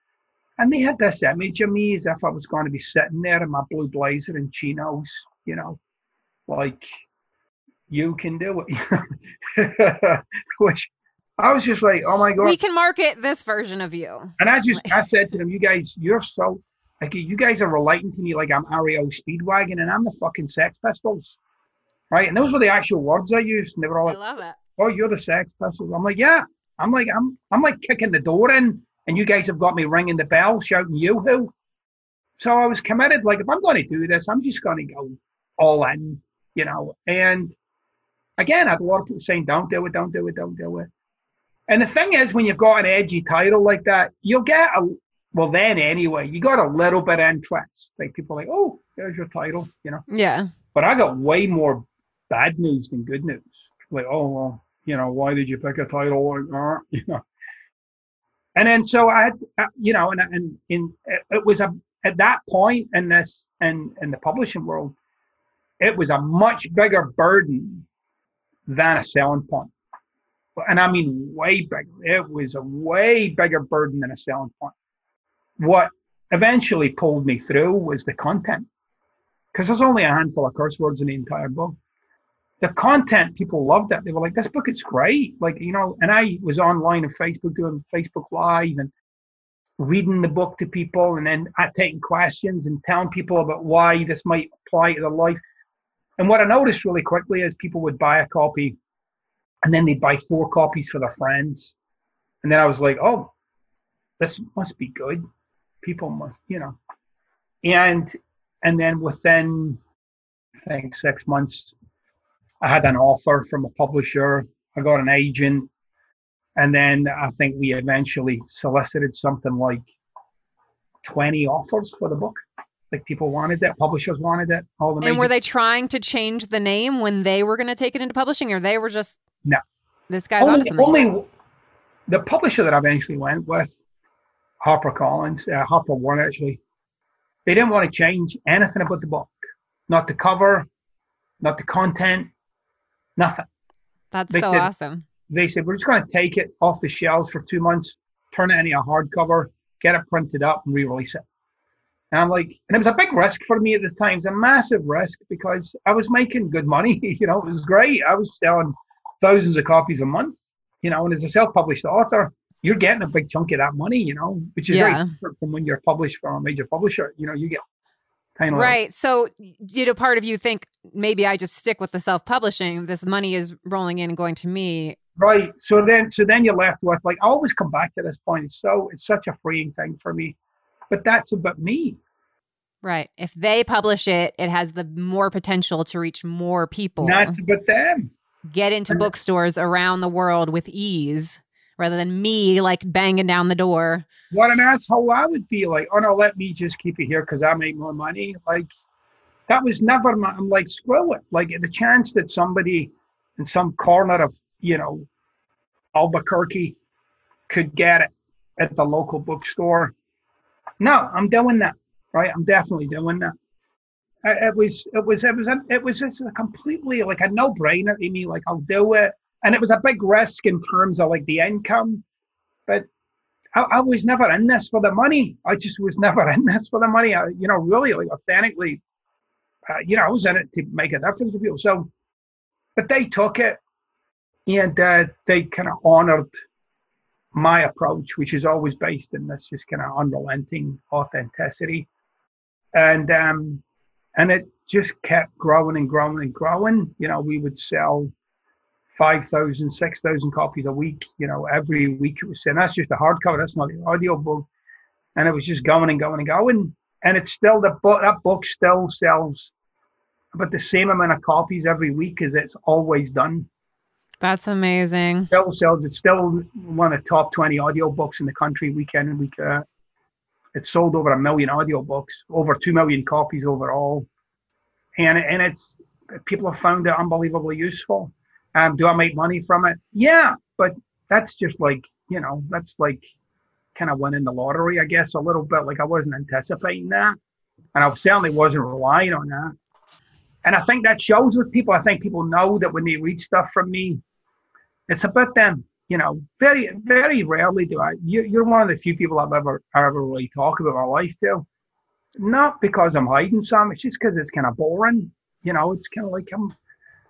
[SPEAKER 2] and they had this image of me as if I was going to be sitting there in my blue blazer and chinos, you know, like you can do it. Which I was just like, oh my god,
[SPEAKER 1] we can market this version of you.
[SPEAKER 2] And I just I said to them, you guys, you're so like you guys are relating to me like I'm REO Speedwagon and I'm the fucking Sex Pistols, right? And those were the actual words I used, and they were all like,
[SPEAKER 1] I love it.
[SPEAKER 2] Oh, you're the Sex Pistols. I'm like, yeah. I'm like, I'm I'm like kicking the door in and you guys have got me ringing the bell, shouting yoo-hoo. so I was committed. Like, if I'm going to do this, I'm just going to go all in, you know. And again, I had a lot of people saying, "Don't do it, don't do it, don't do it." And the thing is, when you've got an edgy title like that, you'll get a well. Then anyway, you got a little bit of interest. Like people like, "Oh, there's your title," you know.
[SPEAKER 1] Yeah.
[SPEAKER 2] But I got way more bad news than good news. Like, oh well, you know, why did you pick a title like that? You know. And then so I had, uh, you know, and and in it was a at that point in this in in the publishing world, it was a much bigger burden than a selling point. And I mean way bigger. It was a way bigger burden than a selling point. What eventually pulled me through was the content. Because there's only a handful of curse words in the entire book. The content, people loved it. They were like, this book is great. Like, you know, and I was online on Facebook doing Facebook Live and reading the book to people and then I taking questions and telling people about why this might apply to their life. And what I noticed really quickly is people would buy a copy and then they'd buy four copies for their friends. And then I was like, oh, this must be good. People must, you know. And and then within I think six months, I had an offer from a publisher. I got an agent. And then I think we eventually solicited something like 20 offers for the book. Like people wanted it, publishers wanted it.
[SPEAKER 1] All the and were they trying to change the name when they were going to take it into publishing, or they were just
[SPEAKER 2] no?
[SPEAKER 1] This guy's
[SPEAKER 2] only, only the publisher that I eventually went with, Harper Collins, uh, Harper One actually. They didn't want to change anything about the book, not the cover, not the content, nothing.
[SPEAKER 1] That's they so awesome.
[SPEAKER 2] They said we're just going to take it off the shelves for two months, turn it into a hardcover, get it printed up, and re-release it. And I'm like, and it was a big risk for me at the time. It was a massive risk because I was making good money. you know, it was great. I was selling thousands of copies a month. You know, and as a self-published author, you're getting a big chunk of that money. You know, which is yeah. very different from when you're published from a major publisher. You know, you get kind of
[SPEAKER 1] right. Like, so, you know, part of you think maybe I just stick with the self-publishing. This money is rolling in and going to me.
[SPEAKER 2] Right. So then, so then you're left with like I always come back to this point. It's So it's such a freeing thing for me but that's about me.
[SPEAKER 1] Right. If they publish it, it has the more potential to reach more people.
[SPEAKER 2] That's about them.
[SPEAKER 1] Get into bookstores around the world with ease rather than me like banging down the door.
[SPEAKER 2] What an asshole I would be like, oh no, let me just keep it here because I make more money. Like that was never my, I'm like, screw it. Like the chance that somebody in some corner of, you know, Albuquerque could get it at the local bookstore no, I'm doing that. Right, I'm definitely doing that. It was, it was, it was, a, it was just a completely like a no-brainer to me. Like I'll do it, and it was a big risk in terms of like the income, but I, I, was never in this for the money. I just was never in this for the money. I, you know, really, like authentically, uh, you know, I was in it to make a difference for people. So, but they took it, and uh, they kind of honored my approach, which is always based in this just kind of unrelenting authenticity. And um, and it just kept growing and growing and growing. You know, we would sell 5,000, 6,000 copies a week, you know, every week it was saying that's just a hardcover, that's not the audio book. And it was just going and going and going. And it's still the book that book still sells about the same amount of copies every week as it's always done.
[SPEAKER 1] That's amazing.
[SPEAKER 2] Still sells. It's still one of the top 20 audiobooks in the country week in and week out. It's sold over a million audiobooks, over 2 million copies overall. And, and it's, people have found it unbelievably useful. Um, do I make money from it? Yeah, but that's just like, you know, that's like kind of winning the lottery, I guess, a little bit. Like I wasn't anticipating that. And I certainly wasn't relying on that. And I think that shows with people. I think people know that when they read stuff from me, it's about them. You know, very, very rarely do I. You, are one of the few people I've ever, ever really talk about my life to. Not because I'm hiding some. It's just because it's kind of boring. You know, it's kind of like I'm,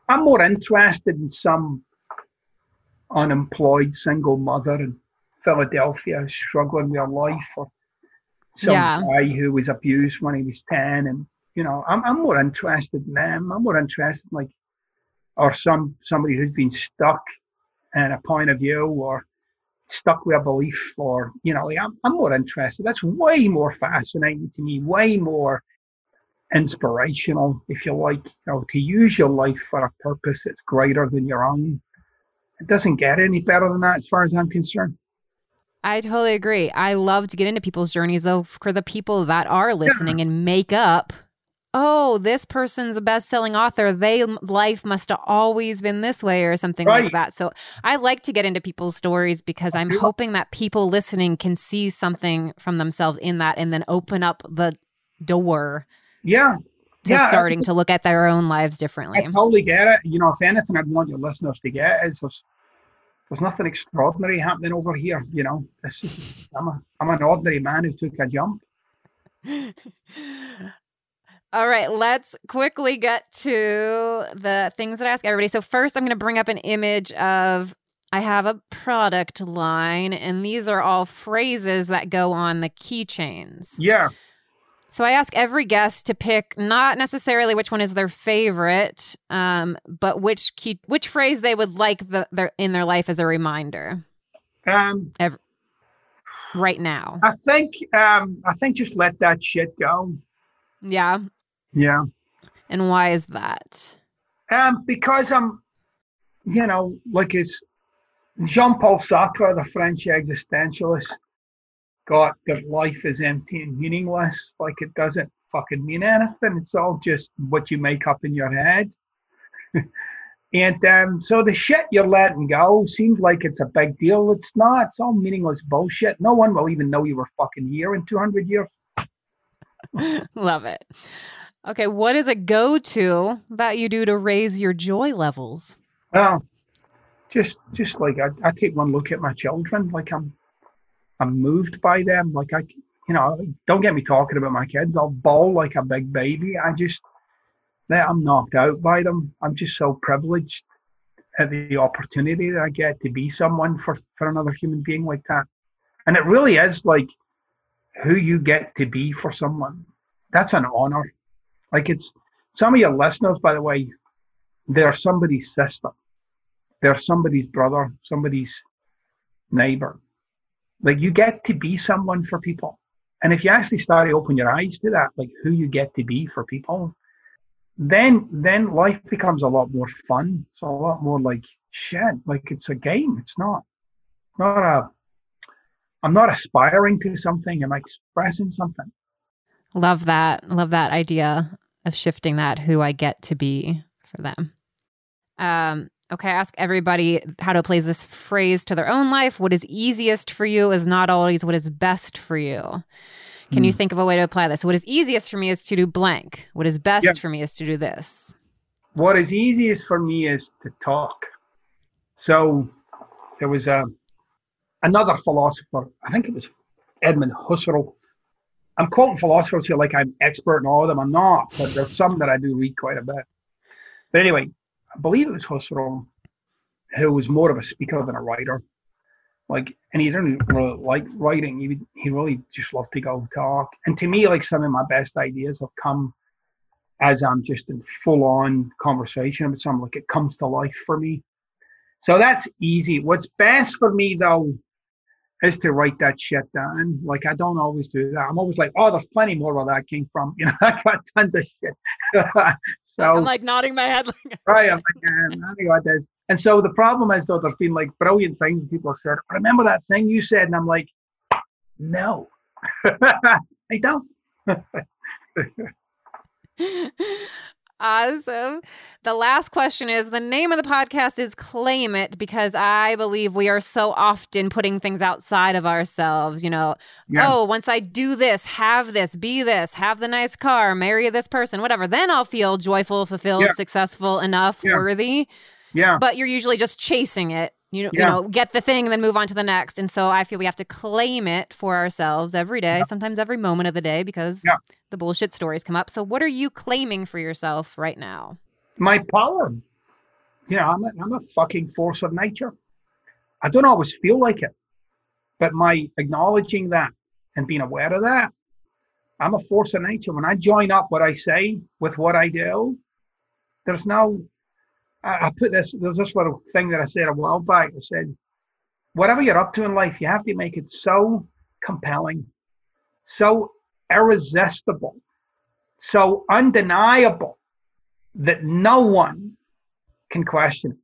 [SPEAKER 2] I'm more interested in some unemployed single mother in Philadelphia struggling with her life, or some yeah. guy who was abused when he was ten, and you know, I'm, I'm more interested in them. I'm more interested in like, or some somebody who's been stuck in a point of view or stuck with a belief or, you know, like I'm, I'm more interested. That's way more fascinating to me, way more inspirational, if you like, you know, to use your life for a purpose that's greater than your own. It doesn't get any better than that as far as I'm concerned.
[SPEAKER 1] I totally agree. I love to get into people's journeys though for the people that are listening yeah. and make up oh, this person's a best-selling author. They life must have always been this way or something right. like that. So I like to get into people's stories because I'm hoping that people listening can see something from themselves in that and then open up the door.
[SPEAKER 2] Yeah.
[SPEAKER 1] To yeah, starting to look at their own lives differently.
[SPEAKER 2] I totally get it. You know, if anything I'd want your listeners to get is there's, there's nothing extraordinary happening over here, you know. This is, I'm a I'm an ordinary man who took a jump.
[SPEAKER 1] All right, let's quickly get to the things that I ask everybody. So, first, I'm going to bring up an image of I have a product line, and these are all phrases that go on the keychains.
[SPEAKER 2] Yeah.
[SPEAKER 1] So, I ask every guest to pick not necessarily which one is their favorite, um, but which key, which phrase they would like the, their, in their life as a reminder.
[SPEAKER 2] Um,
[SPEAKER 1] every, right now.
[SPEAKER 2] I think um, I think just let that shit go.
[SPEAKER 1] Yeah.
[SPEAKER 2] Yeah.
[SPEAKER 1] And why is that?
[SPEAKER 2] Um, because I'm, you know, like it's Jean Paul Sartre, the French existentialist, got that life is empty and meaningless. Like it doesn't fucking mean anything. It's all just what you make up in your head. and um, so the shit you're letting go seems like it's a big deal. It's not. It's all meaningless bullshit. No one will even know you were fucking here in 200 years.
[SPEAKER 1] Love it. Okay, what is a go to that you do to raise your joy levels?
[SPEAKER 2] Well, just just like I, I take one look at my children, like I'm I'm moved by them. Like I you know, don't get me talking about my kids. I'll bawl like a big baby. I just I'm knocked out by them. I'm just so privileged at the opportunity that I get to be someone for, for another human being like that. And it really is like who you get to be for someone. That's an honor. Like it's some of your listeners, by the way, they're somebody's sister, they're somebody's brother, somebody's neighbor. Like you get to be someone for people. And if you actually start to open your eyes to that, like who you get to be for people, then then life becomes a lot more fun. It's a lot more like shit. Like it's a game. It's not not a I'm not aspiring to something. I'm expressing something.
[SPEAKER 1] Love that. Love that idea of shifting that who I get to be for them. Um, okay, ask everybody how to apply this phrase to their own life. What is easiest for you is not always what is best for you. Can mm. you hmm. think of a way to apply this? What is easiest for me is to do blank. What is best yep. for me is to do this.
[SPEAKER 2] What is easiest for me is to talk. So there was a um, another philosopher, I think it was Edmund Husserl, I'm quoting philosophers here like I'm expert in all of them. I'm not, but there's some that I do read quite a bit. But anyway, I believe it was Husserl who was more of a speaker than a writer. Like, and he didn't really like writing. He he really just loved to go talk. And to me, like some of my best ideas have come as I'm just in full on conversation with someone. Like it comes to life for me. So that's easy. What's best for me though is to write that shit down. Like I don't always do that. I'm always like, oh, there's plenty more where that came from. You know, I got tons of shit.
[SPEAKER 1] so I'm like nodding my head.
[SPEAKER 2] Like, right. I'm like, yeah, I this. And so the problem is though, there's been like brilliant things people have said. Remember that thing you said? And I'm like, no, I don't.
[SPEAKER 1] Awesome. The last question is the name of the podcast is Claim It because I believe we are so often putting things outside of ourselves. You know, yeah. oh, once I do this, have this, be this, have the nice car, marry this person, whatever, then I'll feel joyful, fulfilled, yeah. successful, enough, yeah. worthy.
[SPEAKER 2] Yeah.
[SPEAKER 1] But you're usually just chasing it. You know, you know, get the thing and then move on to the next. And so I feel we have to claim it for ourselves every day, sometimes every moment of the day because the bullshit stories come up. So, what are you claiming for yourself right now?
[SPEAKER 2] My power. You know, I'm a, I'm a fucking force of nature. I don't always feel like it, but my acknowledging that and being aware of that, I'm a force of nature. When I join up what I say with what I do, there's no. I, put this. There's this little thing that I said a while back. I said, whatever you're up to in life, you have to make it so compelling, so irresistible, so undeniable that no one can question it.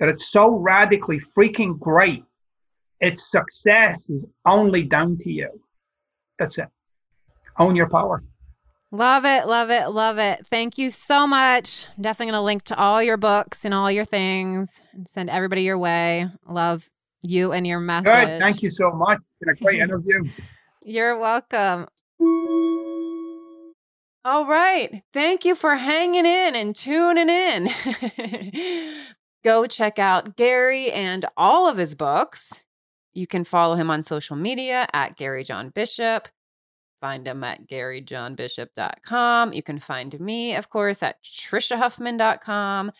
[SPEAKER 2] That it's so radically freaking great. Its success is only down to you. That's it. Own your power.
[SPEAKER 1] Love it, love it, love it. Thank you so much. I'm definitely going to link to all your books and all your things and send everybody your way. Love you and your message.
[SPEAKER 2] Good. Thank you so much. It's been a great interview.
[SPEAKER 1] You're welcome. All right. Thank you for hanging in and tuning in. Go check out Gary and all of his books. You can follow him on social media at Gary John Bishop. Find him at garyjohnbishop.com. You can find me, of course, at trishahuffman.com,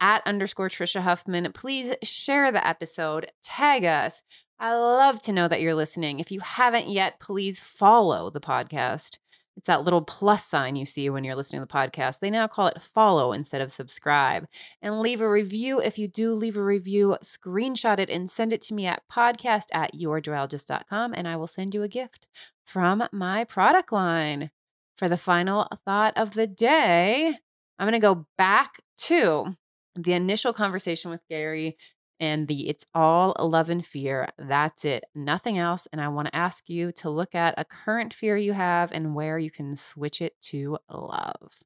[SPEAKER 1] at underscore Trisha Huffman. Please share the episode, tag us. I love to know that you're listening. If you haven't yet, please follow the podcast. It's that little plus sign you see when you're listening to the podcast. They now call it follow instead of subscribe. And leave a review. If you do leave a review, screenshot it and send it to me at podcast at yourjoyologist.com and I will send you a gift from my product line. For the final thought of the day, I'm going to go back to the initial conversation with Gary and the it's all love and fear. That's it, nothing else. And I want to ask you to look at a current fear you have and where you can switch it to love.